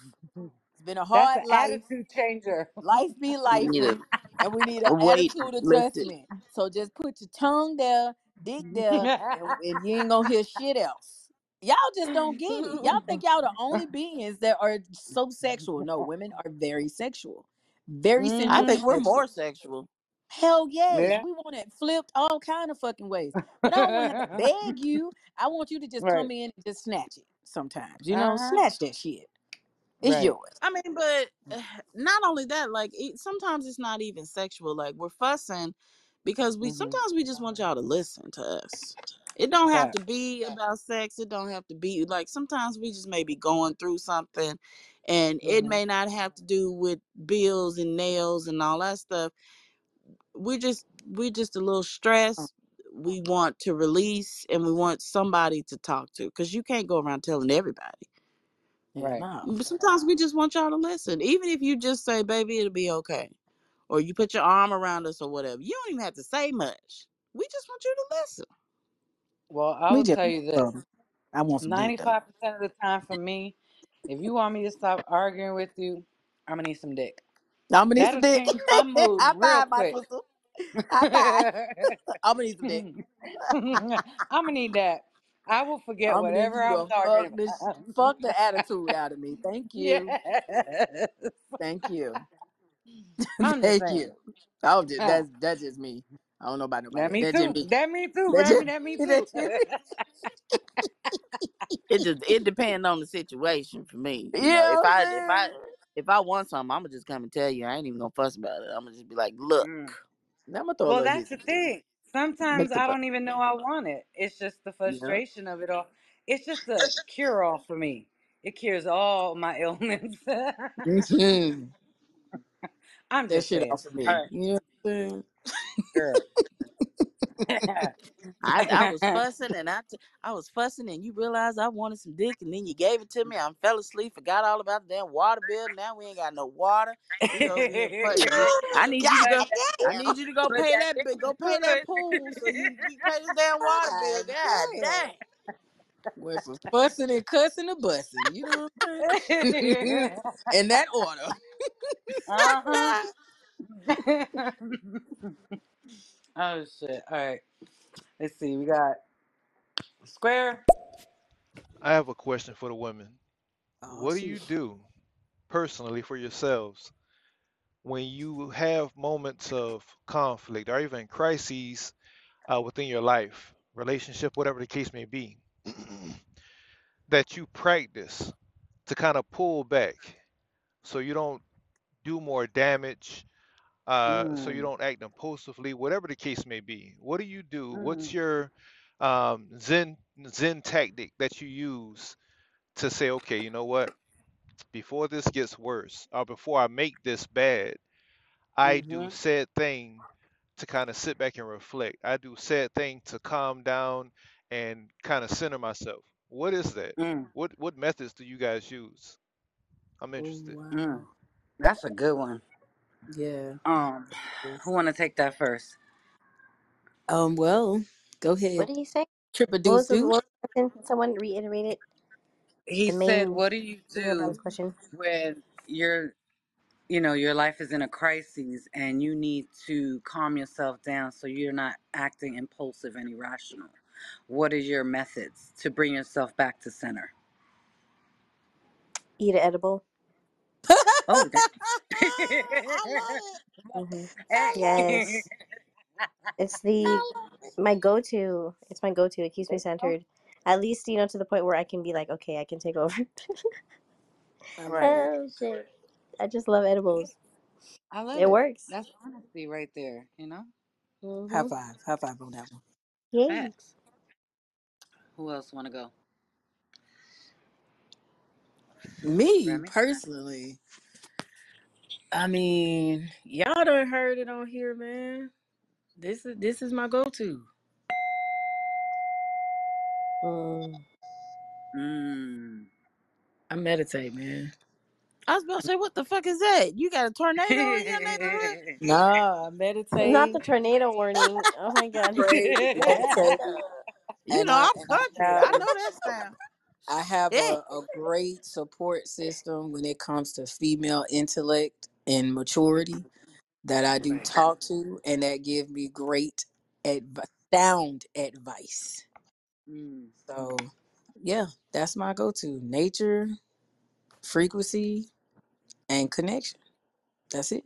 It's been a That's hard an life. attitude changer. Life be you need lifing, and we need an a weight attitude lifted. adjustment. So just put your tongue there, dick there, and, and you ain't gonna hear shit else. Y'all just don't get it. Y'all think y'all the only beings that are so sexual. No, women are very sexual, very I hmm sensually think we're sexual. more sexual. Hell yes, Yeah. we want it flipped all kind of fucking ways. But I don't want to beg you. I want you to just right. come in and just snatch it. Sometimes, you know, Uh huh. snatch that shit. It's Right. yours. I mean, but uh, not only that, like it, sometimes it's not even sexual. Like we're fussing because we hmm sometimes we just want y'all to listen to us. It don't have Fact. to be about sex. It don't have to be like sometimes we just may be going through something, and it hmm may not have to do with bills and nails and all that stuff. We just we just a little oh. stressed. We want to release, and we want somebody to talk to because you can't go around telling everybody. Right. no. But sometimes we just want y'all to listen. Even if you just say, baby, it'll be okay. Or you put your arm around us or whatever. You don't even have to say much. We just want you to listen. Well, I We will tell you this. I want some dick though. 95% of the time for me, if you want me to stop arguing with you, I'm going to need some dick. I'm gonna need some That'll dick. change my mood High real five, my quick. sister. High five. I'm gonna need some dick. I'm gonna need that. I will forget I'm gonna need whatever you I'm to talking fuck this, about. fuck the attitude out of me. Thank you. Thank you. I'm just Thank saying. you. Oh, ju- Huh. that's that's just me. I don't know about nobody That else. me That's just too. me. That me too, That's just That me that's too. just me. It just it depends on the situation for me. You You know, if what I if I saying? If I want something, I'm gonna just come and tell you. I ain't even gonna fuss about it. I'm gonna just be like, look, Mm. I'm gonna throw Well, that's the thing. Sometimes I don't even know I want it. It's just the frustration of it all. It's just a cure all for me. It cures all my ailments. hmm I'm That just shit saying. off of me. right, You know what I'm saying? girl. I I was fussing and I t- I was fussing and you realized I wanted some dick and then you gave it to me. I fell asleep, forgot all about the damn water bill. Now we ain't got no water. We over here fussing. I need you to go. I need you to go pay that that bi- go pay that pool so you, you pay this damn water bill. God damn. dang. Went from fussing and cussing to bussing. You know what I'm saying? In that order. uh-huh. oh shit. All right. Let's see. We got square. I have a question for the women. Oh What do you do personally for yourselves when you have moments of conflict or even crises uh, within your life, relationship, whatever the case may be, that you practice to kind of pull back so you don't do more damage, uh, so you Mm, don't act impulsively, whatever the case may be. What do you do? mm, What's your um, Zen Zen tactic that you use to say, okay, you know what? Before this gets worse, or before I make this bad, I do mm-hmm, said thing to kind of sit back and reflect. I do said thing to calm down and kind of center myself. What is that? mm, What what methods do you guys use? I'm Oh interested. wow. That's a good one. Yeah. Um, who want to take that first? Um, well, go What ahead. did he say? Triple What deuce was the deuce. what was the question? Can Someone reiterate it. He The said, main "What do you meaning of do question. when you're, you know, your life is in a crisis and you need to calm yourself down so you're not acting impulsive and irrational? What are your methods to bring yourself back to center?" Eat an edible. Oh, damn. I love it. hmm I love it. hey. Yes, it's the I love it. my go-to. It's my go-to. It keeps me centered. At least you know to the point where I can be like, okay, I can take over. I right. oh shit! I just love edibles. I love It it. works. That's honesty right there, you know? High hmm five. High five on that one. Yay! Facts. Who else want to go? Me Remy? personally, I mean, y'all done heard it on here, man. This is this is my go-to. Mm. Mmm. I meditate, man. I was about to say, what the fuck is that? You got a tornado in your neighborhood? Nah, I meditate. Not meditate, the tornado warning. Oh my god. pray, meditate, You and know, I I'm and I country. I know that sound. I have Yeah. a, a great support system when it comes to female intellect and maturity that I do right. talk to and that give me great adv- sound advice. Mm. So, yeah, that's my go-to. Nature, frequency, and connection. That's it.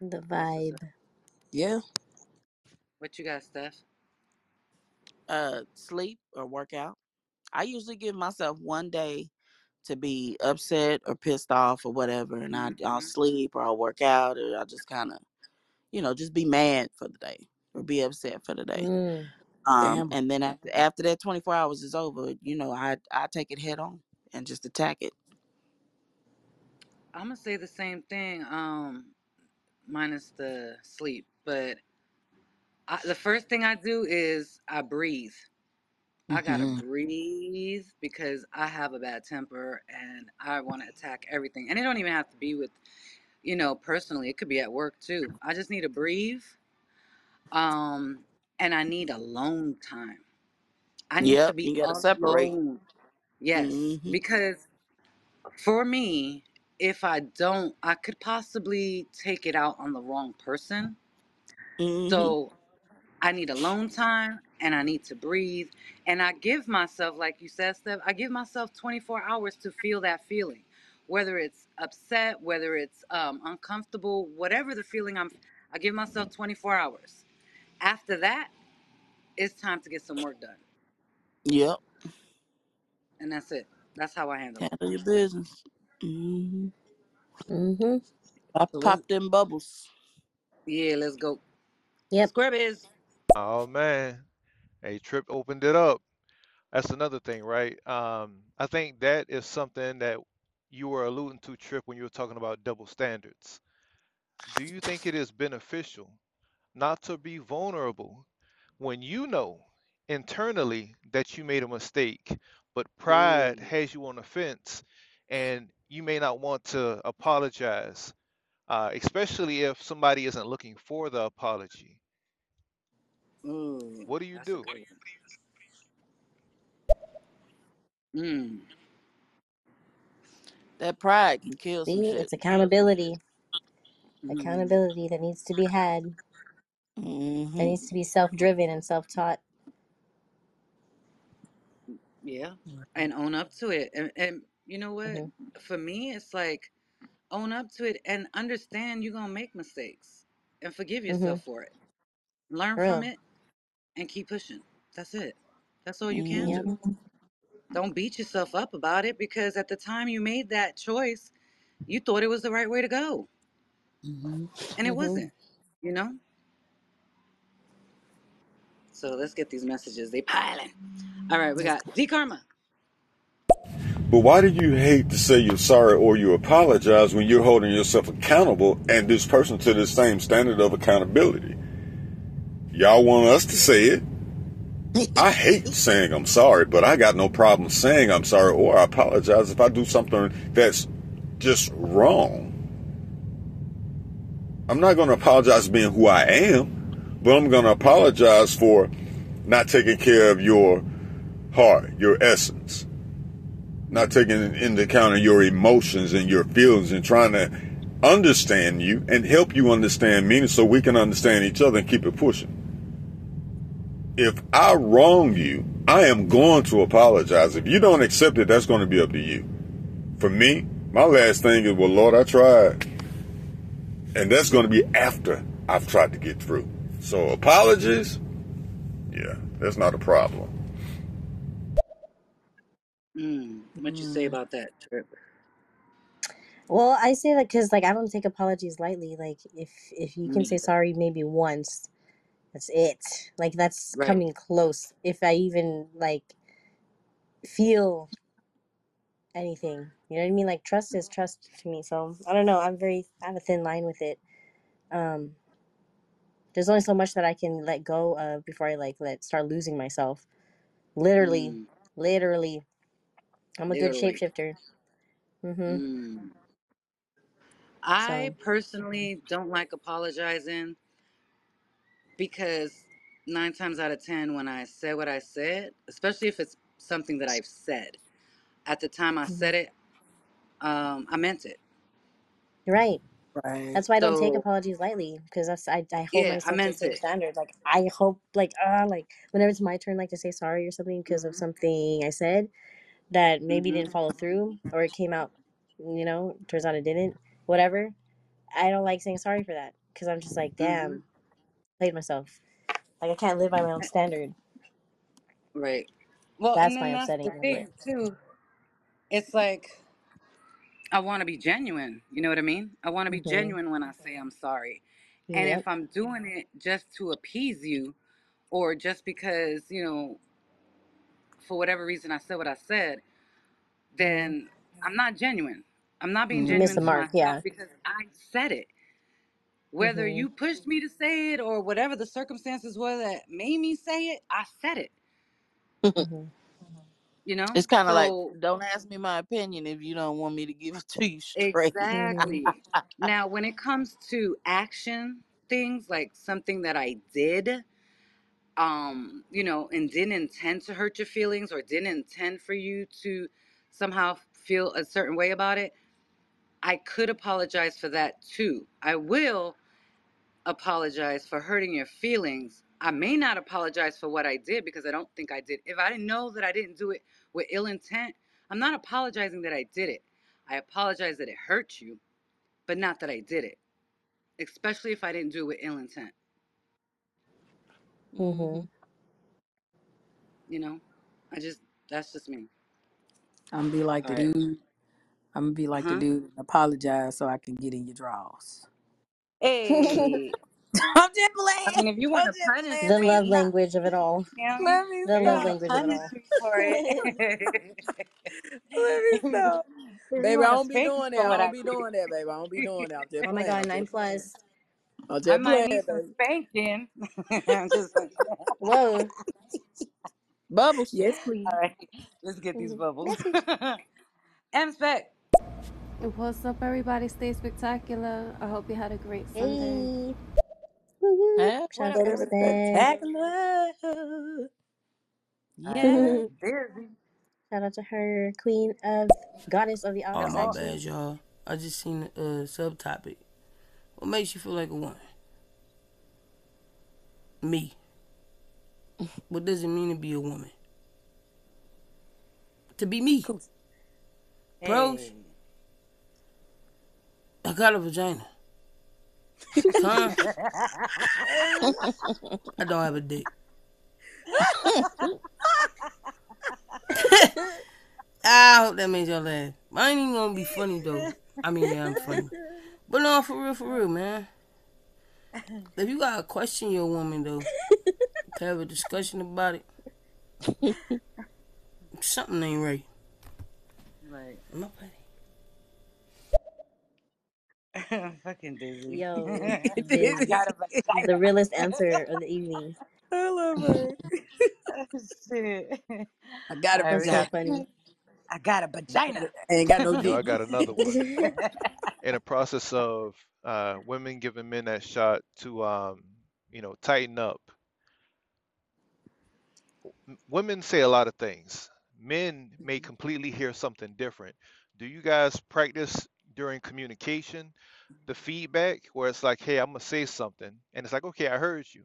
The That's what's up. vibe. Yeah. What you got, Steph? Uh, sleep or work out. I usually give myself one day to be upset or pissed off or whatever, and I, I'll Mm-hmm. sleep or I'll work out or I'll just kind of, you know, just be mad for the day or be upset for the day. Mm. Um, Damn. and then after after that 24 hours is over, you know, I I take it head on and just attack it. I'm gonna say the same thing, um, minus the sleep. But I, the first thing I do is I breathe. I gotta hmm breathe because I have a bad temper and I want to attack everything. And it don't even have to be with, you know, personally. It could be at work too. I just need to breathe. Um, and I need alone time. I need to be you gotta separate. alone. Yes, Mhm. because for me, if I don't, I could possibly take it out on the wrong person. Mhm. So I need alone time and I need to breathe. And I give myself, like you said, Steph, I give myself 24 hours to feel that feeling. Whether it's upset, whether it's um, uncomfortable, whatever the feeling I'm, I give myself 24 hours. After that, it's time to get some work done. Yep. And that's it. That's how I handle it. Handle your business. Mhm. hmm Pop, So let's, pop them bubbles. yeah, let's go. Yep. Scrub is. Oh man, hey, Trip opened it up. That's another thing, right? Um, I think that is something that you were alluding to, Trip, when you were talking about double standards. Do you think it is beneficial not to be vulnerable, when you know internally that you made a mistake, but pride Mm, has you on the fence and you may not want to apologize, uh, especially if somebody isn't looking for the apology. Ooh, What do you that's a do? good one. Mm, That pride can kill some See, shit. it's accountability. mm, Accountability that needs to be had. That hmm needs to be self driven and self taught. yeah, and own up to it. And, and you know what? hmm For me, it's like own up to it and understand you're gonna make mistakes and forgive hmm yourself for it. Learn For from real. it and keep pushing. That's it. That's all you can Yep. do. Don't beat yourself up about it because at the time you made that choice, you thought it was the right way to go, hmm and it hmm wasn't. You know. So let's get these messages. They piling. All right, we got go. D Karma. But why do you hate to say you're sorry or you apologize when you're holding yourself accountable and this person to the same standard of accountability? Y'all want us to say it. I hate saying I'm sorry, but I got no problem saying I'm sorry or I apologize if I do something that's just wrong. I'm not going to apologize for being who I am, but I'm going to apologize for not taking care of your heart, your essence, not taking into account of your emotions and your feelings and trying to understand you and help you understand me so we can understand each other and keep it pushing. If I wrong you, I am going to apologize. If you don't accept it, that's going to be up to you. For me, my last thing is, well, Lord, I tried. And that's going to be after I've tried to get through. So apologies, yeah, that's not a problem. Mm, what you say Mm. about that, Trip? Well, I say that because like I don't take apologies lightly. Like if if you can Me say either. sorry maybe once, that's it. Like that's Right. coming close. If I even like feel anything, you know what I mean? Like trust is trust to me. So I don't know. I'm very I have a thin line with it. Um, there's only so much that I can let go of before I like let start losing myself. Literally, Mm, literally. I'm a good literally. shapeshifter. Mhm. Mm. I So personally don't like apologizing because nine times out of ten, when I say what I said, especially if it's something that I've said, at the time I mhm. said it, um, I meant it. right. Right. That's why I don't take apologies lightly because that's I, I hold yeah, I myself to the meant same it. standard. Like I hope like uh like whenever it's my turn like to say sorry or something because of hmm something I said that maybe hmm didn't follow through or it came out you know turns out it didn't whatever I don't like saying sorry for that because I'm just like hmm damn played myself like I can't live by my own standard. Right. Well, and That's my then that's upsetting the moment. thing too. It's like I want to be genuine. You know what I mean? I want to be Mhm. genuine when I say I'm sorry. And Yep. if I'm doing it just to appease you or just because, you know, for whatever reason I said what I said, Mhm. then I'm not genuine. I'm not being You missed genuine the to Mm-hmm. mark. myself Yeah. because I said it. Whether Mhm. you pushed me to say it or whatever the circumstances were that made me say it, I said it, Mhm. you know? It's kind of like, So, don't ask me my opinion if you don't want me to give it to you straight. Exactly. Now, when it comes to action things like something that I did, um, you know, and didn't intend to hurt your feelings or didn't intend for you to somehow feel a certain way about it, I could apologize for that too. I will apologize for hurting your feelings. I may not apologize for what I did because I don't think I did. If I didn't know that I didn't do it with ill intent, I'm not apologizing that I did it. I apologize that it hurt you, but not that I did it, especially if I didn't do it with ill intent. hmm Mhm. You know, I just, that's just me. I'm gonna be like All the right. dude. I'm gonna be like the Huh? dude. and Apologize so I can get in your drawers. Hey, I'm just I playing. mean, if you want I'm to just punish playing. the Let me love me, language of it all. Kim, Let me The you love want to language of it punish all. me for it, Let me stop. you Baby, I want to don't be spank me doing that. for I what don't I be doing that, baby. I don't be doing that. I'm just Oh my playing. god, I'm nine just playing. plus. I'm I just might playing, need some baby. spanking. I'm just like, Whoa. Bubbles. Yes, please. right, let's get these mm-hmm. bubbles. Yes, please. M spec. What's up, everybody? Stay spectacular. I hope you had a great Sunday. Hey. Woo woo. Shout out to up, Miss Miss Spec. spectacular. All right, we Yeah. got busy. Shout out to her, queen of goddess of the Oh, my bad, y'all. I just seen the uh, subtopic. What makes you feel like a woman? Me. What does it mean to be a woman? To be me. Pros. hey. I got a vagina. I don't have a dick. I hope that made y'all laugh. I ain't even gonna be funny though. I mean, yeah, I'm funny. But no, for real, for real, man. If you got to question your woman though, to have a discussion about it, something ain't right. Right. Petty? Fucking dizzy. Yo, I Biz. got a. The realest answer of the evening. I love her. Shit. I got a All right, That's so got. vagina. funny. I got a vagina. Ain't got no Yo, I dick. got another one. In the process of uh, women giving men that shot to, um, you know, tighten up. M- Women say a lot of things. Men may completely hear something different. Do you guys practice during communication the feedback where it's like, hey, I'm gonna say something, and it's like, okay, I heard you.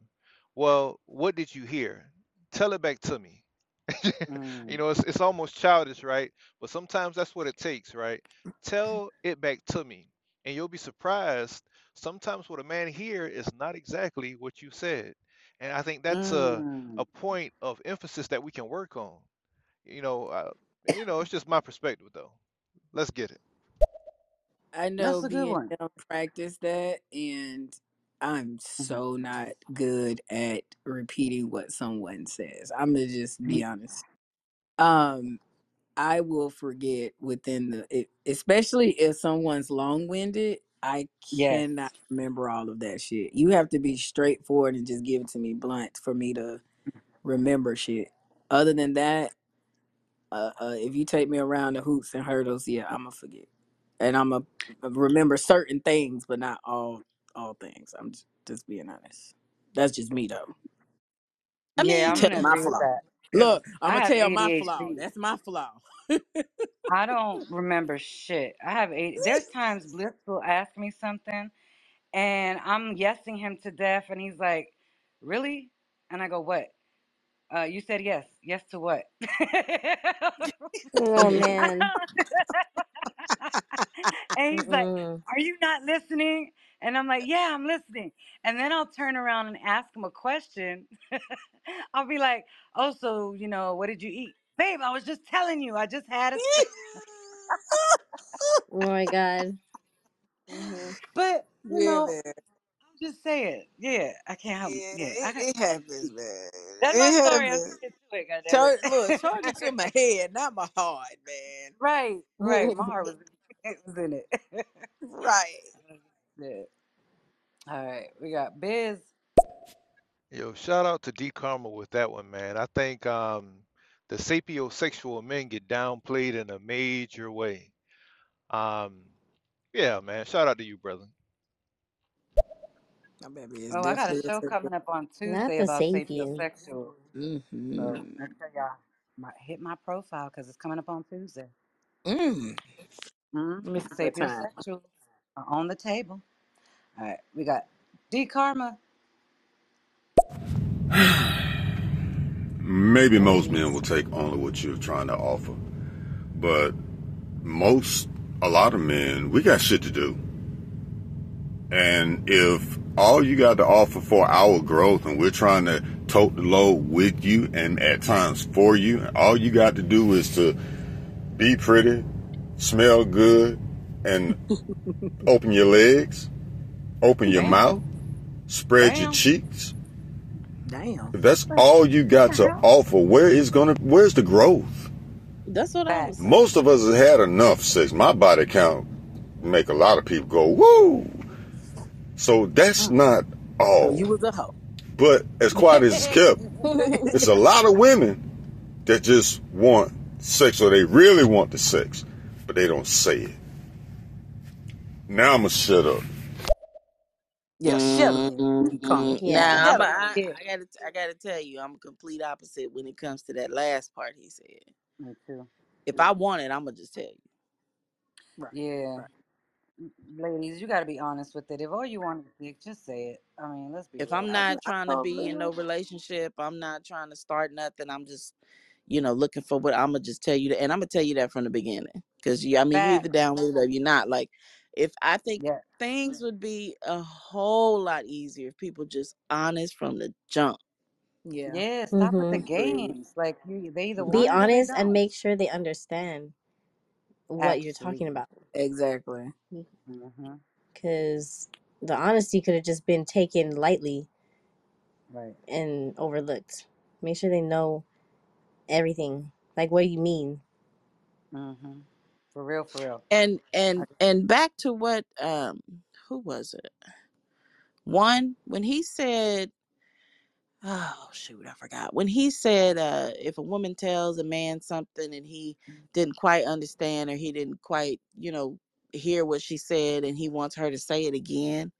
Well, what did you hear? Tell it back to me. You Mm. know, it's it's almost childish, right? But sometimes that's what it takes, right? Tell it back to me, and you'll be surprised. Sometimes what a man hear is not exactly what you said, and I think that's a Mm. a point of emphasis that we can work on. You know, uh, you know, it's just my perspective, though. Let's get it. I That's know a good being one. don't practice that, and I'm Mhm. so not good at repeating what someone says. I'm gonna just be honest. Um, I will forget within the, it, especially if someone's long winded. I Yes. cannot remember all of that shit. You have to be straightforward and just give it to me blunt for me to remember shit. Other than that, uh, uh, if you take me around the hoops and hurdles, yeah, I'm gonna forget, and I'm gonna remember certain things, but not all all things. I'm just, just being honest. That's just me though. I Yeah, mean, I'm tell gonna my agree with flaw. that. Cause Look, I'm I gonna have tell my flaw. ADHD. That's my flaw. I don't remember shit. I have ADHD. There's times Bliss will ask me something, and I'm yesing him to death, and he's like, "Really?" And I go, "What?" Uh, you said yes. Yes to what? Oh man. and he's like, Mm-mm. Are you not listening? And I'm like, Yeah, I'm listening. And then I'll turn around and ask him a question. I'll be like, Oh, so, you know, what did you eat? Babe, I was just telling you, I just had a. Oh my god. hmm But, you yeah, know, man. I'm just saying, yeah, I can't help Yeah, Yeah, I it, got, it happens, man. that's my It story. I'm happens. sticking to it, Charge, look, charge it to goddammit. my head, not my heart, man. right, right. My heart was, it was in it. Right. yeah. All right, we got Biz. Yo, shout out to D Karma with that one, man. I think um, the sapiosexual men get downplayed in a major way. Um, yeah, man. Shout out to you, brother. My baby is Oh, I got a definitely a show coming up on Not Tuesday the about sapien. sapiosexual. Mm-hmm. So make sure y'all my, hit my profile because it's coming up on Tuesday. Mm. hmm Let me see what time. Sapiosexual are on the table. All right, we got D Karma. Maybe most men will take only what you're trying to offer, but most, a lot of men, we got shit to do. And if all you got to offer for our growth and we're trying to tote the load with you and at times for you, all you got to do is to be pretty, smell good, and open your legs, open your Damn. mouth, spread your cheeks. Damn. If that's all you got to offer, where is gonna where's the growth? That's what I was Most of us have had enough sex. My body count make a lot of people go, woo. So that's not So all. you was a hoe. But as quiet as it's kept, it's a lot of women that just want sex or they really want the sex, but they don't say it. Now I'm gonna shut up. Yeah, shut up, you cunt. Mm, Yeah. Nah, Shut but up. I, Yeah. I gotta, I gotta tell you, I'm a complete opposite when it comes to that last part he said. Me too. If I want it, I'm gonna just tell you. Right. Yeah. Right. Ladies, you got to be honest with it. If all you want is dick, just say it. I mean, let's be If real. I'm I, not I trying to be in no relationship, I'm not trying to start nothing. I'm just, you know, looking for what I'm gonna just tell you that, and I'm gonna tell you that from the beginning, because you, I mean, you either Fact. down with it or you're not. Like, if I think Yeah. things would be a whole lot easier if people just honest from the jump. Yeah. Yeah. Stop with the hmm games. Like you, they either Be want it or they honest and don't. make sure they understand what you're talking Absolutely. about. Exactly. Mm-hmm. Because the honesty could have just been taken lightly Right. and overlooked. Make sure they know everything. Like, what do you mean? Mm-hmm. For real. For real. And I, and and back to what um who was it? One when he said oh shoot, I forgot. When he said uh if a woman tells a man something and he didn't quite understand or he didn't quite, you know, hear what she said and he wants her to say it again.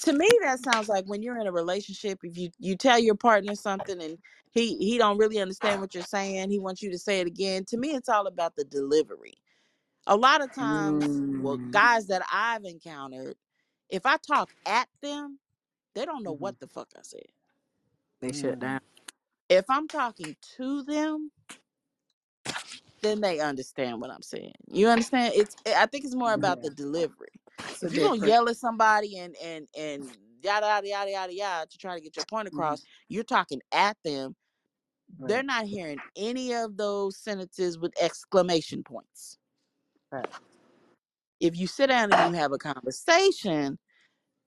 To me that sounds like when you're in a relationship if you you tell your partner something and he he don't really understand what you're saying, he wants you to say it again. To me it's all about the delivery. A lot of times, well, Mm, guys that I've encountered, if I talk at them, they don't know mm-hmm. what the fuck I said. They shut Mm. down. If I'm talking to them, then they understand what I'm saying. You understand? It's I think it's more about the delivery. A If you're gonna yell at somebody and and and yada yada yada yada yada to try to get your point Mm-hmm. across, you're talking at them. They're not hearing any of those sentences with exclamation points. Right. If you sit down and you have a conversation,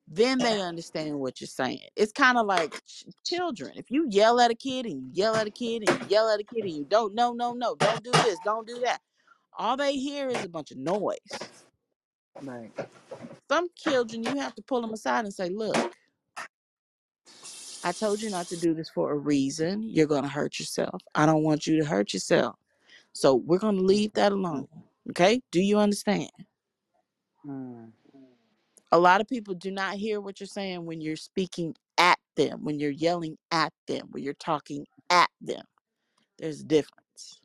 then they understand what you're saying. It's kind of like ch- children. If you yell at a kid and you yell at a kid and you yell at a kid and you don't, no, no, no, don't do this, don't do that. All they hear is a bunch of noise. Right. Some children, you have to pull them aside and say, look, I told you not to do this for a reason. You're going to hurt yourself. I don't want you to hurt yourself. So we're going to leave that alone. Okay? Do you understand? Mm. A lot of people do not hear what you're saying when you're speaking at them, when you're yelling at them, when you're talking at them. There's a difference.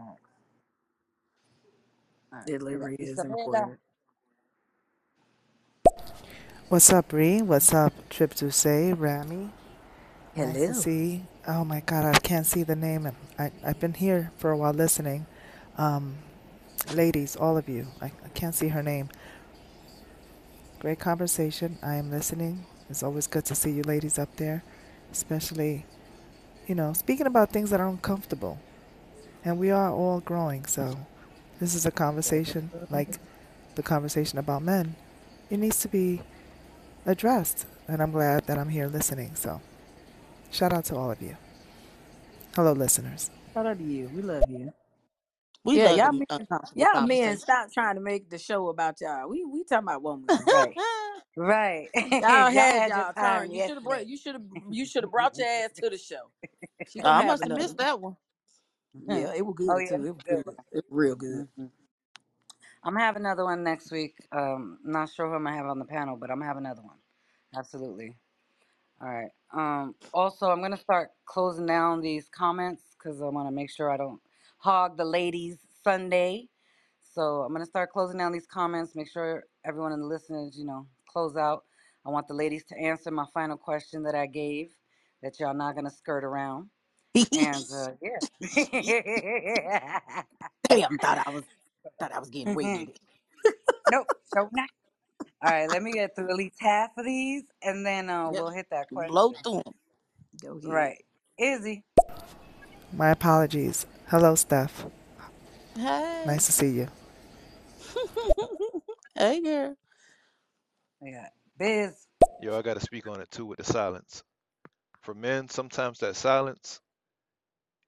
All right. All right. Delivery Is- is important. What's up, Bree? What's up, Trip to Say, Rami? Nice to Hello. see. Oh my God, I can't see the name. I, I've been here for a while listening. Um, ladies, all of you, I, I can't see her name. Great conversation. I am listening. It's always good to see you ladies up there, especially, you know, speaking about things that are uncomfortable. And we are all growing, so this is a conversation like the conversation about men. It needs to be addressed, and I'm glad that I'm here listening. So, shout out to all of you. Hello, listeners. Shout out to you. We love you. We Yeah, love y'all the men, uncomfortable y'all men, conversation. stop trying to make the show about y'all. We we talking about women. Right. Right. Y'all Y'all had had your y'all time turn. You should have brought. You should have. You should have brought your ass to the show. She gonna I have must have another. missed that one. Yeah, it was oh good yeah, too. it's It was good good. It was real good. hmm I'm gonna have another one next week. Um, not sure who I'm gonna have on the panel, but I'm gonna have another one. Absolutely. All right. Um, also, I'm gonna start closing down these comments because I want to make sure I don't hog the ladies Sunday. So I'm gonna start closing down these comments. Make sure everyone in the listeners, you know, close out. I want the ladies to answer my final question that I gave, that y'all not gonna skirt around. And uh, yeah. Damn, thought I was thought I was getting rated. nope, nope, not. All right, let me get through at least half of these, and then uh, Yep. we'll hit that question. Blow question. through them. Go ahead. Right, Izzy. My apologies. Hello, Steph. Hey. Nice to see you. hey, girl. We got Biz. Yo, I got to speak on it too with the silence. For men, sometimes that silence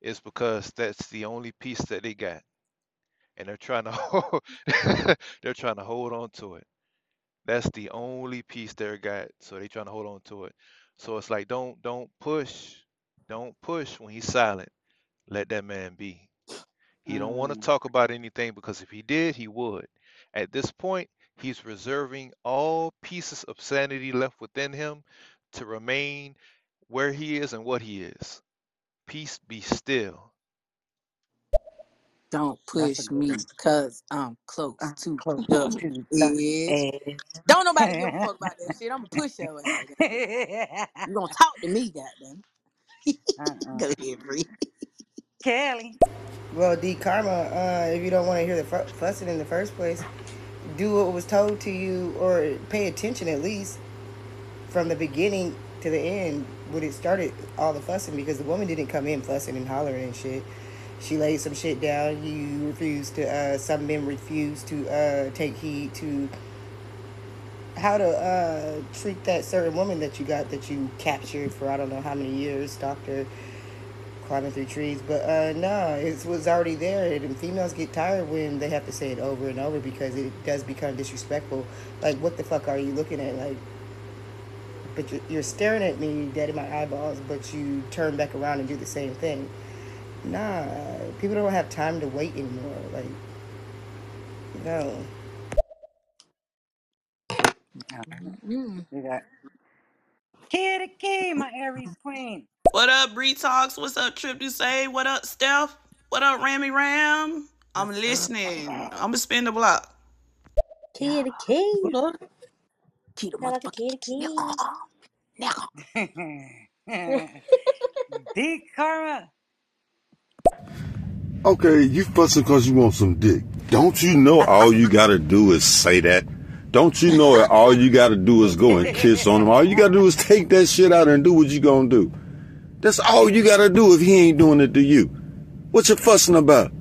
is because that's the only piece that they got, and they're trying to hold, they're trying to hold on to it. That's the only piece they got. So they trying to hold on to it. So it's like don't don't push. Don't push when he's silent. Let that man be. He don't want to Mm. talk about anything because if he did, he would. At this point, he's reserving all pieces of sanity left within him to remain where he is and what he is. Peace be still. Don't push me because I'm close to close the edge. edge. Don't nobody give a fuck about that shit. I'm gonna push your ass. Goddamn. You gonna talk to me, goddamn. uh-uh. Go ahead, Bree. Kelly. Well, D Karma, uh, if you don't want to hear the fu- fussing in the first place, do what was told to you or pay attention at least from the beginning to the end when it started all the fussing because the woman didn't come in fussing and hollering and shit. She laid some shit down. You refused to, uh, some men refused to uh, take heed to how to uh, treat that certain woman that you got that you captured for I don't know how many years, doctor climbing through trees. But uh, no, it was already there. And females get tired when they have to say it over and over because it does become disrespectful. Like, what the fuck are you looking at? Like, but you're, you're staring at me dead in my eyeballs, but you turn back around and do the same thing. Nah, people don't have time to wait anymore. Like, no. All right. Mm. We got Kitty Key, my Aries queen. What up, Bree Talks? What's up, Trip to Say? What up, Steph? What up, Rammy Ram? I'm listening. I'm gonna spin the block. Yeah. Kitty Key. Hold on. Keep the Shout out to motherfucking Kitty Key. nigga. D Karma. Okay, you fussing because you want some dick. Don't you know all you gotta do is say that? Don't you know that all you gotta do is go and kiss on him? All you gotta do is take that shit out and do what you gonna do. That's all you gotta do if he ain't doing it to you. What you fussing about?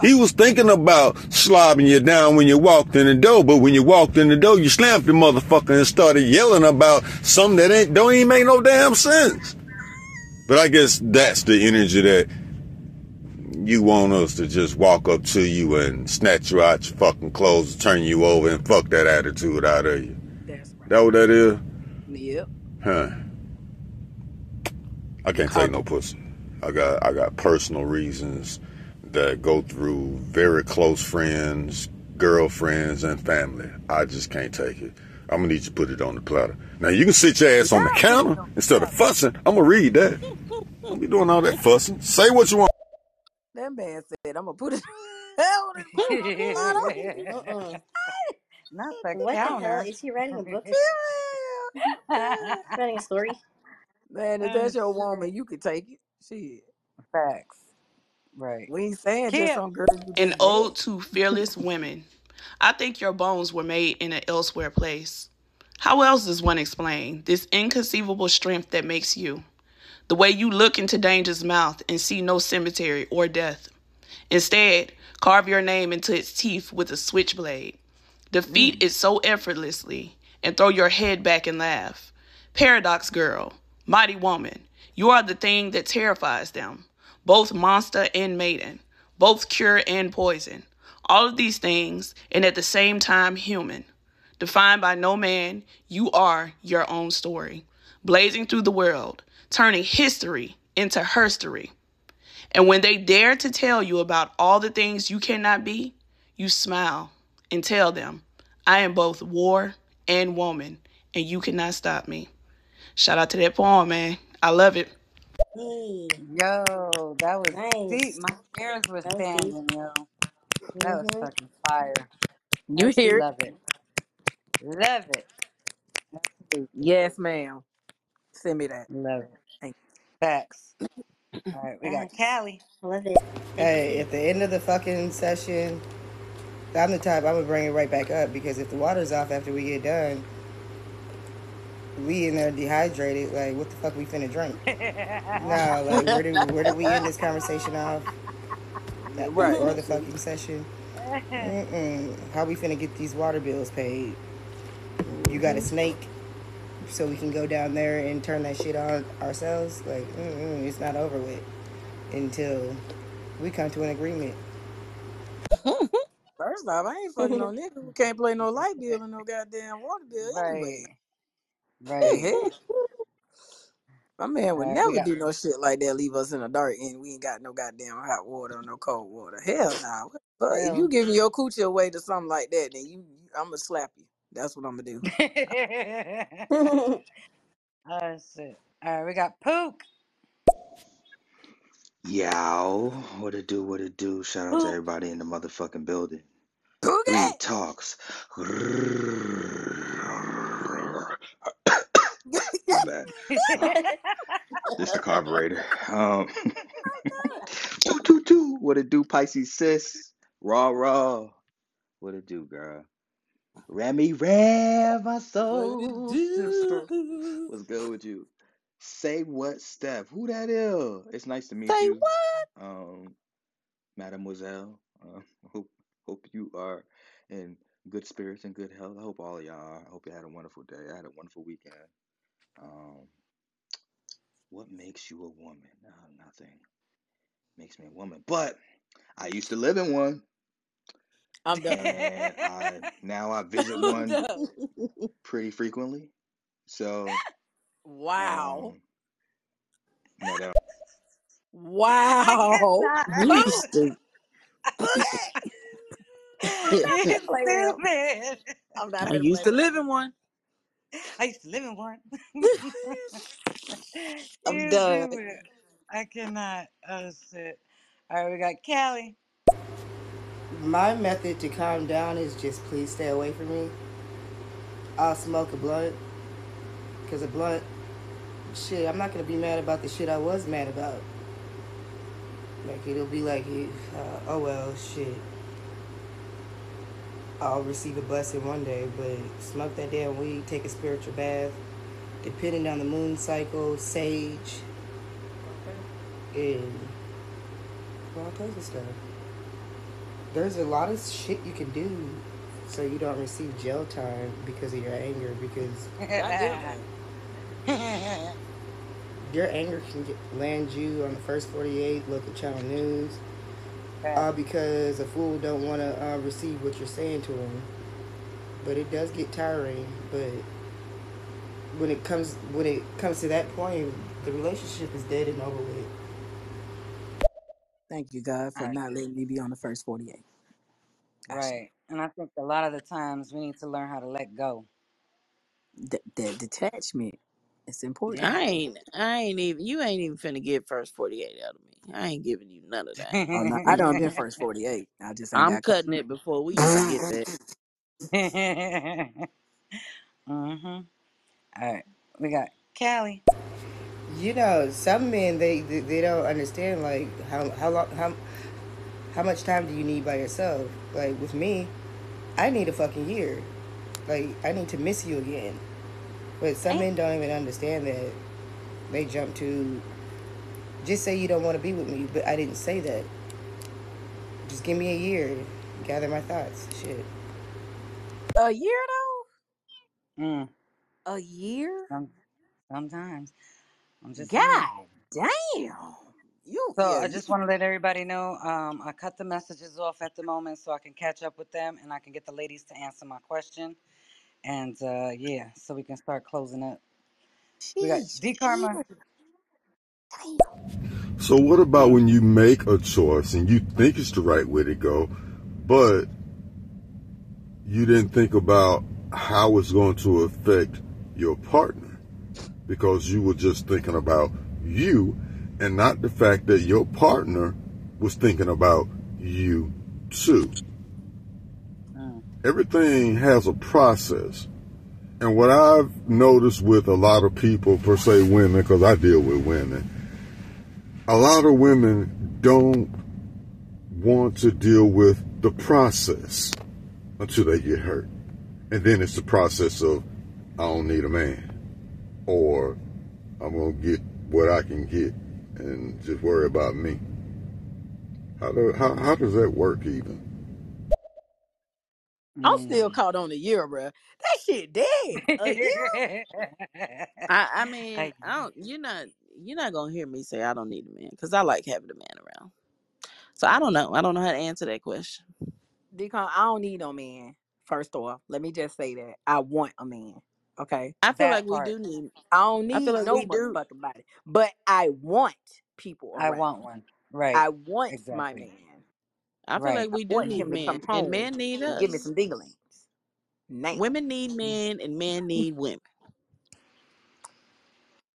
He was thinking about slobbing you down when you walked in the door, but when you walked in the door, you slammed the motherfucker and started yelling about something that ain't don't even make no damn sense. But I guess that's the energy that you want us to just walk up to you and snatch you out your fucking clothes, turn you over, and fuck that attitude out of you. That's right. That what that is? Yep. Huh. I can't take no pussy. I got I got personal reasons that go through very close friends, girlfriends, and family. I just can't take it. I'm gonna need you to put it on the platter. Now you can sit your ass on the counter instead of fussing. I'm gonna read that. Don't be doing all that fussing. Say what you want. That man said, I'm gonna put it hell on Uh-uh. Not the What the hell? Is he writing a book? Facts. Writing a story? Man, if that's your woman, you can take it. Shit. Facts. Right. We ain't saying just Kim. some girl you An just met. ode to fearless women. I think your bones were made in an elsewhere place. How else does one explain this inconceivable strength that makes you? The way you look into danger's mouth and see no cemetery or death. Instead, carve your name into its teeth with a switchblade. Defeat mm. it so effortlessly and throw your head back and laugh. Paradox girl, mighty woman, you are the thing that terrifies them, both monster and maiden, both cure and poison. All of these things, and at the same time human. Defined by no man, you are your own story, blazing through the world, turning history into herstory. And when they dare to tell you about all the things you cannot be, you smile and tell them, I am both war and woman, and you cannot stop me. Shout out to that poem, man. I love it. Hey, Yo, that was deep. nice. My ears were That was deep. standing, yo. That was Mm-hmm. fucking fire. You Actually hear it? love it. Love it. Absolutely. Yes, ma'am. Send me that. Love it. Thank Facts. All right, we got Facts. Callie. Love it. Hey, at the end of the fucking session, I'm the type I'm gonna bring it right back up because if the water's off after we get done, we in there dehydrated. Like, what the fuck we finna drink? Nah, like, where did where did we end this conversation off? That Right. before the fucking session. Mm-mm. How we finna get these water bills paid? You got a Mm-hmm. snake, so we can go down there and turn that shit on ourselves. Like, mm-mm, it's not over with until we come to an agreement. First first off, I ain't fucking no nigga who can't play no light bill and no goddamn water bill anyway. Right, right. Hey, my man would All right, we never got do no shit like that. Leave us in the dark and we ain't got no goddamn hot water or no cold water. Hell nah. But if you hell. giving your coochie away to something like that, then you, I'm gonna slap you. That's what I'm gonna do. oh shit. All right, we got Pook. Yow, what it do, what it do? Shout out to Pook. everybody in the motherfucking building. Pookie! Three talks. My bad. Uh, this the carburetor. Um, toot toot toot. What it do, Pisces sis? Raw raw. What it do, girl? Remy Ram, my soul sister. What's good with you? Say what, Steph? Who that is? It's nice to meet Say you, Say what? um, Mademoiselle. Uh, hope hope you are in good spirits and good health. I hope all of y'all. I hope you had a wonderful day. I had a wonderful weekend. Um, what makes you a woman? Uh, nothing makes me a woman, but I used to live in one, I'm done. and I now I visit I'm one done. pretty frequently. So, Wow. um, no, that Wow. You stupid. you Play with him. stupid. I'm not I used to live in one. I used to live in one. I'm you done. stupid. I cannot. Oh shit. All right, we got Callie. My method to calm down is just please stay away from me. I'll smoke a blunt. Because a blunt, shit, I'm not going to be mad about the shit I was mad about. Like, it'll be like, uh, oh well, shit. I'll receive a blessing one day, but smoke that damn weed, take a spiritual bath. Depending on the moon cycle, sage, and all kinds of stuff. There's a lot of shit you can do so you don't receive jail time because of your anger because your anger can get, land you on the first 48 local channel news uh, because a fool don't want to uh, receive what you're saying to him but it does get tiring but when it comes when it comes to that point the relationship is dead and over with Thank you, God, for All right. not letting me be on the first 48. Gotcha. Right. And I think a lot of the times we need to learn how to let go. D- that detachment is important. Yeah. I ain't. I ain't even. You ain't even finna get first forty eight out of me. I ain't giving you none of that. Oh, no, I done been first 48. I just ain't I'm got cutting it before we even get there. mm-hmm. All right. We got Callie. you know some men they they, they don't understand like how how long how how much time do you need by yourself like with me i need a fucking year like i need to miss you again but some men don't even understand that they jump to just say you don't want to be with me but i didn't say that just give me a year to gather my thoughts shit A year, though? Mm, A year? some, sometimes. I'm just saying. God damn. You, So yeah, I you. just want to let everybody know um, I cut the messages off at the moment so I can catch up with them and I can get the ladies to answer my question. And uh, yeah, so we can start closing up. We got Sheesh. D Karma. So what about when you make a choice and you think it's the right way to go, but you didn't think about how it's going to affect your partner because you were just thinking about you and not the fact that your partner was thinking about you too. Everything has a process. And what I've noticed with a lot of people, per se women, because I deal with women, a lot of women don't want to deal with the process until they get hurt. And then it's the process of, I don't need a man. Or I'm going to get what I can get and just worry about me. How, do, how, how does that work even? I'm Mm. still caught on a year, bruh. That shit dead. A year? I. I mean, I- I don't. You're not. You're not gonna hear me say I don't need a man because I like having a man around. So I don't know. I don't know how to answer that question. Decon, I don't need no man. First off, let me just say that I want a man. Okay, I feel like that we do need. I don't need I feel need like no we do. motherfucking body, but I want people I want one. Right. I want my man. I feel Right. like I we do need him to men, come and men need and give me some dinglings. Women need men, and men need women.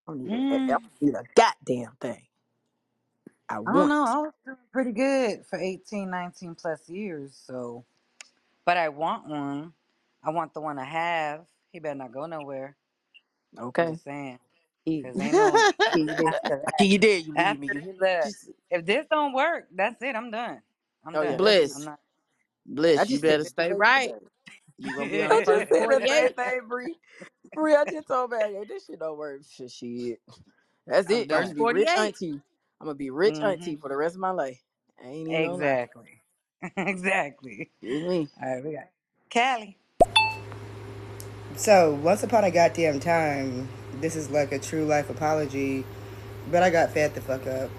I don't need a, I Mm, don't need a goddamn thing. I I don't want. know. I was doing pretty good for 18, 19 plus years. So, but I want one. I want the one I have. He better not go nowhere. I'm Okay. just saying. He, Because ain't no he did. after I that. give you dare you leave me. After You- this, look, Just if this don't work, that's it. I'm done. I'm Oh yeah, done. that's. I'm bliss, not. I bliss. You just better stay right. Today. You gonna be on the I just first said the same thing, Bree. Bree, I just told man, hey, this shit don't work. Shit, shit. That's it. I'm gonna be rich forty-eight. auntie. I'm gonna be rich hmm auntie for the rest of my life. I ain't even. Exactly. exactly. It's me. All right, we got Callie. So, once upon a goddamn time, this is like a true life apology, but I got fed the fuck up.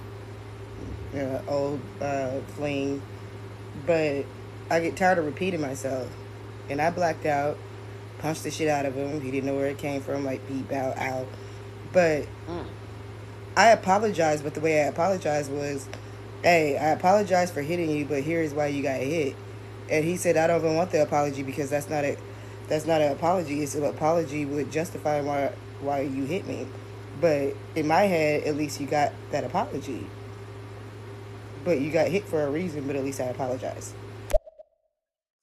Uh, old uh, fling. But I get tired of repeating myself. And I blacked out, punched the shit out of him. He didn't know where it came from, like beep out, out. But Mm. I apologized, but the way I apologized was, hey, I apologize for hitting you, but here's why you got hit. And he said, I don't even want the apology because that's not a, that's not an apology. It's an apology with justifying why why you hit me. But in my head, at least you got that apology. But you got hit for a reason. But at least I apologize.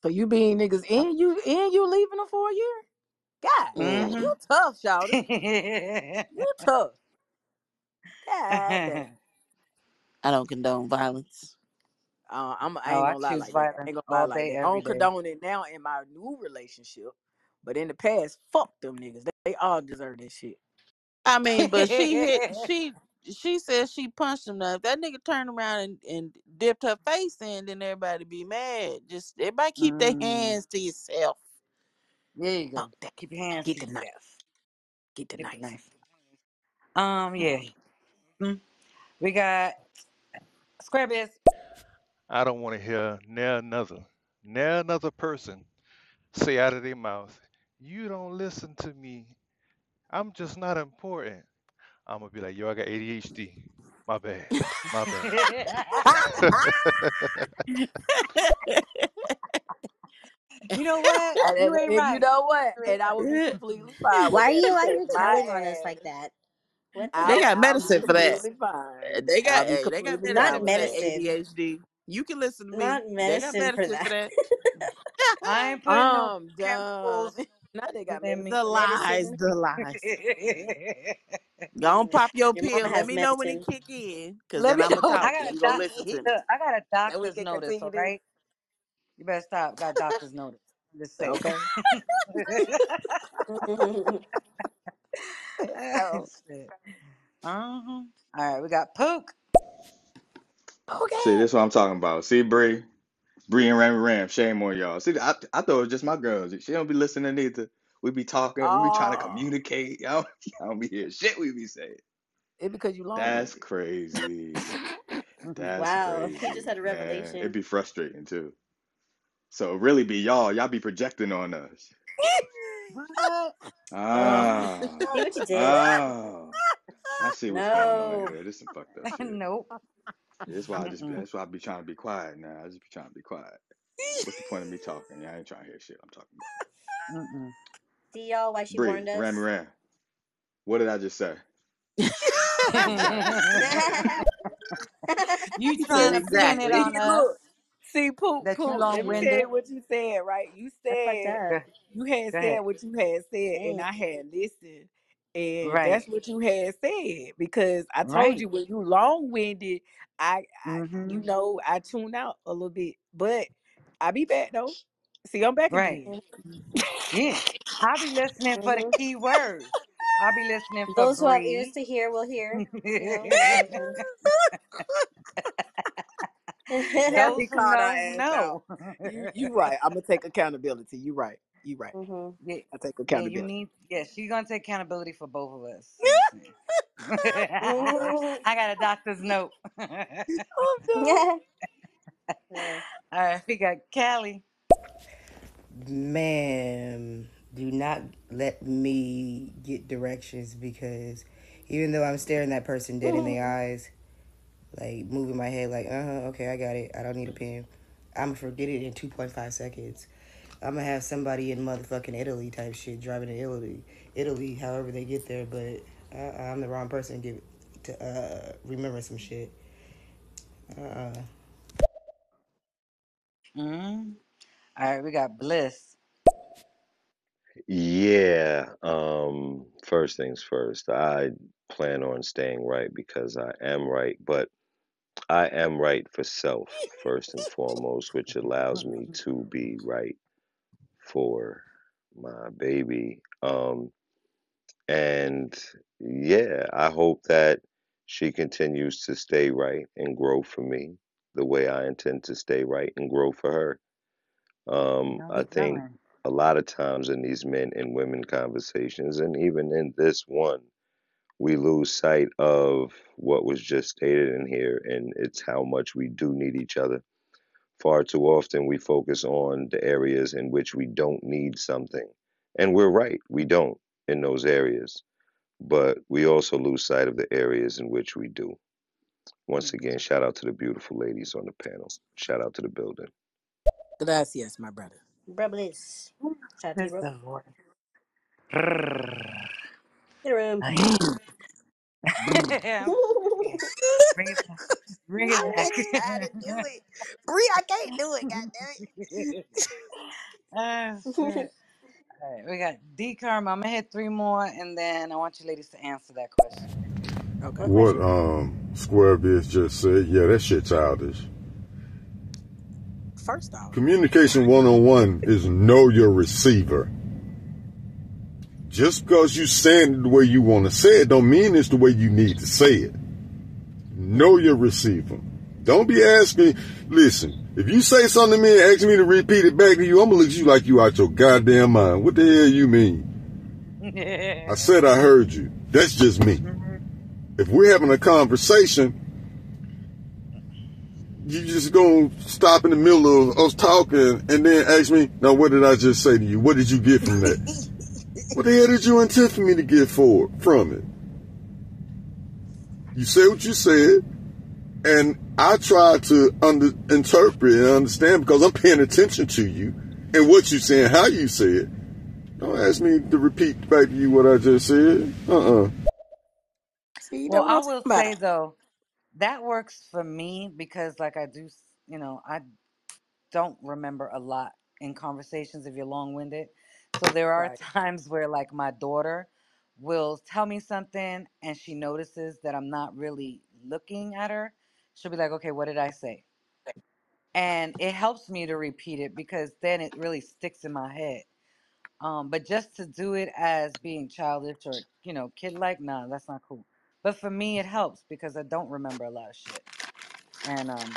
So you being niggas and you and you leaving them for a year? God damn, Mm. you tough, shouter. Mm-hmm. You tough. God. I don't condone violence. Uh, I'm I oh, ain't I gonna lie like that. I ain't gonna lie like day, that. I don't day. condone it now in my new relationship, but in the past, fuck them niggas. They, they all deserve this shit. I mean, but she hit. She she said she punched him. Now, if that nigga turned around and, and dipped her face in, then everybody be mad. Just everybody keep their mm, hands to yourself. there you Fuck go. that. Keep your hands Get to the knife. yourself. Get the Get the knife. knife. Um, yeah. Mm. We got Squarebiz. I don't want to hear near another, near another person say out of their mouth, "You don't listen to me. I'm just not important." I'm gonna be like, "Yo, I got ADHD. My bad. My bad." you know what? And, You and, ain't and you know what? And I right. would be completely fine Why are you out because here my telling on us like that? What they got heck? I'll be medicine for that. fine. They got hey, they got medicine Not for that that. medicine. ADHD. You can listen to me. Not They got medicine for medicine for that. that. I ain't putting no I'm done. chemicals now they got medicine the lies, the lies. Go on, pop your Your mama pill. Let has me know when it medicine. kick in, cause Let then me I'ma know when I talk it got and a you kick gonna doc. listen to me. Look, I got a so doctor's can notice. continue All this. you better stop. Got doctor's notice. I'm just saying. Okay. Hell. Shit. Uh-huh. All right, we got Pook. See, Okay. this is what I'm talking about. See, Bree, Bree and Ram Ram, shame on y'all. See, I, I thought it was just my girls. She don't be listening either. We be talking, we be trying to Oh, communicate. Y'all, y'all don't be hearing shit we be saying. it because you long That's crazy. That's wow, he just crazy, had a man. It'd be frustrating too. So really be y'all. Y'all be projecting on us. Ah, See what you did? ah. I see what's going on here. This some fucked up shit. nope. That's why I just be. That's why I be trying to be quiet now. I just be trying to be quiet. What's the point of me talking? Yeah, I ain't trying to hear shit. I'm talking about. Mm-mm. See y'all why she Bree, warned Ram us? Ram. What did I just say? you trying to pin it exactly. on See, us see, poop, that you poop. long Let me winded? what you said, right? You said up. You had go said ahead. what you had said, and I had listened, and Right. that's what you had said because I told Right. you when you long winded, I, I, Mm-hmm. you know, I tune out a little bit, but I be back though. See, I'm back Right. again. Yeah. I'll be listening for the key words. I'll be listening for Those who have ears Bree. to hear will hear. You know, what happened. now Those he who called our know, ass out. know. You, you right. I'm gonna take accountability. You right. You right. hmm yeah. I take Yeah, you accountability. need yeah, she's gonna take accountability for both of us. I'm just saying. I hmm got a doctor's note. I'm done. yeah. All right, we got Callie. Man, do not let me get directions because even though I'm staring that person dead in the eyes, like moving my head, like, uh huh, okay, I got it. I don't need a pen. I'm gonna forget it in 2.5 seconds. I'm gonna have somebody in motherfucking Italy type shit driving to Italy, Italy, however they get there. But uh, I'm the wrong person to give to uh, remember some shit. Uh, Mm. All right, we got Bliss. Yeah. Um, first things first, I plan on staying right because I am right, but I am right for self first and foremost, which allows me to be right for my baby. Um, and yeah, I hope that she continues to stay right and grow for me the way I intend to stay right and grow for her. Um, Don't I be think telling. A lot of times in these men and women conversations, and even in this one, we lose sight of what was just stated in here, and it's how much we do need each other. Far too often, we focus on the areas in which we don't need something. And we're right, we don't in those areas. But we also lose sight of the areas in which we do. Once mm. again, shout out to the beautiful ladies on the panel. Shout out to the building. Gracias, my brother. Bro, Bliss. Shout out to you, This bro. the voice. Get a room. Yeah. Bring it back. Bring it I back. bet you how to do it. Bree, I can't do it, goddammit. oh shit. All right, we got D Karma. I'm gonna hit three more, and then I want you ladies to answer that question. Okay. What What um Square Biz just said, yeah, that shit childish. First off, Communication one on one is know your receiver. Just because you saying it the way you want to say it, don't mean it's the way you need to say it. Know your receiver. Don't be asking. Listen, if you say something to me and ask me to repeat it back to you, I'm gonna look at you like you out your goddamn mind. What the hell you mean? I said I heard you. That's just me. Mm-hmm. If we're having a conversation, you just gonna stop in the middle of us talking and then ask me, now what did I just say to you? What did you get from that? what the hell did you intend for me to get for from it? You said what you said, and I try to under, interpret and understand because I'm paying attention to you and what you say and how you say it. Don't ask me to repeat back to you what I just said. Uh-uh. see, you Well, I will say though, that works for me because, like, I do, s- you know, I don't remember a lot in conversations if you're long winded. So there are Right. times where, like, my daughter will tell me something and she notices that I'm not really looking at her. She'll be like, okay, what did I say? And it helps me to repeat it because then it really sticks in my head. Um, but just to do it as being childish or, you know, kid like, nah, that's not cool. But for me, it helps because I don't remember a lot of shit. And um,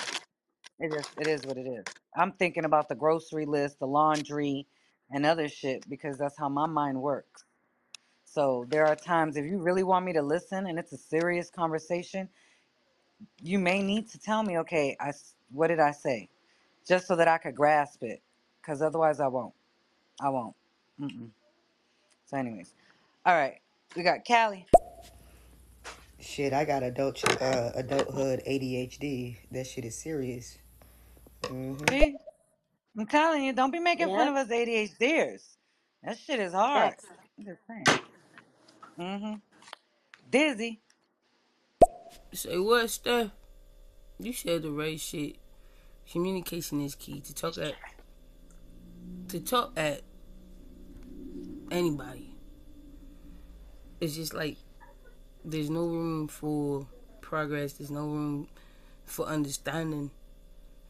it is it is what it is. I'm thinking about the grocery list, the laundry, and other shit because that's how my mind works. So there are times if you really want me to listen and it's a serious conversation, you may need to tell me, okay, I what did I say, just so that I could grasp it, because otherwise I won't. I won't. Mm-mm. So, anyways, all right, we got Callie. Shit, I got adult uh, adulthood ADHD. That shit is serious. hmm See, I'm telling you, don't be making fun of us ADHDers. That shit is hard. Facts. I'm just saying. Mm-hmm. Dizzy. Say what, Steph? You said the right shit. Communication is key. To talk at to talk at anybody. It's just like there's no room for progress. There's no room for understanding.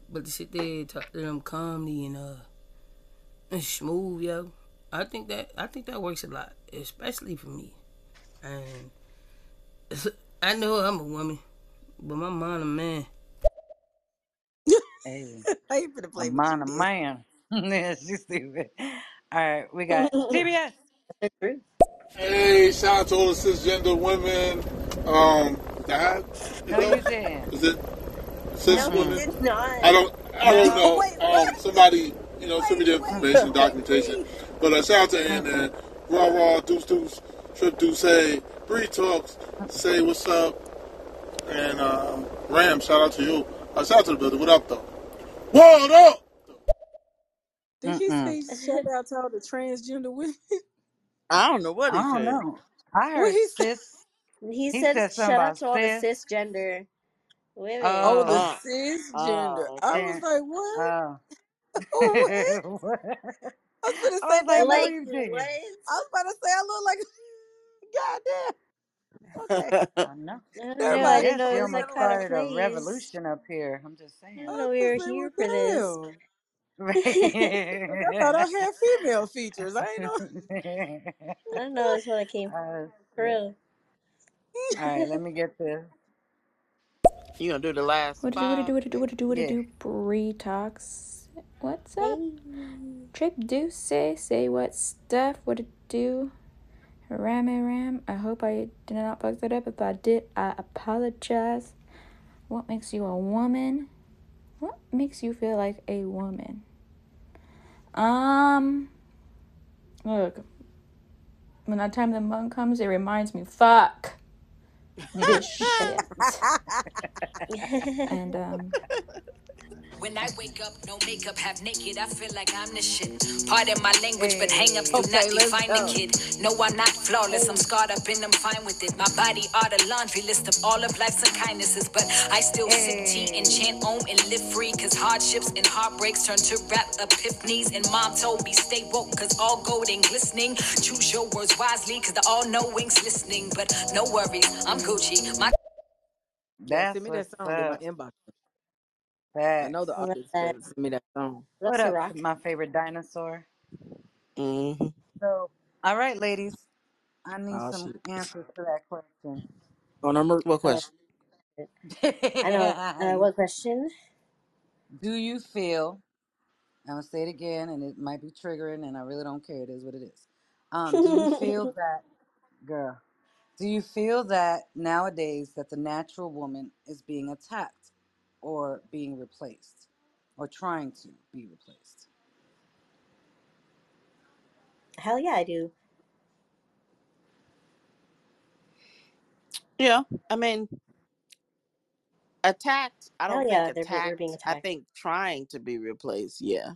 But to sit there and talk to them calmly and uh and smooth, yo. I think that I think that works a lot, especially for me. And I know I'm a woman, but my mind a man. Hey, I ain't finna a play with you, man, a bitch. man. yeah, she's stupid. All right, we got TBS. Hey, shout out to all the cisgender women. Um, that No, you know, is it cis No, women. I don't, I don't No. know. Wait, Um, somebody, you know, send me the Wait, wait, information, documentation. wait. But uh, shout out to. Ann Raw Raw, Deuce Deuce, Trip Deuce, hey, Bree Talks, say what's up, and uh, Ram, shout out to you. Uh, shout out to the building. What up, though? What up? Did he say shout out to all the transgender women? I don't know what he said. I he don't said. know. I What heard he say? sis. He He said, said something "Shout out about to all the cis. cisgender Oh, the women." Oh. Uh, cisgender. oh, I was And like, what? oh. what? What? I was gonna I say, was like, damn, I what look. are Like you what? thinking? I was about to say, I look like. Goddamn. Okay. I know. I don't Never know. I I mind. didn't guess know we it He was said, that kind of like. a place. revolution up here. I'm just I saying. didn't know was we gonna were say, here what for this. hell? Like, I thought I had female features. I ain't know. I didn't know that's where it came from. uh, For real. All right, let me get this. You gonna do the last What to do, what to five? do, what to do, what to do, what to Yeah. do, Bree Talks. What's up? hey. Trip do say, say what stuff, what to do. Rame Ram, I hope I did not fuck that up. If I did, I apologize. What makes you a woman? What makes you feel like a woman? Um, look, when that time the moon comes, it reminds me, fuck this shit. And, um, When I wake up, no makeup, half naked, I feel like I'm the shit. Pardon my language, but hang ups do Hey. not Okay, let's define the go. kid. No, I'm not flawless, I'm scarred up and I'm fine with it. My body are the laundry list of all of life's unkindnesses, but I still sip tea and chant om and live free. Cause hardships and heartbreaks turn to rap epiphanies. And mom told me stay woke, cause all gold ain't glistening. Choose your words wisely, cause the all knowing's listening. But no worries, I'm Gucci. My That's send me that song in my inbox. I know the Facts. Artist that. better send me that song. That's What up, rock. my favorite dinosaur? hmm So, all right, ladies, I need Oh some shit. answers to that question. Oh, number What Uh, question? I know. Uh, what question? Do you feel? I'm gonna say it again, and it might be triggering, and I really don't care. It is what it is. Um, do you feel that, girl? Do you feel that nowadays that the natural woman is being attacked, or being replaced, or trying to be replaced? Hell yeah, I do. Yeah, I mean, attacked. I Hell don't think yeah, they're they're being attacked. I attacked. think trying to be replaced. Yeah,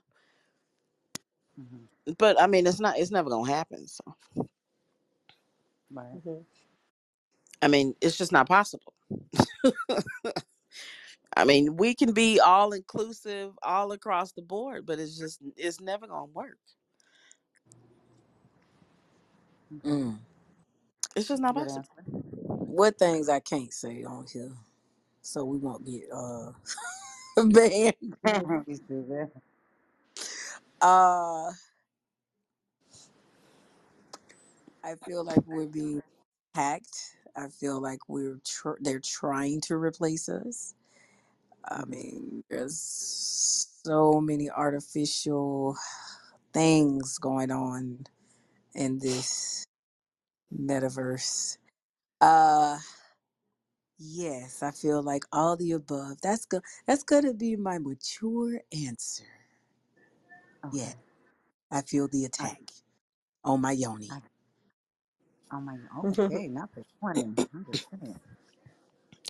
hmm but I mean, it's not. It's never gonna happen. So Right. hmm I mean, it's just not possible. I mean, we can be all inclusive all across the board, but it's just it's never gonna work. Mm. It's just not Good possible. answer. What things I can't say on here, so we won't get uh banned. you stupid. Uh, I feel like we're being hacked. I feel like we're tr- they're trying to replace us. I mean, there's so many artificial things going on in this metaverse. Uh, yes, I feel like all the above. That's go- That's gonna be my mature answer. Yeah, Okay. I feel the I, attack on my yoni. I, oh my. Okay, not the twenty. I'm just saying.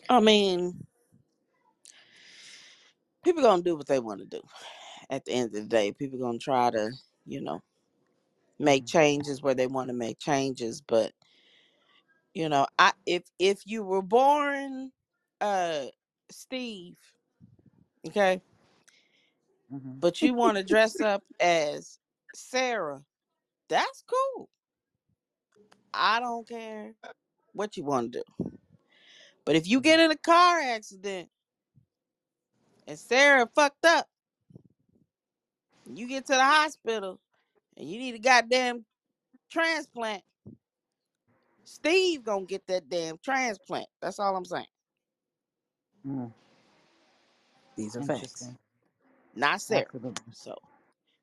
I mean, people gonna do what they want to do. At the end of the day, people gonna try to, you know, make hmm changes where they want to make changes. But you know, I if if you were born, uh, Steve, okay, hmm but you want to dress up as Sarah, that's cool. I don't care what you want to do. But if you get in a car accident and Sarah fucked up, you get to the hospital and you need a goddamn transplant, Steve gonna get that damn transplant. That's all I'm saying. Mm, These are facts. Not Sarah. So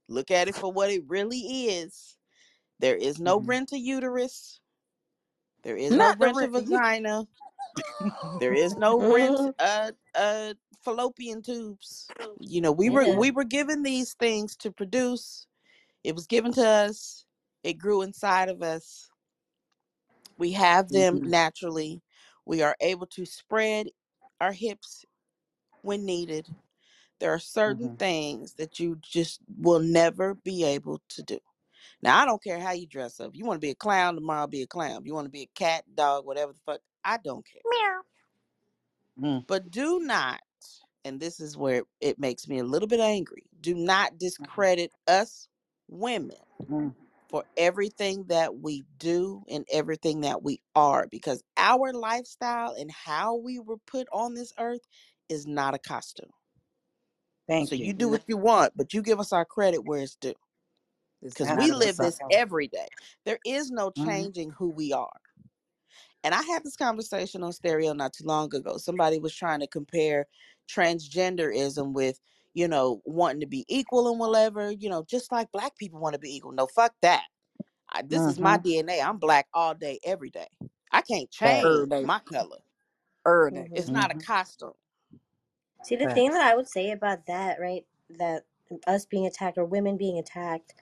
look at it for what it really is. There is no hmm rent a uterus. There is no Not the rent a to vagina. There is no rent a a fallopian tubes. You know, we were Yeah. we were given these things to produce. It was given to us. It grew inside of us. We have them Mhm. naturally. We are able to spread our hips when needed. There are certain Mhm. things that you just will never be able to do. Now, I don't care how you dress up. You want to be a clown tomorrow, be a clown. You want to be a cat, dog, whatever the fuck. I don't care. Mm. But do not, and this is where it makes me a little bit angry, do not discredit us women Mm. for everything that we do and everything that we are because our lifestyle and how we were put on this earth is not a costume. Thank So you. you do what you want, but you give us our credit where it's due because we live this every day. There is no Mhm. changing who we are. And I had this conversation on stereo not too long ago. Somebody was trying to compare transgenderism with, you know, wanting to be equal and whatever, you know, just like black people want to be equal. No, fuck that. I, this is my Mhm. DNA. I'm black all day, every day. I can't change day. my color. Er day. It's not a Mhm. costume. See, the thing that I would say about that, right, that us being attacked or women being attacked,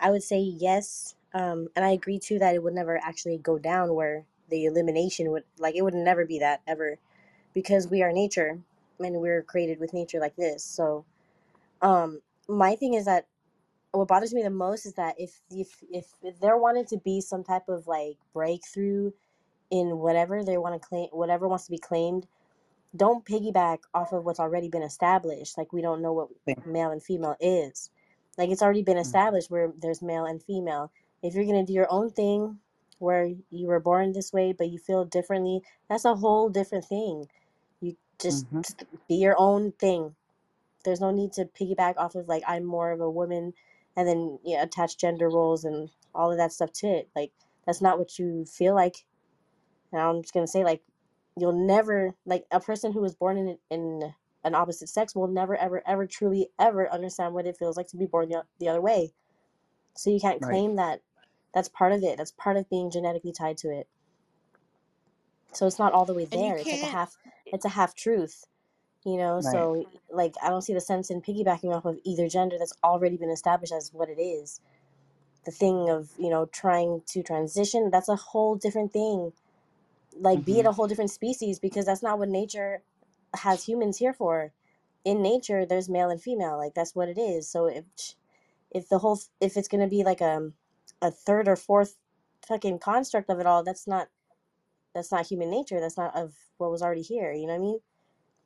I would say yes. Um, and I agree too that it would never actually go down where the elimination would, like, it would never be that ever because we are nature and we're created with nature like this. So, um, my thing is that what bothers me the most is that if if if, if there wanted to be some type of like breakthrough in whatever they want to claim, whatever wants to be claimed don't piggyback off of what's already been established. Like we don't know what male and female is. Like it's already been Mm. established where there's male and female. If you're gonna do your own thing, where you were born this way but you feel differently, that's a whole different thing. You just mm-hmm. just be your own thing. There's no need to piggyback off of like I'm more of a woman, and then yeah, attach gender roles and all of that stuff to it. Like that's not what you feel like and I'm just gonna say like you'll never like a person who was born in in an opposite sex will never ever ever truly ever understand what it feels like to be born the, the other way. So you can't Right. claim that that's part of it. That's part of being genetically tied to it. So it's not all the way And you there. It's like a can't half it's a half truth, you know? Right. So like I don't see the sense in piggybacking off of either gender that's already been established as what it is. The thing of, you know, trying to transition, that's a whole different thing like be it Mhm. a whole different species because that's not what nature has humans here for in nature there's male and female like that's what it is so if if the whole if it's going to be like a a third or fourth fucking construct of it all that's not that's not human nature that's not of what was already here you know what i mean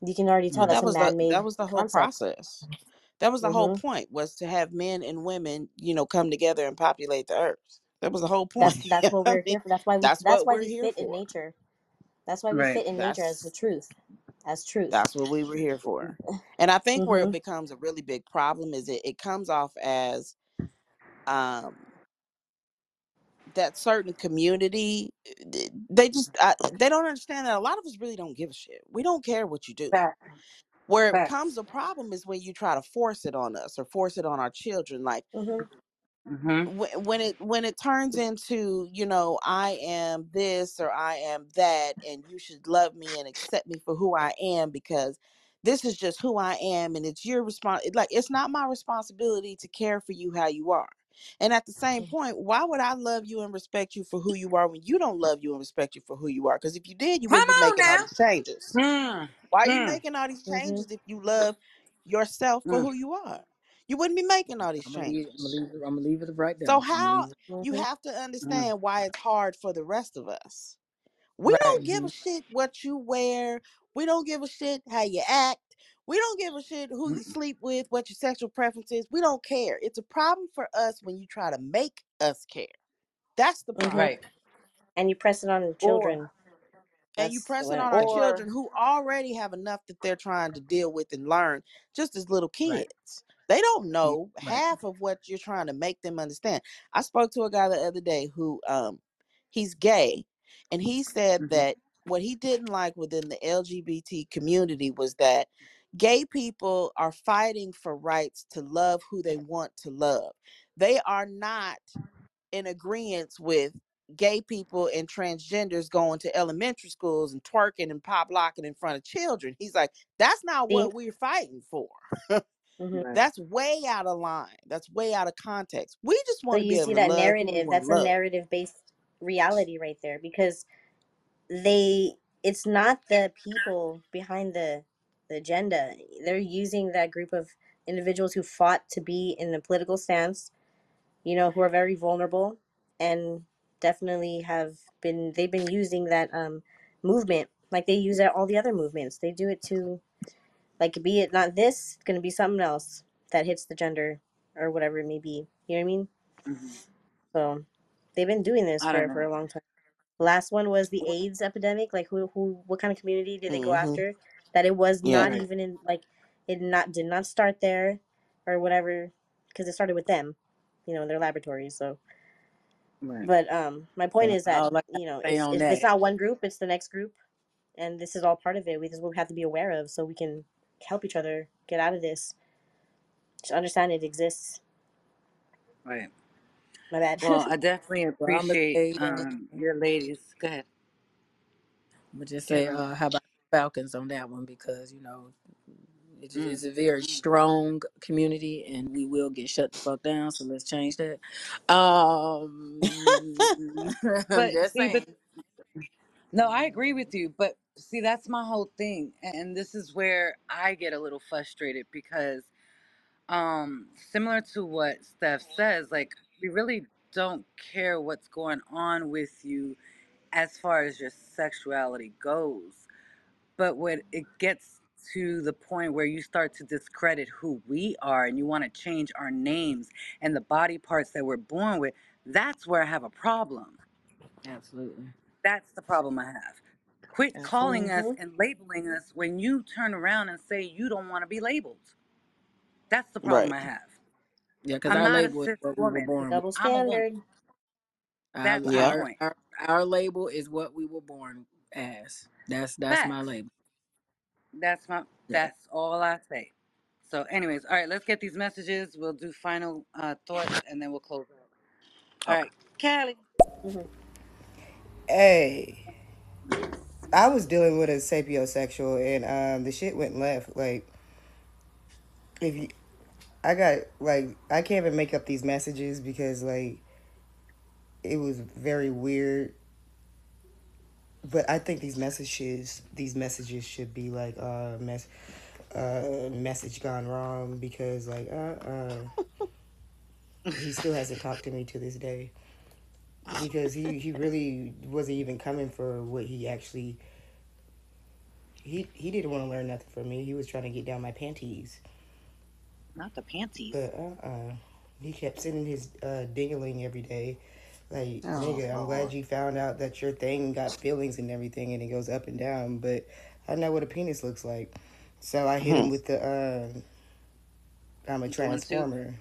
you can already tell that's that a was the man-made that was the whole concept process. That was the whole mm-hmm. point was to have men and women, you know, come together and populate the earth. That was the whole point. that's what we're here for that's why we that's that's why we're we here in nature that's why we Right. fit in nature as the truth as truth that's what we were here for. And I think where it mm-hmm. becomes a really big problem is it, it comes off as um that certain community eh, they just I, they don't understand that a lot of us really don't give a shit. We don't care what you do. Facts. Where it Facts. becomes a problem is when you try to force it on us or force it on our children. Like Mm-hmm. Mhm. when when it when it turns into you know i am this or i am that and you should love me and accept me for who i am because this is just who i am and it's your response like it's not my responsibility to care for you how you are and at the same point why would i love you and respect you for who you are when you don't love you and respect you for who you are because if you did you Come wouldn't be making all these changes Mm. why are you Mm. making all these Mm-hmm. changes if you love yourself for Mm. who you are you wouldn't be making all these I'm gonna leave. I'm gonna changes leave. it- I'm gonna leave it right there. so I'm gonna how leave it. you Mm-hmm. have to Mm. understand why it's hard for the rest of us. We Right. don't give a shit what you wear. We don't give a shit how you act. We don't give a shit who you sleep with, what your sexual preference is. We don't care. It's a problem for us when you try to make us care. That's the Mm-hmm. problem. Right. and you press it on the Or children. and you press it on our or children who already have enough that they're trying to deal with and learn just as little right. kids they don't know Right. half of what you're trying to make them understand i spoke to a guy the other day who um he's gay and he said Mhm. that what he didn't like within the lgbt community was that gay people are fighting for rights to love who they want to love they are not in agreement with gay people and transgenders going to elementary schools and twerking and pop locking in front of children. He's like, that's not what we're fighting for. hmm That's way out of line. That's way out of context. We just want to you be see able to that narrative, that's a narrative based reality right there because they it's not the people behind the the agenda. They're using that group of individuals who fought to be in a political stance, you know, who are very vulnerable and definitely have been they've been using that um movement like they use it all the other movements. They do it to like be it not this, it's gonna be something else that hits the gender or whatever it may be. You know what I mean? hmm So they've been doing this I don't for for a long time. Last one was the AIDS epidemic. Like who who what kind of community did they go hmm after? That it was Yeah. not Right. even in like it not did not start there or whatever because it started with them, you know, in their laboratories. So, Right. but um, my point Well, is that all I you know say it's on it's, it's that, not one group, it's the next group, and this is all part of it. We this is what we have to be aware of so we can help each other get out of this. Just understand it exists. Right. My bad. Well, I definitely well, I'm gonna appreciate say, uh, um your ladies. Go ahead. I'm gonna just say, Rhonda. uh, how about the Falcons on that one because you know it's, Mm. it's a very strong community and we will get shut the fuck down. So let's change that. Um, I'm But just see, but saying. no, I agree with you. But see, that's my whole thing, and this is where I get a little frustrated because, um, similar to what Steph says, like we really don't care what's going on with you as far as your sexuality goes. But when it gets to the point where you start to discredit who we are and you want to change our names and the body parts that we're born with, that's where I have a problem. Absolutely. That's the problem I have. Quit calling us and labeling us when you turn around and say you don't want to be labeled. That's the problem Right. I have. Yeah, because I'm our not a label is cis what we were woman. born with. Double I'm a woman. standard. Our, That's my Yep. our point. our our label is what we were born as. That's that's my Facts. label. That's my Yeah. that's all I say. So anyways, all right, let's get these messages. We'll do final uh thoughts and then we'll close out. All Okay. right, Callie. hmm Hey, I was dealing with a sapiosexual, and um, the shit went left. Like, if you, I got like, I can't even make up these messages because like it was very weird. But I think these messages, these messages should be like uh mess, uh message gone wrong because like uh uh he still hasn't talked to me to this day because he he really wasn't even coming for what he actually he he didn't want to learn nothing from me. He was trying to get down my panties. Not the panties. But uh uh he kept sending his uh dingling every day. Like, Oh nigga, I'm glad you found out that your thing got feelings and everything and it goes up and down, but I know what a penis looks like. So I hit Hmm. him with the um I'm a The transformer.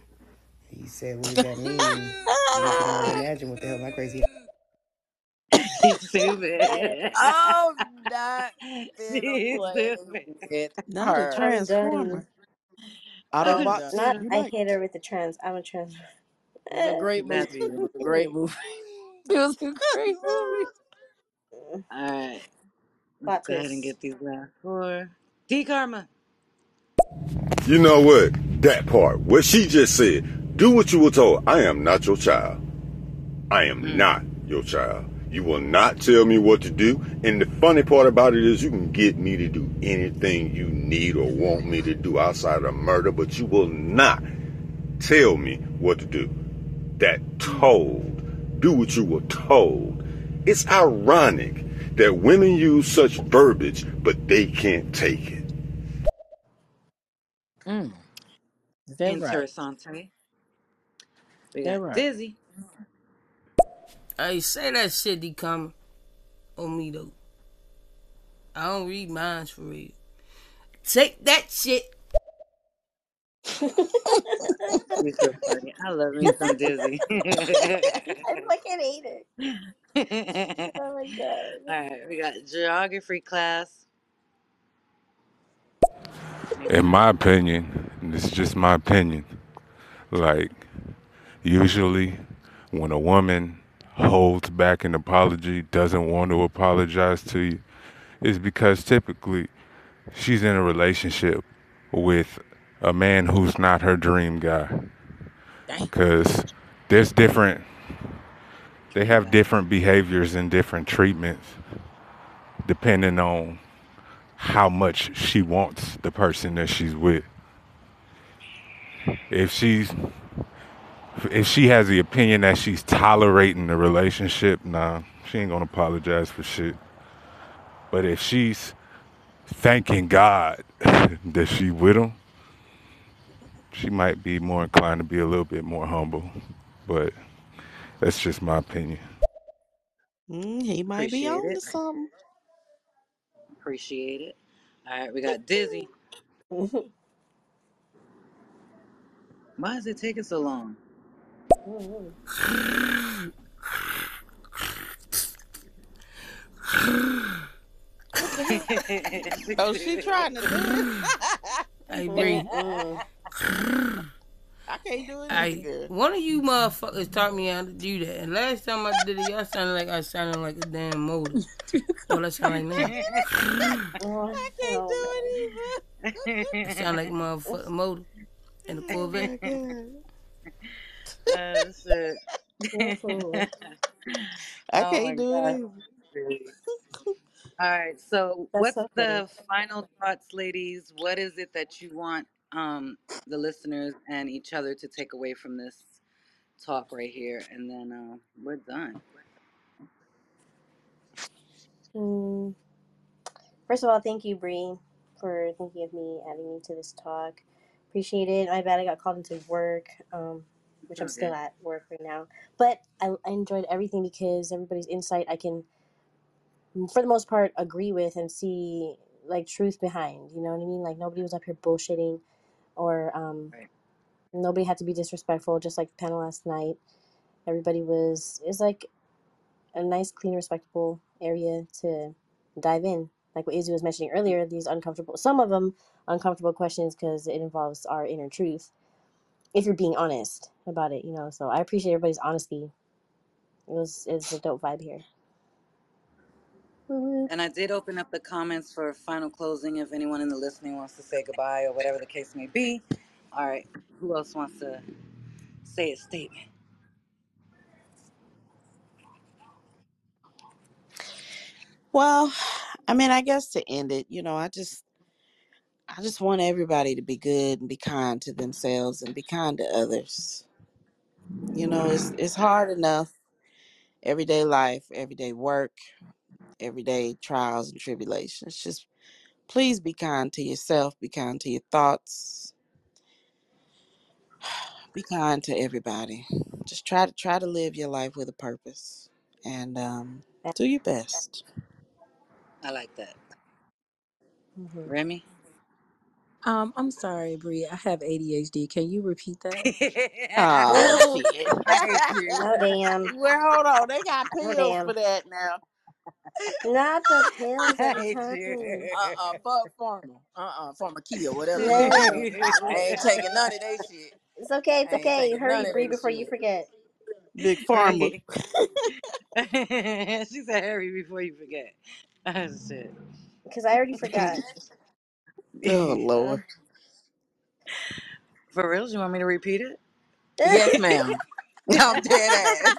He said, What does that mean? And you can only imagine what the hell my crazy She's stupid. I'm not gonna She's stupid. with Not a her. I'm transformer. I'm Autobots done. Not I unite. hate her with the trans. I'm a trans. It was a great movie. It was a great movie. It was a great movie. All right. Let's go ahead and get these last four. D Karma. You know what? That part, what she just said, do what you were told. I am not your child. I am Mm. not your child. You will not tell me what to do. And the funny part about it is you can get me to do anything you need or want me to do outside of murder, but you will not tell me what to do. That told. Do what you were told. It's ironic that women use such verbiage, but they can't take it. Mm. Is that right? Interessante. We that got right? Dizzy. Hey, say that shit, D coming on me though. I don't read minds for real. Take that shit. You're so funny. I love me some Dizzy. I fucking hate it. Oh my god. All right, we got geography class. In my opinion, and this is just my opinion, like usually when a woman holds back an apology, doesn't want to apologize to you, is because typically she's in a relationship with a man who's not her dream guy. Because there's different, they have different behaviors and different treatments depending on how much she wants the person that she's with. If she's if she has the opinion that she's tolerating the relationship, nah, she ain't gonna apologize for shit. But if she's thanking God that she with him, she might be more inclined to be a little bit more humble. But that's just my opinion. Mm, he might be Appreciate on it. to something. Appreciate it. All right, we got Dizzy. Why is it taking so long? Oh, she trying to do it. Hey, Bree. I can't do it either, I girl. one of you motherfuckers taught me how to do that. And last time I did it, y'all sounded like I sounded like a damn motor. Well, I sound like me. Oh, I can't do it either. I sound like a motherfucking motor in a Corvette. Oh shit. I oh can't do it either. All right. So, That's what's so the final thoughts, ladies? What is it that you want um the listeners and each other to take away from this talk right here? And then uh, we're done. Mm, First of all, thank you, Bree, for thinking of me, adding me to this talk. Appreciate it. My bad, I got called into work, um, which I'm still at work right now. But I, I enjoyed everything because everybody's insight I can, for the most part, agree with and see like truth behind. You know what I mean? Like nobody was up here bullshitting, or um, Right. nobody had to be disrespectful. Just like the panel last night, everybody was. It's like a nice, clean, respectable area to dive in. Like what Izzy was mentioning earlier, these uncomfortable, some of them uncomfortable questions because it involves our inner truth. If you're being honest about it, you know. So I appreciate everybody's honesty. It was it's a dope vibe here. Woo. And I did open up the comments for final closing if anyone in the listening wants to say goodbye or whatever the case may be. All right. Who else wants to say a statement? Well, I mean, I guess to end it, you know, I just I just want everybody to be good and be kind to themselves and be kind to others. You know, it's it's hard enough everyday life, everyday work, everyday trials and tribulations. Just please be kind to yourself, be kind to your thoughts, be kind to everybody. Just try to try to live your life with a purpose and um, do your best. I like that. Mm-hmm. Remy? Um, I'm sorry, Bree. I have ADHD. Can you repeat that? Oh Ooh, shit. I hate you. no damn, well, hold on. They got no pills damn. for that now. Not the pills I every hate you. time. Uh uh fuck Pharma. Uh uh Pharmakia, whatever it is. No, I ain't taking none of that shit. it's okay. It's I ain't okay. taking none Hurry, of Bree, that before you shit. forget. Big Pharma. right. she said hurry before you forget. Shit. Because I already forgot. Oh Lord. For real? You want me to repeat it? Yes, ma'am. I'm dead ass.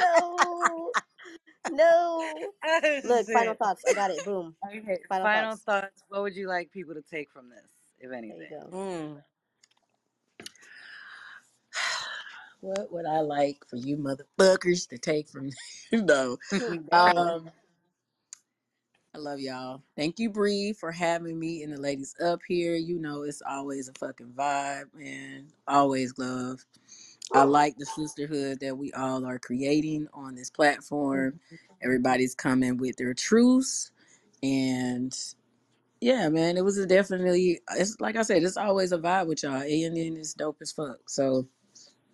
no, no. Oh Look, final thoughts. I got it. Boom. Okay. Final, Final thoughts. thoughts. What would you like people to take from this, if There you anything? go. Mm. What would I like for you motherfuckers to take from no? Dang. Um, I love y'all. Thank you, Bree, for having me and the ladies up here. You know, it's always a fucking vibe and always love. I like the sisterhood that we all are creating on this platform. Mm-hmm, mm-hmm. Everybody's coming with their truths. And yeah, man, it was a definitely, it's like I said, it's always a vibe with y'all. And then it's dope as fuck. So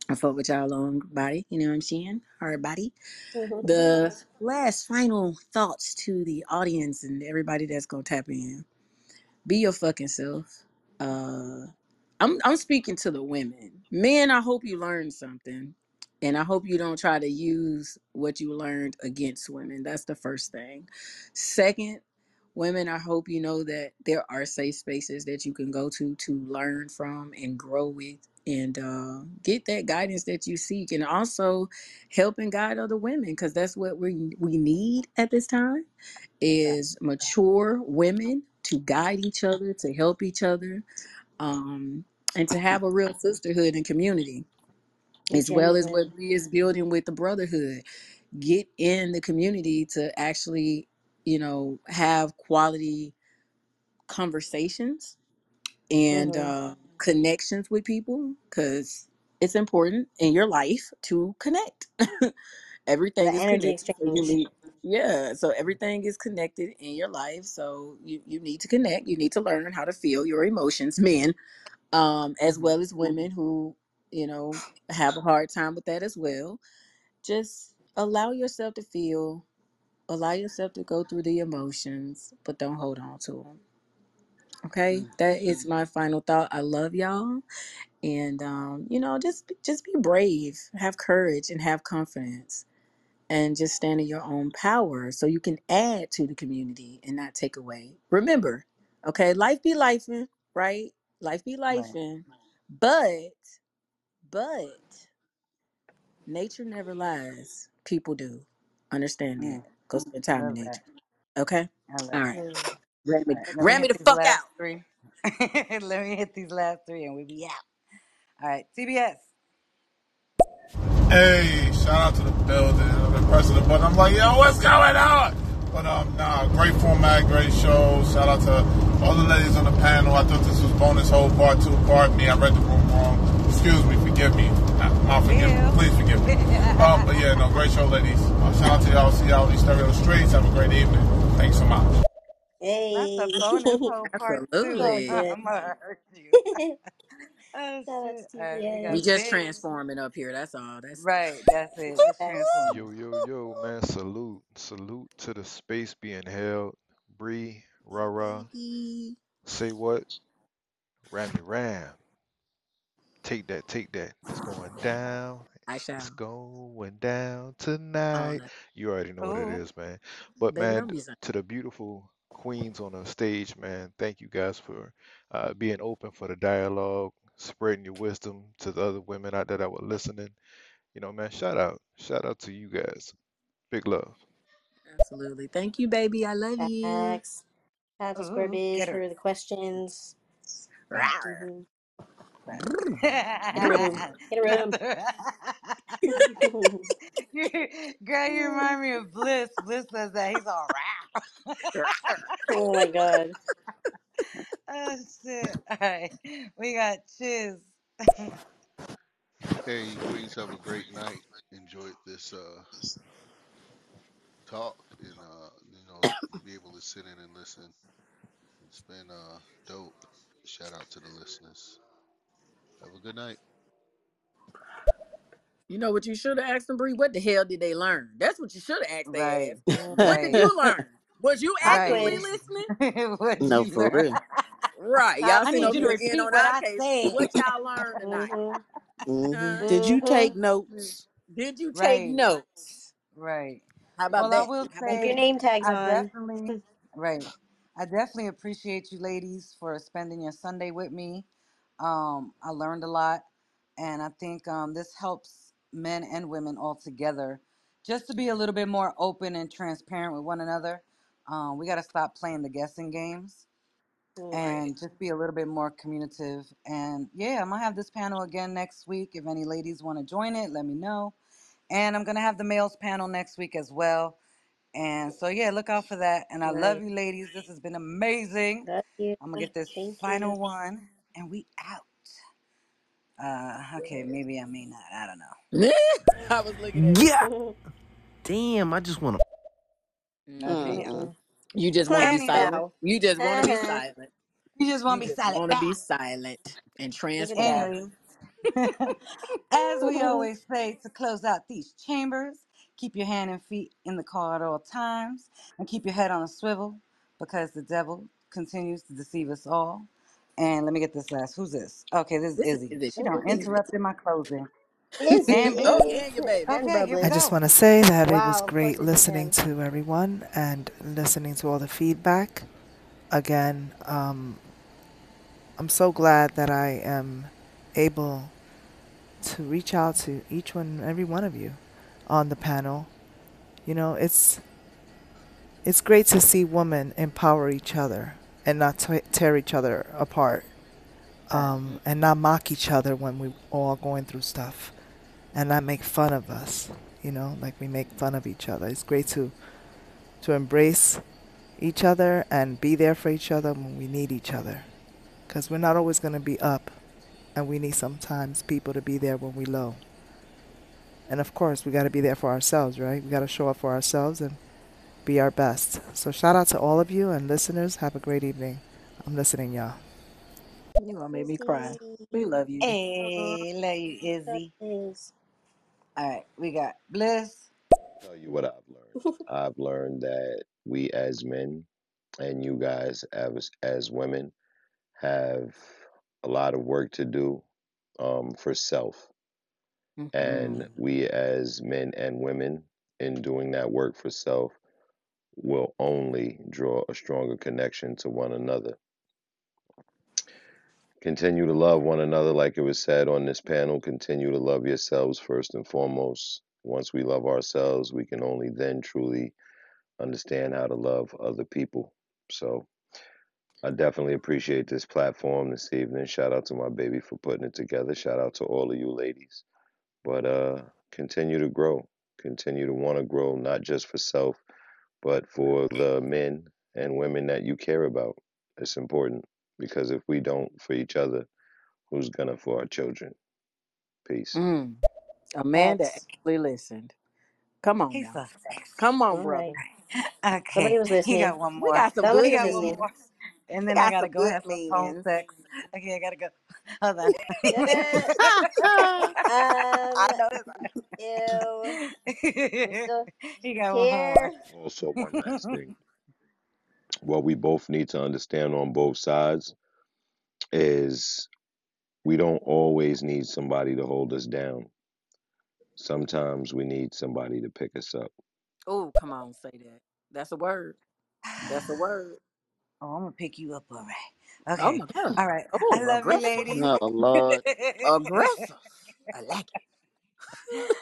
I fuck with y'all long body. You know what I'm saying? Hard body. Mm-hmm, the last final thoughts to the audience and everybody that's gonna tap in. Be your fucking self. Uh I'm I'm speaking to the women. Men, I hope you learned something. And I hope you don't try to use what you learned against women. That's the first thing. Second, women, I hope you know that there are safe spaces that you can go to to learn from and grow with and uh, get that guidance that you seek. And also help and guide other women because that's what we, we need at this time is mature women to guide each other, to help each other, um, and to have a real sisterhood and community as well as what Genuine. we is building with the brotherhood get in the community to actually you know have quality conversations and hmm uh, connections with people because it's important in your life to connect The everything is energy connected so you exchange. Yeah so everything is connected in your life so you, you need to connect you need to learn how to feel your emotions men um as well as women who you know have a hard time with that as well. Just allow yourself to feel allow yourself to go through the emotions but don't hold on to them okay? That is my final thought. I love y'all and um you know just just be brave have courage and have confidence and just stand in your own power so you can add to the community and not take away remember okay life be life right life be life Right. but but Nature never lies. People do. Understand that. Mm, Go spend time in love that. nature. Okay? I All it. right. Ram me, All right, let me ram me hit the these fuck last out. three. let me hit these last three and we be out. All right, CBS. Hey, shout out to the building, the button. I'm like, yo, what's going on? But um, nah, great format, great show. Shout out to all the ladies on the panel. I thought this was bonus whole part two. Pardon me, I read the room wrong. Excuse me, forgive me. My forgive me. Please forgive me. Um, but yeah, no, great show, ladies. Uh, shout out to y'all. See y'all on these stereo streets. Have a great evening. Thanks so much. That's a bonus whole part two. Absolutely. good. I'm gonna hurt you. Oh Shout out shit. All right, we got We just Biggs. transforming up here. That's all. That's Right, that's it. Just Yes. Yo, yo, yo, man, salute. Salute to the space being held. Bree, Rara, Maggie. say what? Rammy Ram. Take that, take that. It's going down. I It's shall. going down All tonight. night. You already know what it Oh, is, man. But Baby, man, don't be so. to the beautiful queens on the stage, man, thank you guys for uh, being open for the dialogue, spreading your wisdom to the other women out there that were listening. You know, man, shout out. Shout out to you guys. Big love. Absolutely. Thank you, baby. I love you. Facts. Shout out to Square ooh, Biz get her. for the questions. Right, hmm. Get a room. Get Not him. the. you, girl, you remind me of Bliss. Bliss says that he's all right. Rawr. oh my god. oh shit! All right, we got Chiz. Hey, you queens, have a great night. Enjoyed this uh talk and uh you know be able to sit in and listen. It's been uh dope. Shout out to the listeners. Have a good night. You know what you should have asked them, Bree? What the hell did they learn? That's what you should have asked they Right, ass. What did right, you learn? Was you Pop right. actively What listening? No, for real. Right. Y'all I sitting need over you to getting repeat on what our I case. said. What y'all learned tonight? hmm hmm Did you hmm take notes? Did you take right, notes? right. How about Well, I will How about Keep your name tags I on. definitely, right. I definitely appreciate you ladies for spending your Sunday with me. Um, I learned a lot, and I think um, this helps men and women all together just to be a little bit more open and transparent with one another. Um, we got to stop playing the guessing games. Right. and just be a little bit more communicative. And yeah, I'm gonna have this panel again next week. If any ladies want to join it, let me know. And I'm gonna have the males panel next week as well. And so yeah, look out for that. And I love Nice. you, ladies. This has been amazing. Love you. I'm gonna get this Thank you. final one, and we out. Uh, okay, maybe I may not. I don't know. I was looking at Yeah. Damn, I just want to. No, hmm damn. You just want to be silent. Bow. You just want to be Uh-huh. silent. you just want to be just silent. want to Bow. be silent and Look at that. transparent. Anyway, as we always say to close out these chambers, keep your hand and feet in the car at all times, and keep your head on a swivel, because the devil continues to deceive us all. And let me get this last. Who's this? Okay, this is This is Izzy. it. She don't Easy. interrupted my closing. Listen, oh, B. your baby. I'm Okay, here I just want to say that it was Wow, of course great listening to everyone and listening to all the feedback. Again, um, I'm so glad that I am able to reach out to each one, every one of you on the panel. You know, it's it's great to see women empower each other and not t- tear each other apart, um, and not mock each other when we're all going through stuff, and not make fun of us. You know, like we make fun of each other. It's great to to embrace each other and be there for each other when we need each other, because we're not always going to be up, and we need sometimes people to be there when we low. And of course, we got to be there for ourselves, right? We got to show up for ourselves and be our best. So shout out to all of you and listeners. Have a great evening. I'm listening, y'all. You gonna make me cry. We love you. Hey, love you, Izzy. All right, we got Bliss. Tell you what I've learned. I've learned that we as men and you guys as as women have a lot of work to do um, for self, and Mhm. we as men and women in doing that work for self will only draw a stronger connection to one another. Continue to love one another, like it was said on this panel. Continue to love yourselves first and foremost. Once we love ourselves, we can only then truly understand how to love other people. So I definitely appreciate this platform this evening. Shout out to my baby for putting it together. Shout out to all of you ladies. But uh continue to grow. Continue to want to grow, not just for self, but for the men and women that you care about. It's important because if we don't for each other, who's gonna for our children? Peace. Mm. Amanda Facts. actually listened. Come on He's now. so. Come on, All right. brother. Somebody Okay, was he listening. got one We more. got some Somebody good He was got one listening. more. And We then I got gotta some go good have some phone men. sex. Okay, I gotta go. Hold on. I um, know that's ew. I'm still he got one more. here. Also, one last thing. What we both need to understand on both sides is we don't always need somebody to hold us down. Sometimes we need somebody to pick us up. Oh, come on, say that. That's a word. That's a word. Oh, I'm gonna pick you up, all right. Oh Okay. my god. All right. I Oh, love you, aggressive. ladies. Oh Lord. Aggressive. I like it.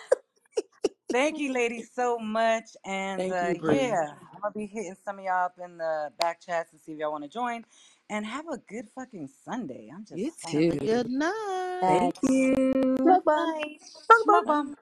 Thank you, ladies, so much. And Thank uh, you, yeah, I'm gonna be hitting some of y'all up in the back chats and see if y'all want to join. And have a good fucking Sunday. I'm You just saying. too. Good night. Thank Facts. you. bye. Bye Smoke 'em.